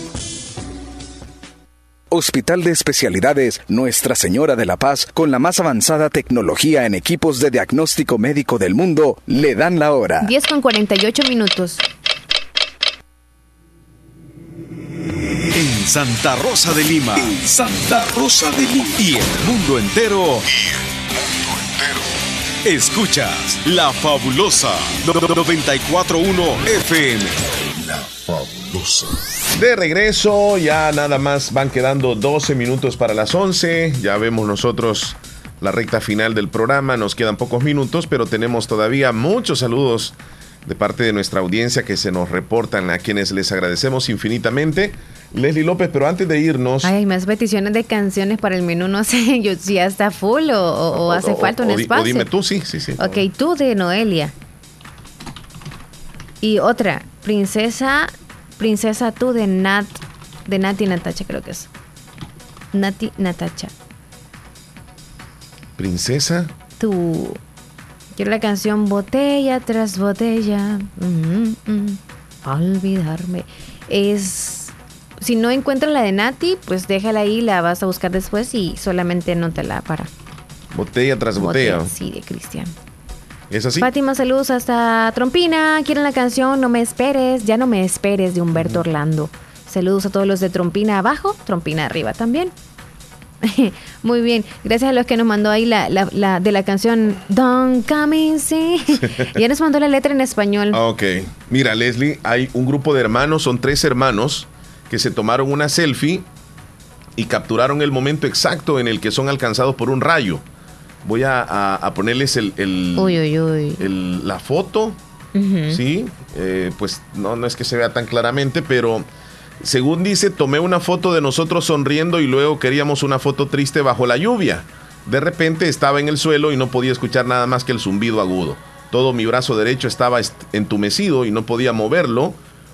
Hospital de Especialidades Nuestra Señora de la Paz, con la más avanzada tecnología en equipos de diagnóstico médico del mundo, le dan la hora. 10 con 48 minutos. En Santa Rosa de Lima. Santa Rosa de Lima. Y el mundo entero. Escuchas La Fabulosa 941 FM. La Fabulosa. De regreso, ya nada más van quedando 12 minutos para las 11. Ya vemos nosotros la recta final del programa. Nos quedan pocos minutos, pero tenemos todavía muchos saludos de parte de nuestra audiencia que se nos reportan, a quienes les agradecemos infinitamente. Leslie López, pero antes de irnos... Ay, hay más peticiones de canciones para el menú, no sé yo, si ya está full o, o- o hace falta un espacio. O dime tú, sí, sí, sí. Ok, tú de Noelia. Y otra, princesa, princesa tú de Nat, de Nati Natacha creo que es. Nati Natacha. Princesa. Tú. Quiero la canción Botella tras botella. Mm, mm, olvidarme. Es. Si no encuentras la de Nati, pues déjala ahí, la vas a buscar después y solamente anótala para. Botella tras botella. Sí, de Cristian. ¿Es así? Fátima, saludos hasta Trompina. Quieren la canción No me esperes, ya no me esperes de Humberto Orlando. Saludos a todos los de Trompina abajo, Trompina arriba también. [laughs] Muy bien, gracias a los que nos mandó ahí la, la- la- de la canción Don't Come In, sí. [laughs] ya nos mandó la letra en español. Ah, Ok. Mira, Leslie, hay un grupo de hermanos, son tres hermanos, que se tomaron una selfie y capturaron el momento exacto en el que son alcanzados por un rayo. Voy a, a- a ponerles el, el- Uy, uy, uy. el- la foto. Sí, eh, pues no, no es que se vea tan claramente, pero según dice, tomé una foto de nosotros sonriendo y luego queríamos una foto triste bajo la lluvia. De repente estaba en el suelo y no podía escuchar nada más que el zumbido agudo. Todo mi brazo derecho estaba est- entumecido y no podía moverlo.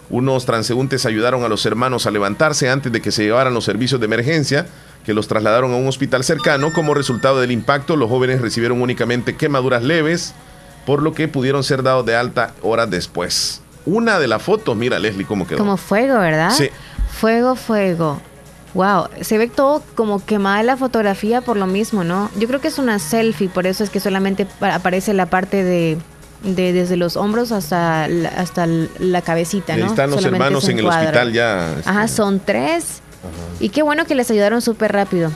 Unos transeúntes ayudaron a los hermanos a levantarse antes de que se llevaran los servicios de emergencia, que los trasladaron a un hospital cercano. Como resultado del impacto, los jóvenes recibieron únicamente quemaduras leves, por lo que pudieron ser dados de alta horas después. Una de las fotos, mira Leslie cómo quedó. Como fuego, ¿verdad? Sí. Fuego, fuego. Wow, se ve todo como quemada la fotografía por lo mismo, ¿no? Yo creo que es una selfie, por eso es que solamente pa- aparece la parte de, de desde los hombros hasta la, hasta la cabecita, ¿no? ahí están los Solamente hermanos en el hospital ya. este, Ajá, son tres. Y qué bueno que les ayudaron súper rápido.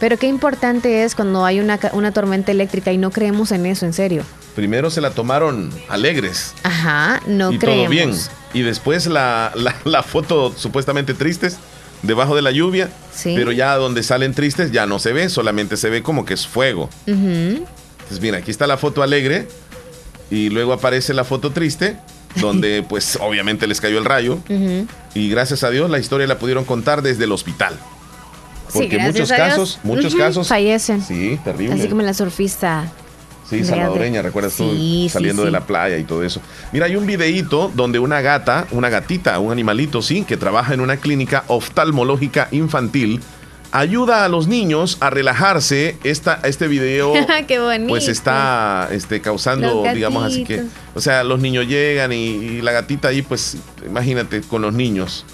Pero qué importante es cuando hay una, una tormenta eléctrica y no creemos en eso, en serio. Primero se la tomaron alegres Ajá, no y creemos. todo bien. Y después la, la- la foto supuestamente tristes debajo de la lluvia. Sí. Pero ya donde salen tristes ya no se ve, solamente se ve como que es fuego. Ujú. Entonces, mira, aquí está la foto alegre y luego aparece la foto triste, donde pues obviamente les cayó el rayo. Y gracias a Dios la historia la pudieron contar desde el hospital. Porque muchos casos, muchos casos. fallecen. Sí, terrible. Así como la surfista. Sí, Andrea salvadoreña, de- recuerdas tú sí, saliendo sí. de la playa y todo eso. Mira, hay un videíto donde una gata, una gatita, un animalito, sí, que trabaja en una clínica oftalmológica infantil, ayuda a los niños a relajarse. Esta, este video [laughs] qué bonito. pues está este, causando, digamos así que, o sea, los niños llegan y, y la gatita ahí, pues imagínate, con los niños.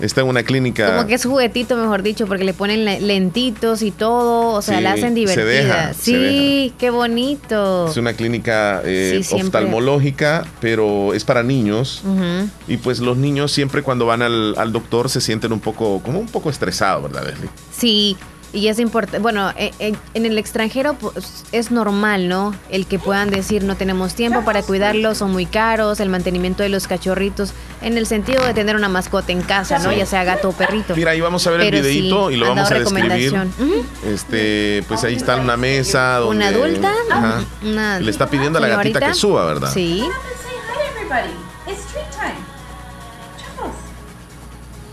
Está en una clínica. Como que es juguetito, mejor dicho, porque le ponen le- lentitos y todo, o sea, Sí, la hacen se divertida. deja, se sí, qué bonito. Es una clínica eh, Sí, oftalmológica, pero es para niños. Y pues los niños siempre cuando van al, al doctor se sienten un poco, como un poco estresados, ¿verdad, Leslie? Sí, y es importante. Bueno, e- e- en el extranjero pues, es normal, ¿no? El que puedan decir no tenemos tiempo para cuidarlos, son muy caros, el mantenimiento de los cachorritos, en el sentido de tener una mascota en casa, ¿no? Sí. Ya sea gato o perrito. Mira, ahí vamos a ver Pero el videito sí, y lo vamos a describir. Este, pues ahí está una mesa donde Una adulta, Ajá. una Le está pidiendo a la gatita que suba, ¿verdad? Sí.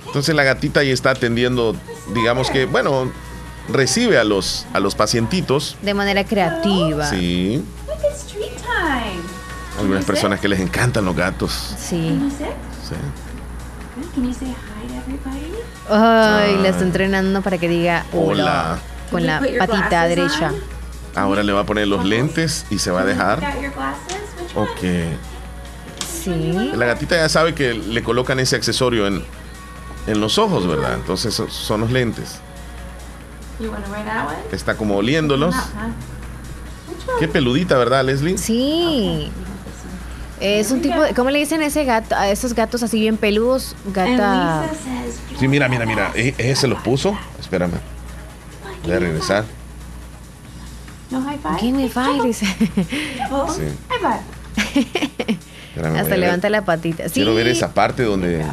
Entonces la gatita ahí está atendiendo, digamos que, bueno, recibe a los a los pacientitos. De manera creativa. Sí. Algunas personas que les encantan los gatos. Sí. Can you sit? Sí. Good. Can you say hi to everybody? Ay, Ah. la está entrenando para que diga hola. Hola. Con la patita derecha. Ahora le va a poner los lentes y se va a dejar. Ok. Sí. La gatita ya sabe que le colocan ese accesorio en, en los ojos, ¿verdad? Entonces so- son los lentes. Está como oliéndolos. Qué peludita, ¿verdad, Leslie? Sí. Es un tipo de, ¿cómo le dicen a ese gato, a esos gatos así bien peludos? Gata. Sí, mira, mira, mira. E- Ese se los puso. Espérame. Voy a regresar. no high five? Dice. Sí. High five. [laughs] Hasta levanta la patita. Sí. Quiero ver esa parte donde.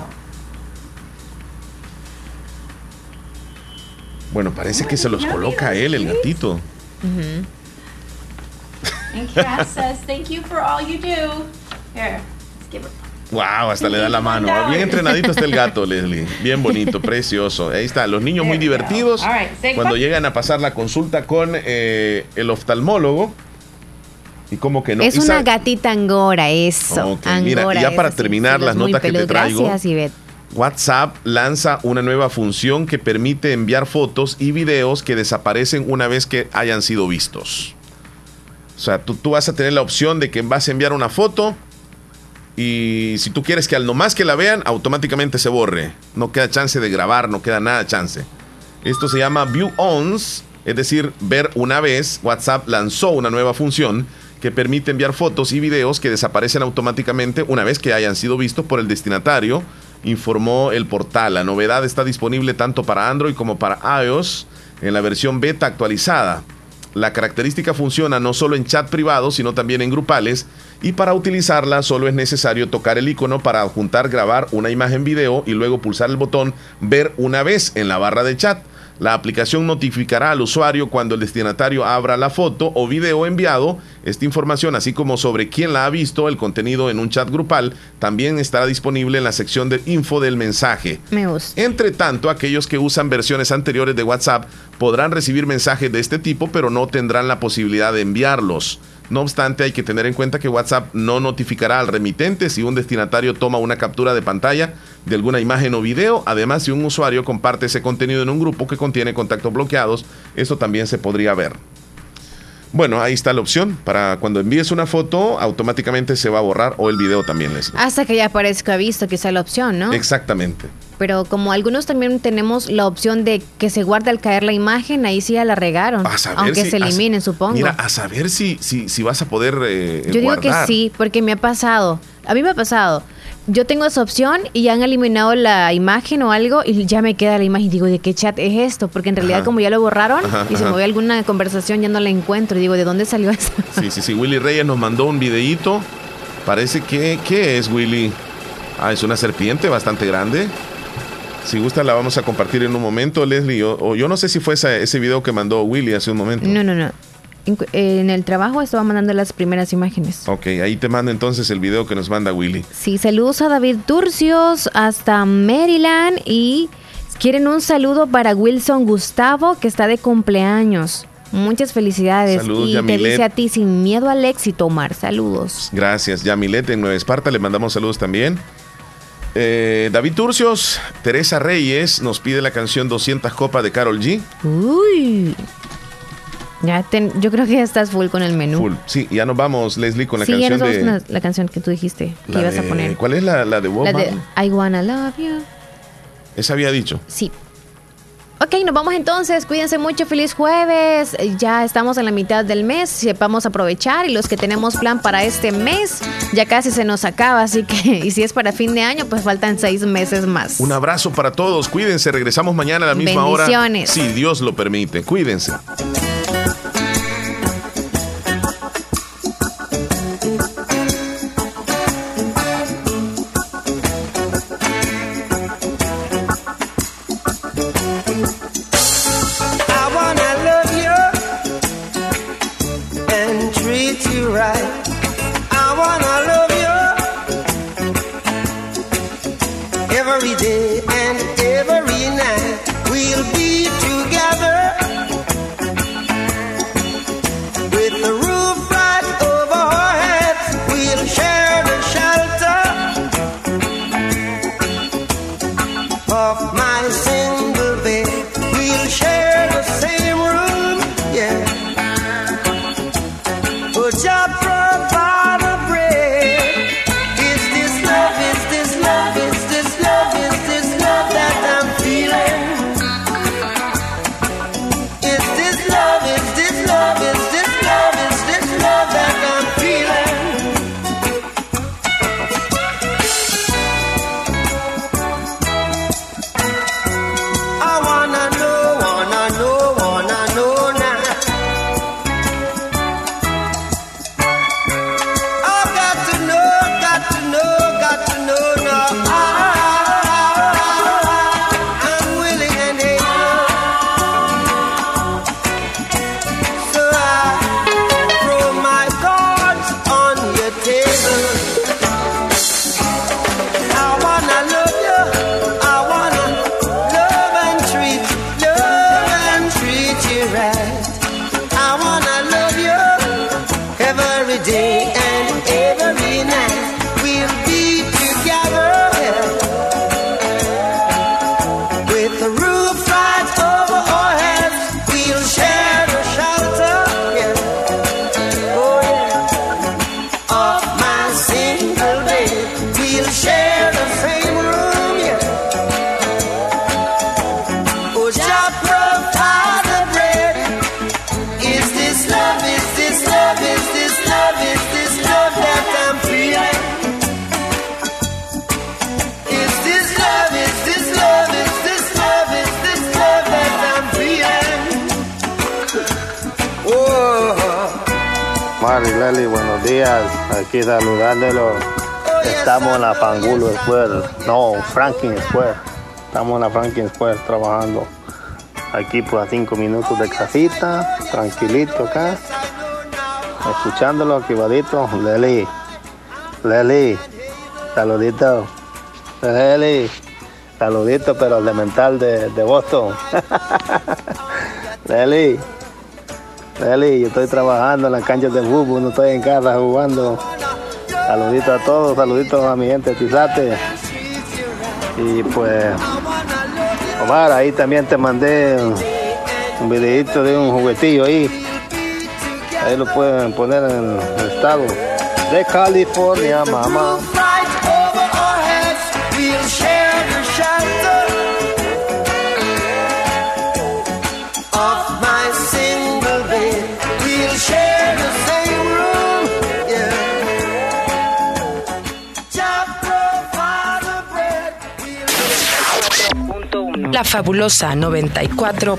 Bueno, parece que se los coloca él, el gatito. Ujú. And Cass says, thank you for all you do. Here, let's give her. Wow, hasta le da la mano. Bien entrenadito está el [laughs] gato, Leslie. Bien bonito, precioso. Ahí está, los niños muy divertidos. All right, say Cuando llegan a pasar la consulta con eh, el oftalmólogo. Y como que no. es una gatita angora, eso. Ok, mira, y angora, ya para terminar las notas que te traigo. Gracias, Ivette. WhatsApp lanza una nueva función que permite enviar fotos y videos que desaparecen una vez que hayan sido vistos. O sea, tú, vas a tener la opción de que vas a enviar una foto y si tú quieres que al nomás que la vean, automáticamente se borre. No queda chance de grabar, no queda nada chance. Esto se llama View Ons, es decir, ver una vez. WhatsApp lanzó una nueva función que permite enviar fotos y videos que desaparecen automáticamente una vez que hayan sido vistos por el destinatario, informó el portal. La novedad está disponible tanto para Android como para iOS en la versión beta actualizada. La característica funciona no solo en chat privado, sino también en grupales, y para utilizarla solo es necesario tocar el icono para adjuntar, grabar una imagen video y luego pulsar el botón ver una vez en la barra de chat. La aplicación notificará al usuario cuando el destinatario abra la foto o video enviado. Esta información, así como sobre quién la ha visto, el contenido en un chat grupal, también estará disponible en la sección de info del mensaje. Me gusta. Entre tanto, aquellos que usan versiones anteriores de WhatsApp podrán recibir mensajes de este tipo, pero no tendrán la posibilidad de enviarlos. No obstante, hay que tener en cuenta que WhatsApp no notificará al remitente si un destinatario toma una captura de pantalla de alguna imagen o video. Además, si un usuario comparte ese contenido en un grupo que contiene contactos bloqueados, eso también se podría ver. Bueno, ahí está la opción. Para cuando envíes una foto, automáticamente se va a borrar o el video también, Leslie. Hasta que ya aparezca visto, que sea la opción, ¿no? Exactamente. Pero como algunos también tenemos la opción de que se guarde al caer la imagen, ahí sí ya la regaron. A saber Aunque si- se a- eliminen, supongo. Mira, a saber si, si, si vas a poder eh, Yo digo que sí, porque me ha pasado. A mí me ha pasado. Yo tengo esa opción y ya han eliminado la imagen o algo y ya me queda la imagen digo, ¿de qué chat es esto? Porque en realidad Ajá. como ya lo borraron Ajá, y se ajá. movió alguna conversación ya no la encuentro. Y digo, ¿de dónde salió eso? Sí, sí, sí. Willy Reyes nos mandó un videíto. Parece que. ¿Qué es, Willy? Ah, es una serpiente bastante grande. Si gusta, la vamos a compartir en un momento, Leslie. O, o yo no sé si fue esa- ese video que mandó Willy hace un momento. No, no, no. En, el trabajo estaba mandando las primeras imágenes. Ok, ahí te mando entonces el video que nos manda Willy. Sí, saludos a David Turcios hasta Maryland y quieren un saludo para Wilson Gustavo que está de cumpleaños. Muchas felicidades Saludos, y te Yamilet. dice a ti sin miedo al éxito, Omar. Saludos. Gracias. Yamilet en Nueva Esparta, le mandamos saludos también. Eh, David Turcios, Teresa Reyes nos pide la canción 200 copas de Carol G. Uy. Ya ten- yo creo que ya estás full con el menú. Full. Sí, ya nos vamos, Leslie, con la sí, ya canción nos de. vamos con la, la canción que tú dijiste que la ibas a de- poner. ¿Cuál es la, la de Bob La de? I Wanna Love You. Esa había dicho. Sí. Ok, nos vamos entonces. Cuídense mucho. Feliz jueves. Eh, Ya estamos en la mitad del mes. Sepamos aprovechar. Y los que tenemos plan para este mes, ya casi se nos acaba. Así que, [laughs] y si es para fin de año, pues faltan seis meses más. Un abrazo para todos. Cuídense. Regresamos mañana a la misma hora. Bendiciones. Si Dios lo permite. Cuídense. Franklin Square trabajando. Aquí pues a cinco minutos de casita, tranquilito acá. Escuchándolo aquí vadito. Leli, Leli, saludito. Leli, saludito, pero el de mental de, de Boston. [laughs] Leli, Leli, yo estoy trabajando en las canchas de fútbol, no estoy en casa jugando. Saluditos a todos, saluditos a mi gente de Tizate. Y pues, Ahí también te mandé un, un videito de un juguetillo ahí. Ahí lo pueden poner en el estado de California, mamá. La fabulosa 94.